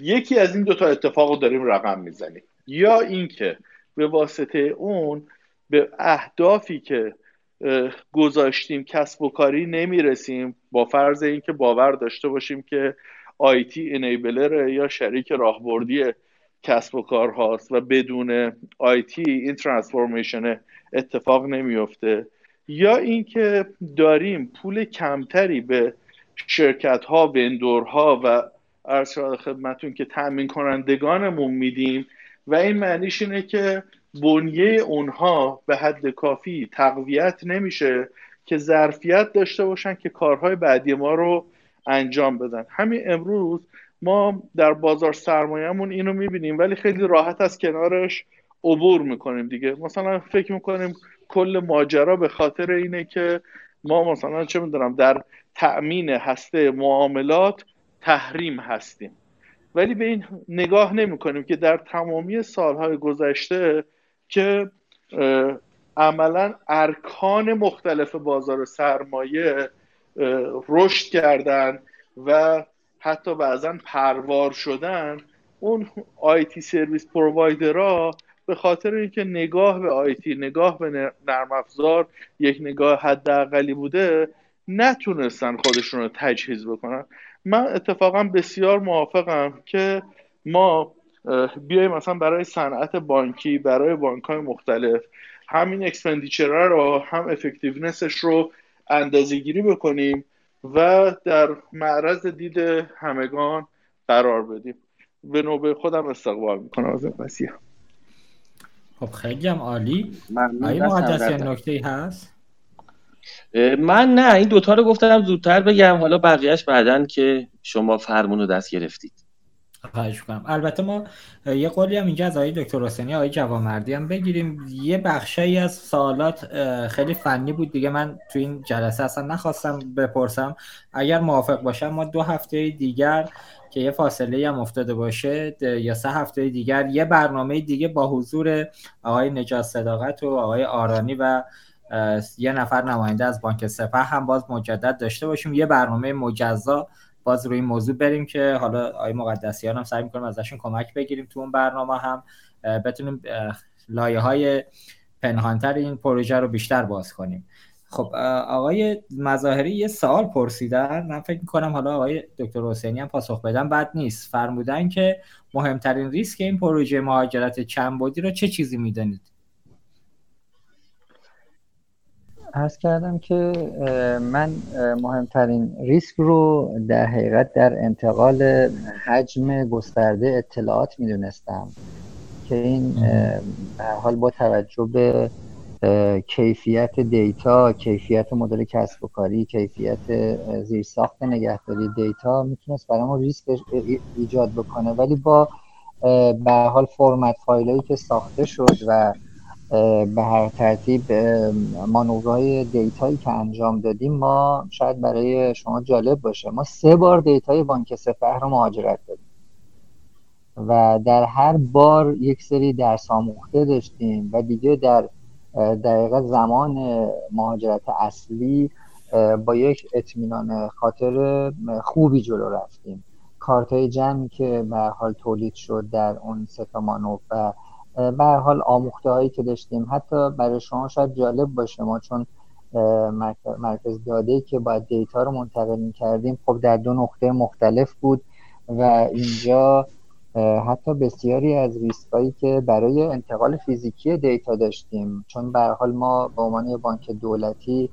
یکی از این دوتا اتفاق رو داریم رقم می‌زنیم. یا اینکه به واسطه اون به اهدافی که گذاشتیم کسب و کاری نمی‌رسیم با فرض اینکه باور داشته باشیم که آیتی انیبلر یا شریک راهبردی کسب و کار هاست و بدون آیتی این ترانسفورمیشن اتفاق نمیفته یا اینکه داریم پول کمتری به شرکت ها وندورها و ارشاد خدمتون که تامین کنندگانمون میدیم و این معنیش اینه که بنیه اونها به حد کافی تقویت نمیشه که ظرفیت داشته باشن که کارهای بعدی ما رو انجام بدن. همین امروز ما در بازار سرمایهمون اینو می‌بینیم ولی خیلی راحت از کنارش عبور می‌کنیم دیگه. مثلا فکر می‌کنیم کل ماجرا به خاطر اینه که ما مثلا چه می‌دونم در تأمین هسته معاملات تحریم هستیم. ولی به این نگاه نمی کنیم که در تمامی سالهای گذشته که عملا ارکان مختلف بازار سرمایه رشد کردن و حتی بعضا پروار شدن اون آیتی سرویس پرووایدرها به خاطر اینکه نگاه به آیتی نگاه به نرم افزار یک نگاه حداقلی بوده نتونستن خودشون رو تجهیز بکنن. من اتفاقا بسیار موافقم که ما بیایم مثلا برای صنعت بانکی برای بانک های مختلف همین expenditure رو هم effectiveness ش رو اندازه گیری بکنیم. و در معرض دید همگان قرار بدیم. به نوبه خودم استقبال می‌کنم از این قضیه. خب خیلی هم عالی. آیا مقدسی نکته هست؟ من نه این دوتا رو گفتم زودتر بگم. حالا بقیهش بعدا که شما فرمون رو دست گرفتید. خواهش کنم البته ما یه قولی هم اینجا از آقای دکتر حسینی آقای جوامردی هم بگیریم. یه بخشی از سوالات خیلی فنی بود دیگه. من تو این جلسه اصلا نخواستم بپرسم. اگر موافق باشم ما دو هفته دیگر که یه فاصله هم افتاده باشه یا سه هفته دیگر یه برنامه دیگه با حضور آقای نجات صداقت و آقای آرانی و یه نفر نماینده از بانک سپه هم باز مجدد داشته باشیم. یه برنامه مجزا باز روی این موضوع بریم که حالا آقای مقدسیان هم سعی می‌کنیم ازشون کمک بگیریم تو اون برنامه هم. بتونیم لایه های پنهانتر این پروژه رو بیشتر باز کنیم. خب آقای مظاهری یه سوال پرسیدن. من فکر می‌کنم حالا آقای دکتر حسینی هم پاسخ بدن. بد نیست. فرمودن که مهمترین ریسک این پروژه مهاجرت چند بودی رو چه چیزی می‌دانید؟ ارز کردم که من مهمترین ریسک رو در حقیقت در انتقال حجم گسترده اطلاعات می‌دونستم که این به حال با توجه به کیفیت دیتا کیفیت مدل کسب و کاری کیفیت زیرساخت نگهداری دیتا می‌تونست برای ما ریسک ایجاد بکنه. ولی با به حال فرمت فایل که ساخته شد و به هر ترتیب مانورهای دیتایی که انجام دادیم ما شاید برای شما جالب باشه ما سه بار دیتای بانک سپه رو مهاجرت دادیم. و در هر بار یک سری درس آموخته داشتیم و دیگه در دقیقه زمان مهاجرت اصلی با یک اطمینان خاطر خوبی جلو رفتیم. کارت های جمعی که به حال تولید شد در اون سه مانور و به حال آموخته هایی که داشتیم. حتی برای شما شاید جالب باشه ما چون مرکز داده که باید دیتا رو منتقل کردیم خب در دو نقطه مختلف بود و اینجا حتی بسیاری از ریسک که برای انتقال فیزیکی دیتا داشتیم. چون به حال ما به عنوان بانک دولتی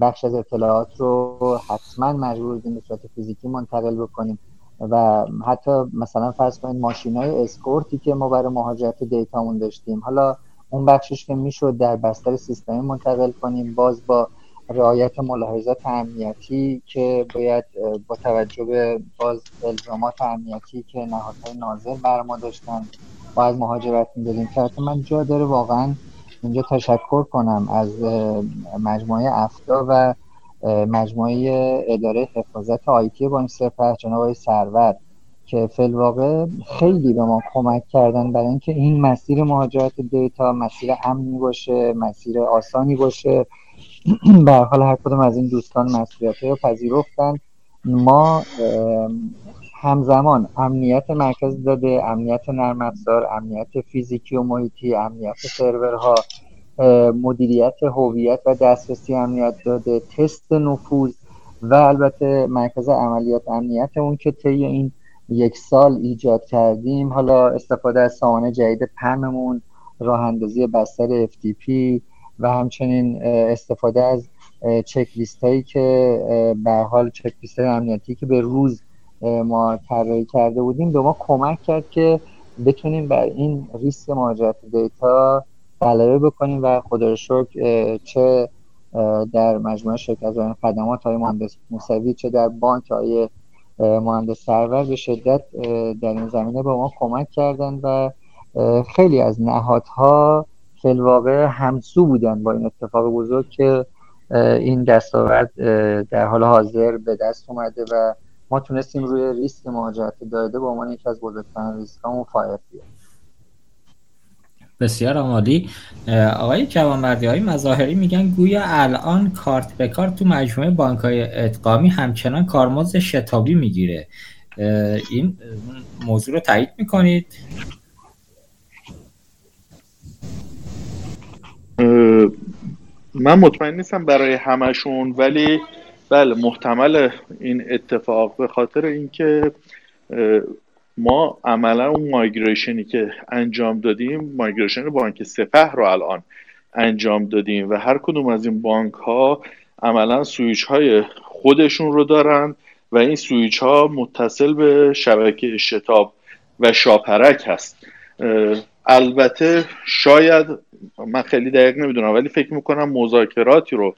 بخش از اطلاعات رو حتما مجبور بودیم به صورت فیزیکی منتقل بکنیم. و حتی مثلا فرض کنید ماشین های اسکورتی که ما برای مهاجرت دیتامون داشتیم. حالا اون بخشش که می‌شد در بستر سیستمی منتقل کنیم باز با رعایت ملاحظات امنیتی که باید با توجه به باز الزامات امنیتی که نهادهای ناظر بر ما داشتن باید مهاجرت می‌دادیم. که من جا داره واقعا اینجا تشکر کنم از مجموعه افتا و مجموعه اداره حفاظت آیتی بانک سپه جناب آقای سرور که فل واقع خیلی به ما کمک کردن برای اینکه این مسیر مهاجرت دیتا مسیر امنی باشه مسیر آسانی باشه. به حال هر کدوم از این دوستان مسئولیت رو پذیرفتن. ما همزمان امنیت مرکز داده امنیت نرم افزار امنیت فیزیکی و محیطی امنیت سرورها مدیریت هویت و دسترسی امنیت داده تست نفوذ و البته مرکز عملیات امنیت اون که طی این یک سال ایجاد کردیم. حالا استفاده از سامانه جدید پممون راه اندازی بستر FTP و همچنین استفاده از چک لیست هایی که به حال چک لیست امنیتی که به روز ما طراحی کرده بودیم به ما کمک کرد که بتونیم بر این ریسک مهاجرت دیتا غلبه بکنیم و خدا شکر چه در مجموعه شرکت خدمات های مهندس موسوی چه در بانک های مهندس سرور به شدت در این زمینه به ما کمک کردن و خیلی از نهادها فلواقع همسو بودن با این اتفاق بزرگ که این دستاورد در حال حاضر به دست اومده و ما تونستیم روی ریسک مهاجرت داده به عنوان یکی از بزرگترین ریسک همون فایق بسیار عالی. آقای جوانمردی های مظاهری میگن گویا الان کارت به کارت تو مجموعه بانک های ادغامی همچنان کارمزد شتابی می‌گیره. این موضوع رو تایید می‌کنید؟ من مطمئن نیستم برای همشون ولی بله محتمله این اتفاق به خاطر اینکه ما عملا اون migration ی که انجام دادیم migration بانک سپه رو الان انجام دادیم و هر کدوم از این بانک ها عملا سویچ های خودشون رو دارن و این سویچ ها متصل به شبکه شتاب و شاپرک هست. البته شاید من خیلی دقیق نمی‌دونم ولی فکر می‌کنم مذاکراتی رو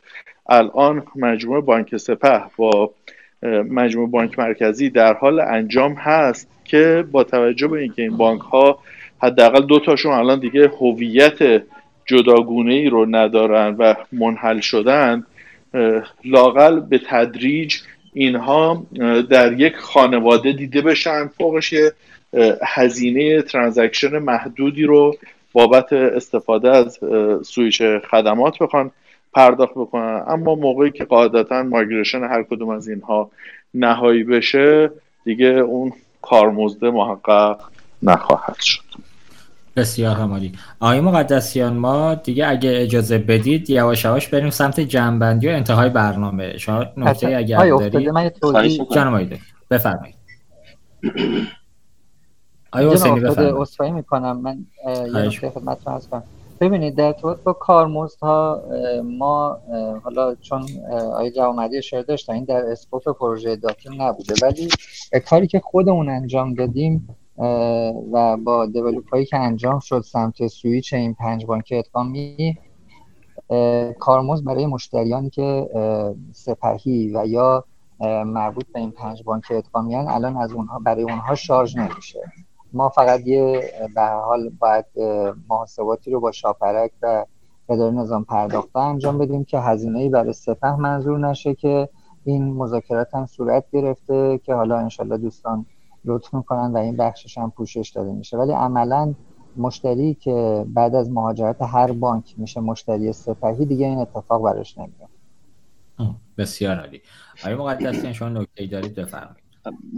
الان مجموعه بانک سپه با مجموعه بانک مرکزی در حال انجام هست که با توجه به اینکه این بانک ها حداقل دو تاشون الان دیگه هویت جداگونه ای رو ندارن و منحل شدن لاقل به تدریج اینها در یک خانواده دیده بشن فوقش هزینه ترانزکشن محدودی رو بابت استفاده از سویچ خدمات بخوان. پرداخت بکنن. اما موقعی که قاعدتا مایگریشن هر کدوم از اینها نهایی بشه دیگه اون کارمزد محقق نخواهد شد. بسیار همالی آقای مقدسیان ما دیگه اگه اجازه بدید یواش یواش بریم سمت جنبندی و انتهای برنامه. شما نکته اگر دارید جانم بفرمایید. آیا حسینی بفرمایید. می‌کنم. من یه خدمتتون هست کنم. ببینید در ارتباط با کارمزدها ما حالا چون آقای جوامردی اشاره داشتن این در اسکوپ پروژه داتین نبوده. ولی کاری که خودمون انجام دادیم و با دیولوپ هایی که انجام شد سمت سویچ این پنج بانک ادغامی کارمزد برای مشتریانی که سپهی و یا مربوط به این پنج بانک ادغامی الان از اونها برای اونها شارژ نمیشه. ما فقط یه به حال باید محاسباتی رو با شاپرک و اداره نظام پرداخته انجام بدیم که هزینه برای سپه منظور نشه که این مذاکرات هم صورت گرفته که حالا انشالله دوستان لطف می‌کنن و این بخشش هم پوشش داده میشه. ولی عملا مشتری که بعد از مهاجرت هر بانک میشه مشتری سپهی دیگه این اتفاق براش نمیاد بسیار عالی. آقای مقدسیان شما نکته دارید؟ بفرمایید.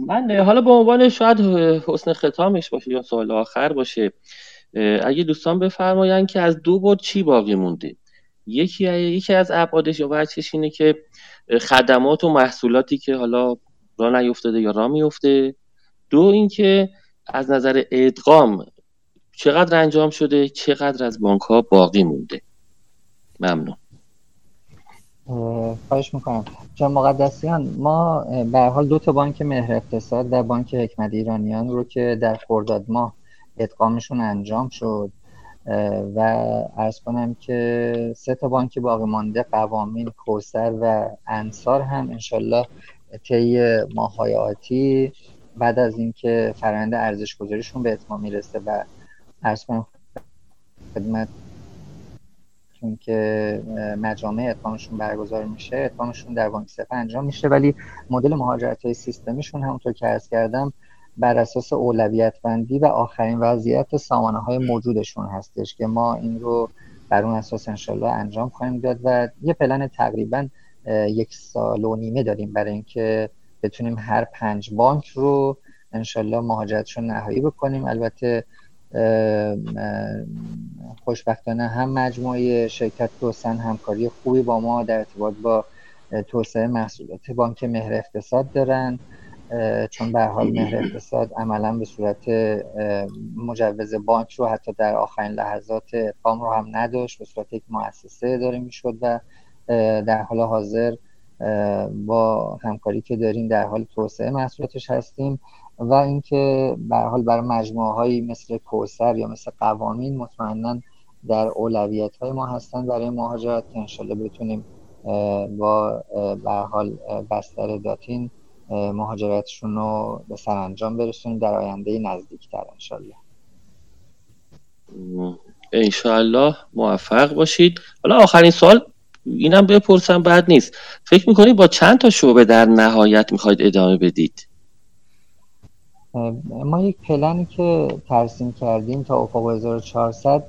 من حالا به عنوان شاید حسن ختامش باشه یا سوال آخر باشه اگه دوستان بفرمایند که از دو بود چی باقی مونده؟ یکی یکی از ابعادش یا بچش اینه که خدمات و محصولاتی که حالا را نیفتاده یا را میفته. دو اینکه از نظر ادغام چقدر انجام شده چقدر از بانک ها باقی مونده؟ ممنون. خواهش می‌کنم. جان مقدسیان ما به حال دو تا بانک مهر اقتصاد در بانک حکمت ایرانیان رو که در خرداد ماه ادغامشون انجام شد. و ارز کنم که سه تا بانک باقی مانده قوامین کوسر و انصار هم انشالله طی ماهای آتی بعد از اینکه فرآیند ارزش گذاریشون به اتمام می‌رسه و ارز کنم خدمت چون که مجامع ادغامشون برگزار میشه ادغامشون در بانک سپه انجام میشه. ولی مدل مهاجرت های سیستمیشون همونطور که عرض کردم بر اساس اولویت بندی و آخرین وضعیت سامانه های موجودشون هستش که ما این رو بر اون اساس انشالله انجام خواهیم داد و یه پلن تقریبا یک سال و نیمه داریم برای اینکه بتونیم هر پنج بانک رو انشالله مهاجرتشون نهایی بکنیم. البته خوشبختانه هم مجموعه شرکت توسن همکاری خوبی با ما در ارتباط با توسعه محصولات بانک مهر اقتصاد دارن. چون به حال مهر اقتصاد عملا به صورت مجوز بانک رو حتی در آخرین لحظات اقام رو هم نداشت به صورت یک مؤسسه داره می‌شد و در حال حاضر با همکاری که داریم در حال توسعه محصولاتش هستیم. و اینکه به حال برای مجموعه هایی مثل کوسر یا مثل قوامین مطمئنا در اولویت های ما هستن برای مهاجرت. که انشالله بتونیم با به حال بستر داتین مهاجرتشون رو به سرانجام برسونیم در آینده نزدیکتر انشالله. انشالله موفق باشید. حالا آخرین سوال اینم بپرسم بعد نیست. فکر می‌کنید با چند تا شعبه در نهایت می‌خواید ادامه بدید؟ ما یک پلنی که ترسیم کردیم تا افق 1400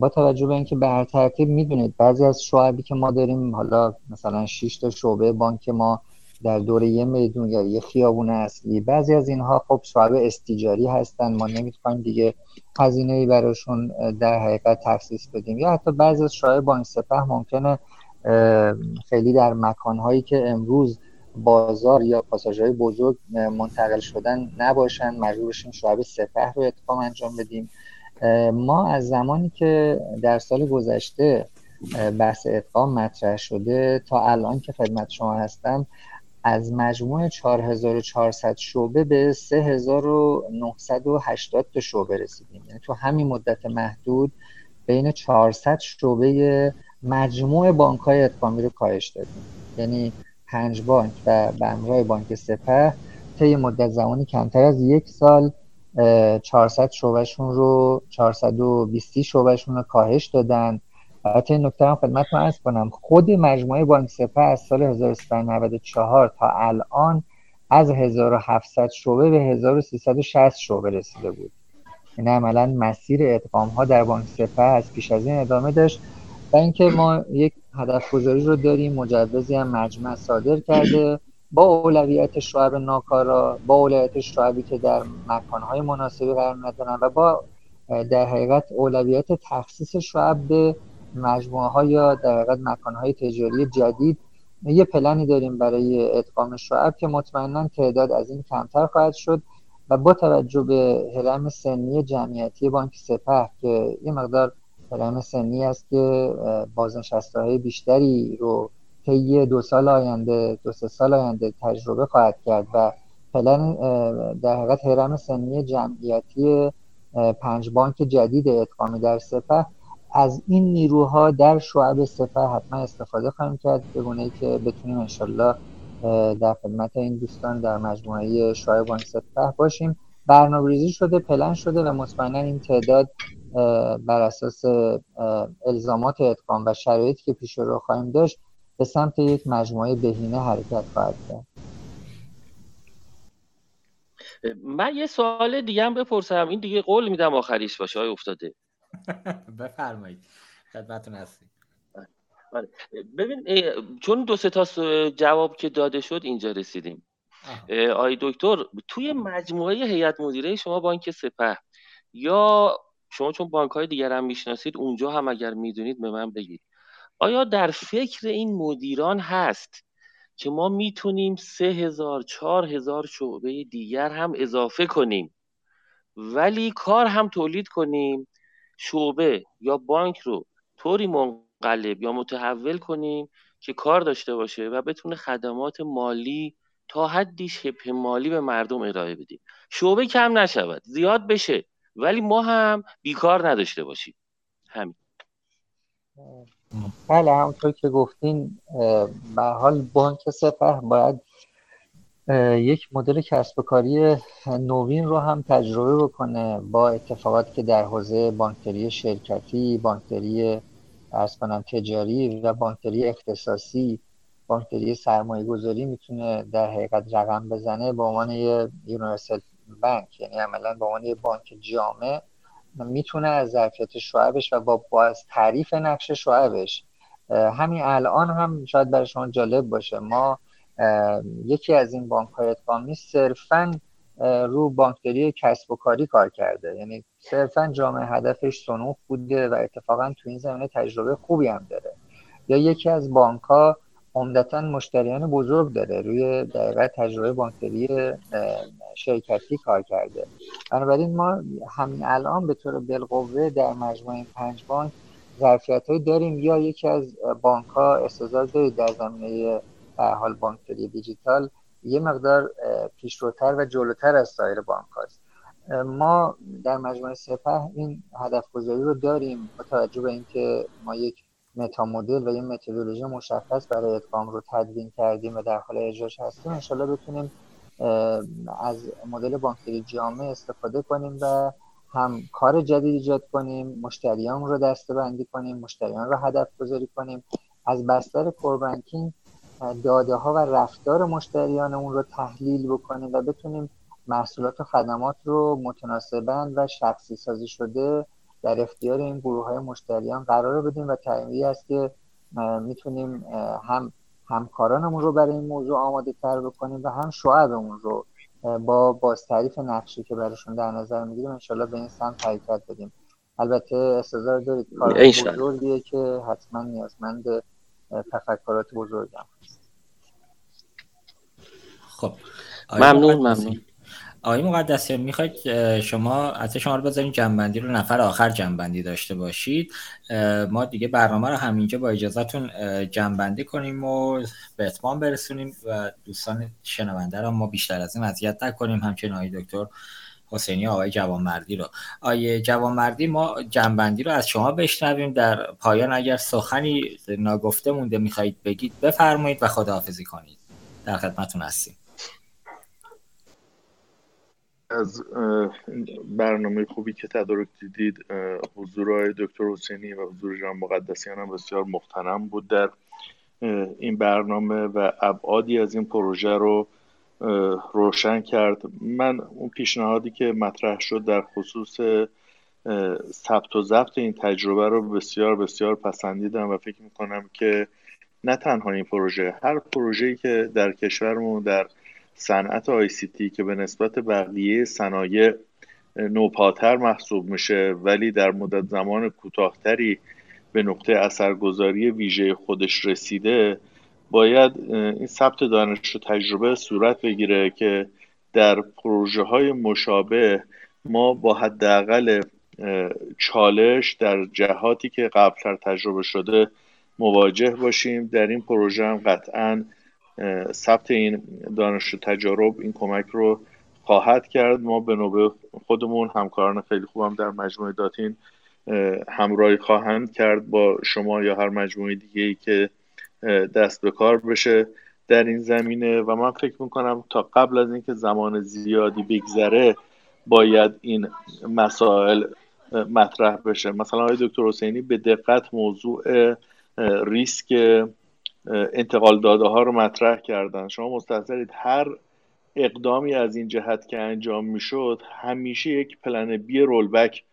با توجه به اینکه به هر ترتیب می‌دونید بعضی از شعبی که ما داریم حالا مثلا 6 تا شعبه بانک ما در دور یه میدون یا یه خیابون اصلی بعضی از اینها خب شعب استیجاری هستن ما نمی‌تونیم دیگه هزینه ای براشون در حقیقت تخصیص بدیم. یا حتی بعضی از شعب بانک سپه ممکنه خیلی در مکانهایی که امروز بازار یا پاساژهای بزرگ منتقل شدن نباشن. مجبور بشیم شعب سپه رو اتفاق انجام بدیم. ما از زمانی که در سال گذشته بحث ادغام مطرح شده تا الان که خدمت شما هستم از مجموع 4400 شعبه به 3980 تا شعبه رسیدیم. یعنی تو همین مدت محدود بین 400 شعبه مجموع بانک های ادغامی رو کاهش دادیم. یعنی پنج بانک و به همراه بانک سپه طی مدت زمانی کمتر از یک سال 400 شعبهشون رو 420 شعبهشون رو کاهش دادن. البته این نکته هم خدمتتون عرض کنم خود مجموعه بانک سپه از سال 1394 تا الان از 1700 شعبه به 1360 شعبه رسیده بود. این یعنی عملا مسیر ادغام ها در بانک سپه از پیش از این ادامه داشت. و اینکه ما یک هدف گذاری رو داریم مجوزی هم مجمع صادر کرده. با اولویت شعب ناکارا با اولویت شعبی که در مکانهای مناسبی قرار ندارن و با در حقیقت اولویت تخصیص شعب به مجموعه ها یا در حقیقت مکان های تجاری جدید. یه پلنی داریم برای ادغام شعب که مطمئنا تعداد از این کمتر خواهد شد و با توجه به هرم سنی جمعیتی بانک سپه که یه مقدار هرم سنی است که بازنشسته های بیشتری رو طی دو سال آینده دو سه سال آینده تجربه خواهد کرد و پلن در حقیقت هرم سنی جمعیتی پنج بانک جدید ادغامی در سپه. از این نیروها در شعب سپه حتما استفاده خواهیم کرد به گونه که بتونیم انشالله در خدمت این دوستان در مجموعه شعب بانک سپه باشیم. برنامه ریزی شده پلن شده و مطمئنا این تعداد بر اساس الزامات ادغام و شرایطی که پیش رو خواهیم داشت به سمت یک مجموعه بهینه حرکت خواهد کرد. من یه سوال دیگه هم بپرسم. این دیگه قول میدم آخریش باشه. های افتاده. بفرمایید. خدمتون هستیم. بله. ببین چون دو سه تا جواب که داده شد اینجا رسیدیم. آی دکتر توی مجموعه هیئت مدیره شما بانک سپه یا شما چون بانک های دیگر هم می‌شناسید اونجا هم اگر می‌دونید به من بگید. آیا در فکر این مدیران هست که ما می‌تونیم سه هزار چهار هزار شعبه دیگر هم اضافه کنیم ولی کار هم تولید کنیم شعبه یا بانک رو طوری منقلب یا متحول کنیم که کار داشته باشه و بتونه خدمات مالی تا حدی شبه مالی به مردم ارائه بدیم شعبه کم نشود زیاد بشه. ولی ما هم بیکار نداشته باشیم. همین. بله همونطور که گفتین به حال بانک سپه باید یک مدل کسب و کاری نوین رو هم تجربه بکنه با اتفاقاتی که در حوزه بانکداری شرکتی، بانکداری ارز کنم تجاری و بانکداری اختصاصی بانکداری سرمایه گذاری می‌تونه در حقیقت رقم بزنه. به عنوان یه یونیورسال بانک یعنی عملا به عنوان یه بانک جامع می‌تونه از ظرفیت شعبش و با باز تعریف نقش شعبش همین الان هم شاید برای شما جالب باشه. ما یکی از این بانک های ادغامی صرفا رو بانکداری کسب و کاری کار کرده. یعنی صرفا جامعه هدفش سنوف بوده و اتفاقا تو این زمینه تجربه خوبی هم داره. یا یکی از بانک عمدتا مشتریان بزرگ داره. روی دقیقه تجربه بانکداری شرکتی کار کرده. بنابراین ما همین الان به طور بالقوه در مجموعه پنج بانک ظرفیت داریم. یا یکی از بانک ها استعداد دارید در زمینه حال بانکداری دیجیتال یه مقدار پیشروتر و جلوتر از سایر بانک هاست ما در مجموعه سپه این هدف گذاری رو داریم. با توجه به اینکه ما یک متا مدل و یه متدولوژی مشخص برای ادغام رو تدوین کردیم و در حال اجراش هستیم. انشالله بتونیم از مدل بانکداری جامع استفاده کنیم و هم کار جدید ایجاد کنیم مشتریان رو دسته بندی کنیم مشتریان رو هدف گذاری کنیم. از بستر کوربانکینگ داده ها و رفتار مشتریان اون رو تحلیل بکنیم و بتونیم محصولات و خدمات رو متناسبند و شخصی سازی شده در اختیار این گروه های مشتریان قرار بدیم و طبیعی است که می‌تونیم هم همکارانمون رو برای این موضوع آماده تر بکنیم و هم شعبمون رو با باز تعریف نقشی که براشون در نظر می‌گیریم انشالله به این سمت حرکت بدیم. البته استظار دارید کار بزرگیه که حتما نیازمند تفکرات بزرگ هم خب. ممنون ممنون. آقای مقدسیان می‌خواید شما از شما رو بذاریم جنبندی رو نفر آخر جنبندی داشته باشید. ما دیگه برنامه رو همینجا با اجازهتون جنبندی کنیم و به اتمام برسونیم و دوستان شنونده رو ما بیشتر از این اذیت نکنیم. همچنین آقای دکتر حسینی آقای جوانمردی رو. آقای جوانمردی ما جنبندی رو از شما بشنویم. در پایان اگر سخنی ناگفته مونده می‌خواهید بگید بفرمایید و خداحافظی کنید. در خدمتون هستیم. از برنامه خوبی که تدارک دیدید حضور آقای دکتر حسینی و حضور جان مقدسیان هم بسیار مختنم بود در این برنامه و ابعادی از این پروژه رو روشن کرد. من اون پیشنهادی که مطرح شد در خصوص ثبت و ضبط این تجربه رو بسیار بسیار پسندیدم و فکر می‌کنم که نه تنها این پروژه هر پروژه‌ای که در کشورمون در صنعت آی سی تی که به نسبت بقیه صنایع نوپاتر محسوب میشه ولی در مدت زمان کوتاهتری به نقطه اثرگذاری ویژه خودش رسیده باید این ثبت دانش و تجربه صورت بگیره که در پروژه های مشابه ما با حداقل چالش در جهاتی که قبلتر تجربه شده مواجه باشیم. در این پروژه هم قطعا ثبت این دانش و تجارب این کمک رو خواهد کرد. ما به نوبه خودمون همکاران خیلی خوبم در مجموعه داتین همراهی خواهند کرد با شما یا هر مجموعه دیگه ای که دست به کار بشه در این زمینه. و من فکر می‌کنم تا قبل از اینکه زمان زیادی بگذره باید این مسائل مطرح بشه. مثلا آقای دکتر حسینی به دقت موضوع ریسک انتقال داده ها رو مطرح کردن. شما مستحضرید هر اقدامی از این جهت که انجام می‌شد همیشه یک پلن بی رولبک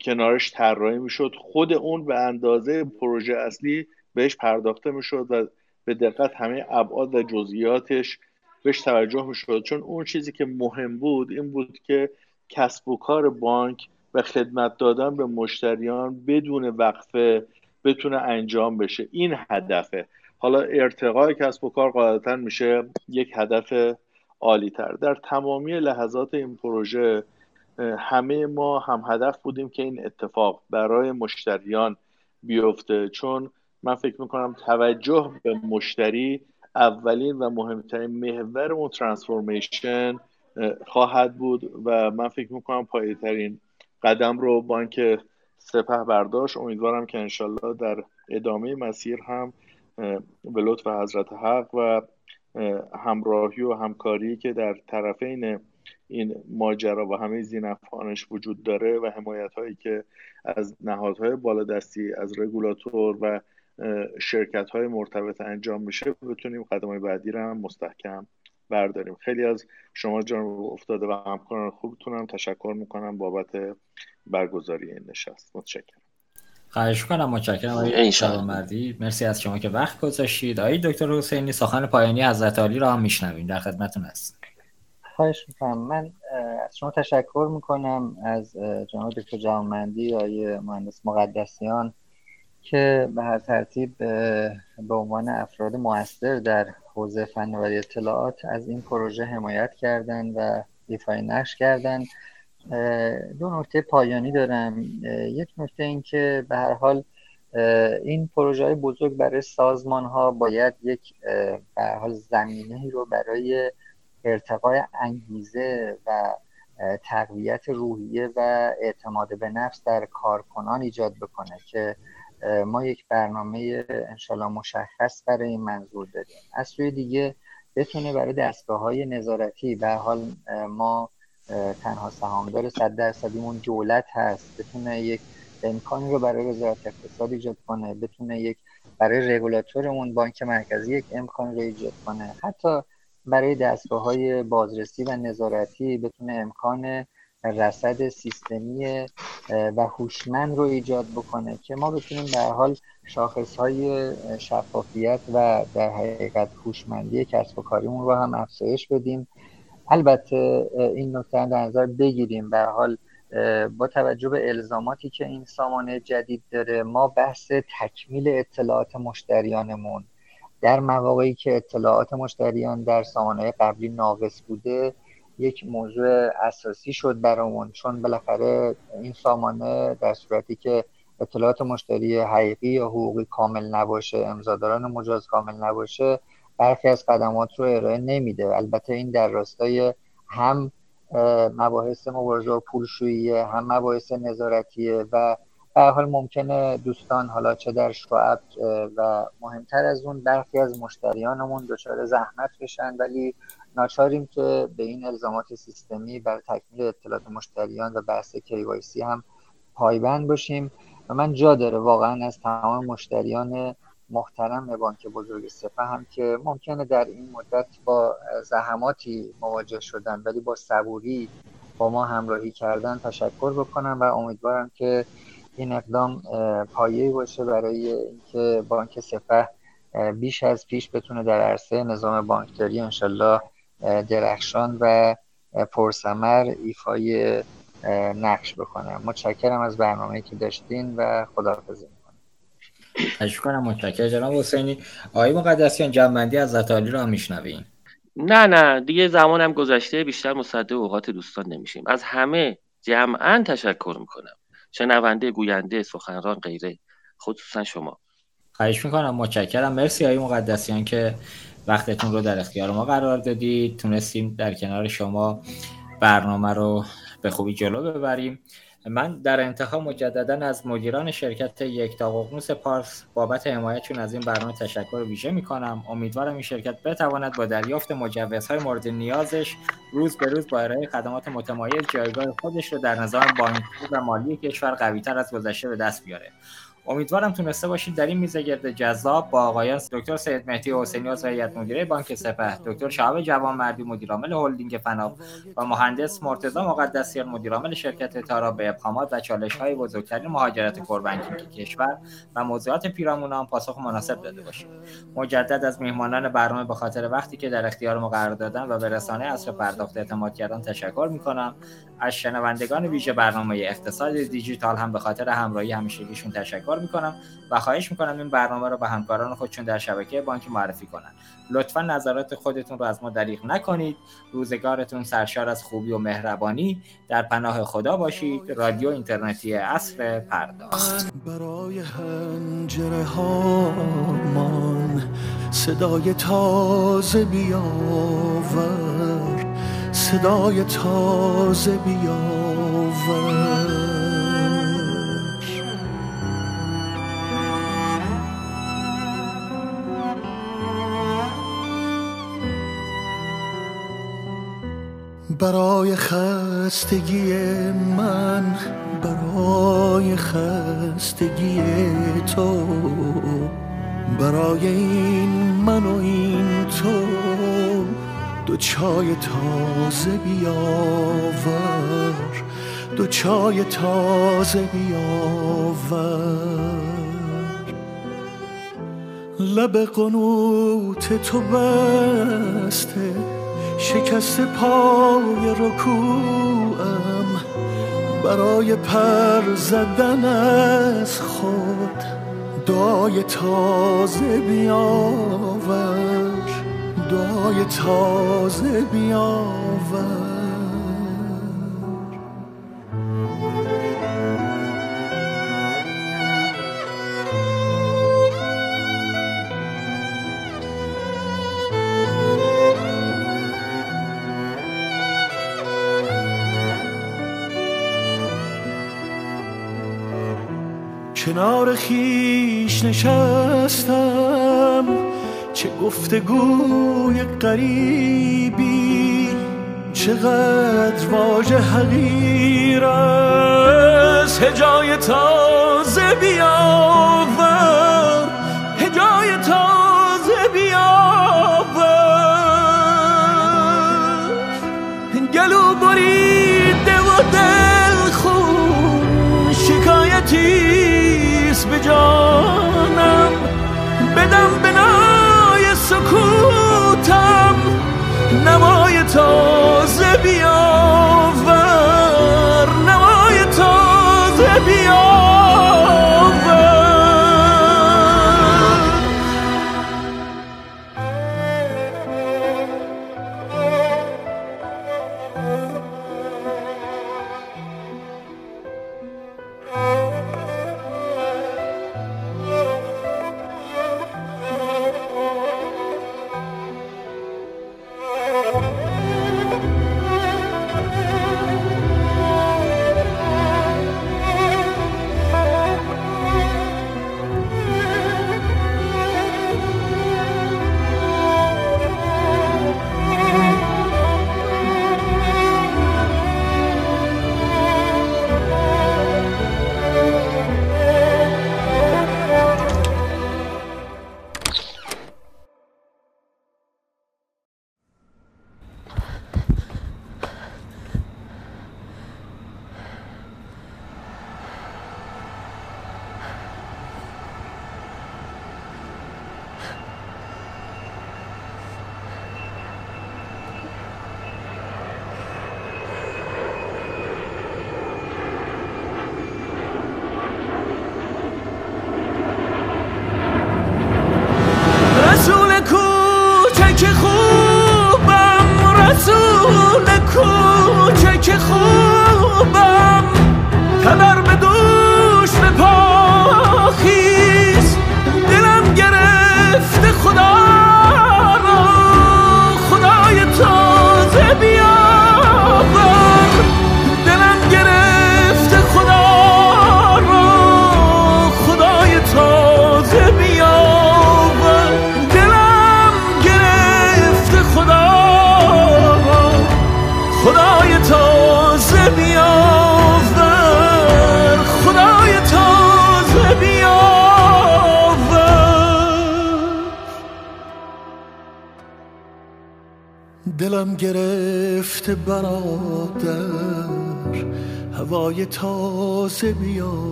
کنارش طراحی می‌شد. خود اون به اندازه پروژه اصلی بهش پرداخته می‌شد و به دقت همه ابعاد و جزئیاتش بهش توجه می‌شد. چون اون چیزی که مهم بود این بود که کسب و کار بانک و خدمت دادن به مشتریان بدون وقفه بتونه انجام بشه. این هدفه. حالا ارتقای کسب و کار قاعدتا میشه یک هدف عالی تر در تمامی لحظات این پروژه همه ما هم هدف بودیم که این اتفاق برای مشتریان بیفته. چون من فکر می‌کنم توجه به مشتری اولین و مهمترین محور اون ترانسفورمیشن خواهد بود و من فکر می‌کنم پایه ترین قدم رو بانک سپه برداشت امیدوارم که انشالله در ادامه مسیر هم به لطف حضرت حق و همراهی و همکاری که در طرفین این ماجرا و همه زینفانش وجود داره و حمایت هایی که از نهادهای بالادستی از رگولاتور و شرکت های مرتبط انجام میشه بتونیم قدم های بعدی رو هم مستحکم برداریم. خیلی از شما جان افتاده و همکاران خوبتونم. تشکر می‌کنم بابت برگزاری این نشست. متشکرم. خواهش کنم متشکرم آقای مردی مرسی از شما که وقت گذاشتید. آقای دکتر حسینی سخن پایانی حضرت علی را هم میشنویم. در خدمتتون هست خواهش می‌کنم. من از شما تشکر می‌کنم. از جناب دکتر جوانمندی آقای مهندس مقدسیان که به هر ترتیب به عنوان افراد موثر در حوزه فناوری اطلاعات از این پروژه حمایت کردن و ایفای نقش کردن. دو نکته پایانی دارم. یک نکته این که به هر حال این پروژه بزرگ برای سازمان ها باید یک به حال زمینه رو برای ارتقای انگیزه و تقویت روحیه و اعتماد به نفس در کارکنان ایجاد بکنه که ما یک برنامه انشالله مشخص برای این منظور داریم. از سوی دیگه بتونه برای دستگاه های نظارتی به حال ما تنها سهامدار صد درصدیمون دولت هست بتونه یک امکانی رو برای وزارت اقتصاد ایجاد کنه بتونه یک برای رگولاتورمون بانک مرکزی یک امکان رو ایجاد کنه. حتی برای دستگاه های بازرسی و نظارتی بتونه امکان رصد سیستمی و هوشمند رو ایجاد بکنه که ما بتونیم در حال شاخص های شفافیت و در حقیقت هوشمندی کسب و کاریمون رو هم افزایش بدیم. البته این نکته در نظر بگیریم. به حال با توجه به الزاماتی که این سامانه جدید داره ما بحث تکمیل اطلاعات مشتریانمون. در مواقعی که اطلاعات مشتریان در سامانه قبلی ناقص بوده یک موضوع اساسی شد برامون چون بالاخره این سامانه در صورتی که اطلاعات مشتری حقیقی یا حقوقی کامل نباشه امضاداران مجاز کامل نباشه برخی از خدمات رو ارائه نمیده. البته این در راستای هم مباحث مبارزه و پولشویی هم مباحث نظارتیه و به حال ممکنه دوستان حالا چه در شعب و مهمتر از اون برخی از مشتریانمون دچار زحمت بشن ولی ناچاریم که به این الزامات سیستمی برای تکمیل اطلاعات مشتریان و بحث KYC هم پایبند باشیم. و من جا داره واقعا از تمام مشتریان محترم بانک بزرگ سپه هم که ممکنه در این مدت با زحماتی مواجه شدن ولی با صبوری با ما همراهی کردن تشکر بکنم و امیدوارم که این اقدام پایه‌ای باشه برای اینکه بانک سپه بیش از پیش بتونه در عرصه نظام بانکداری انشالله درخشان و پرسمر ایفای نقش بکنه. متشکرم از برنامه که داشتین و خداحافظی تشکر کنم متشکرم. جناب حسینی آقای مقدسیان جنبندی از زتالی رو هم میشنویم. نه نه. دیگه زمانم گذشته. بیشتر مصدق اوقات دوستان نمیشیم. از همه جمعا تشکر می‌کنم. شنونده گوینده سخنران غیره خصوصا شما. خواهش می‌کنم. متشکرم. مرسی های مقدسیان که وقتتون رو در اختیار ما قرار دادید. تونستیم در کنار شما برنامه رو به خوبی جلو ببریم. من در انتها مجددا از مدیران شرکت یک ققنوس پارس بابت حمایتشون از این برنامه تشکر ویژه می‌کنم. امیدوارم این شرکت بتواند با دریافت مجوزهای مورد نیازش روز به روز با ارائه خدمات متمایز جایگاه خودش رو در نظام بانکی و مالی کشور قویتر از گذشته به دست بیاره. امیدوارم تونسته باشید در این میزه گرد جذاب با آقایان دکتر سید مهدی حسینی از هیئت مدیره بانک سپه دکتر شهاب جوانمردی مدیرعامل هلدینگ فناو و مهندس مرتضی مقدسیان مدیرعامل شرکت تارا به ابهامات و چالش های بزرگترین مهاجرت کوربنکینگ کشور و موضوعات پیرامون آن پاسخ مناسب داده باشید مجدد از میهمانان برنامه به خاطر وقتی که در اختیار ما قرار دادن و به رسانه اصر پرداخت اعتماد کردن تشکر می‌کنم. از شنوندگان ویژه برنامه اقتصاد دیجیتال هم به خاطر همراهی همیشگیشون تشکر می‌کنم و خواهش می‌کنم این برنامه رو به همکاران خودشون در شبکه بانک معرفی کنن. لطفا نظرات خودتون رو از ما دریغ نکنید. روزگارتون سرشار از خوبی و مهربانی. در پناه خدا باشید. رادیو اینترنتی اصر پرداخت برای هنجره صدای تازه بیاور. صدای تازه بیاور. برای خستگی من برای خستگی تو برای این من و این تو دو چای تازه بیاور دو چای تازه بیاور. لب قنوت تو بسته شکست پای رکوعم برای پر زدن از خود دعای تازه بیاور دعای تازه بیاور. کنار خیش نشستم. چه گفتگوی قریبی چقدر واژه حقیر است. هجای تازه بیاور. جانم بدم بنای سکوتم. نمای تازه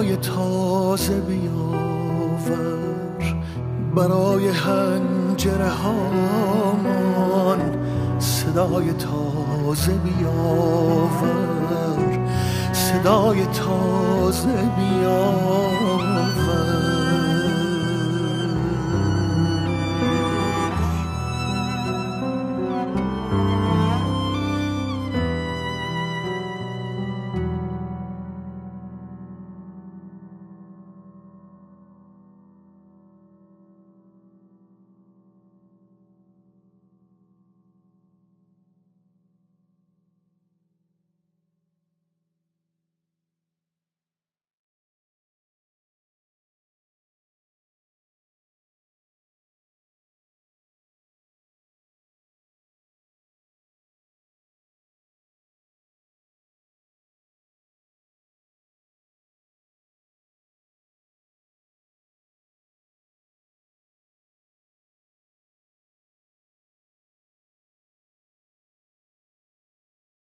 هوای تازه بیاور برای هنجره هامان صدای تازه بیاور صدای تازه بیاور.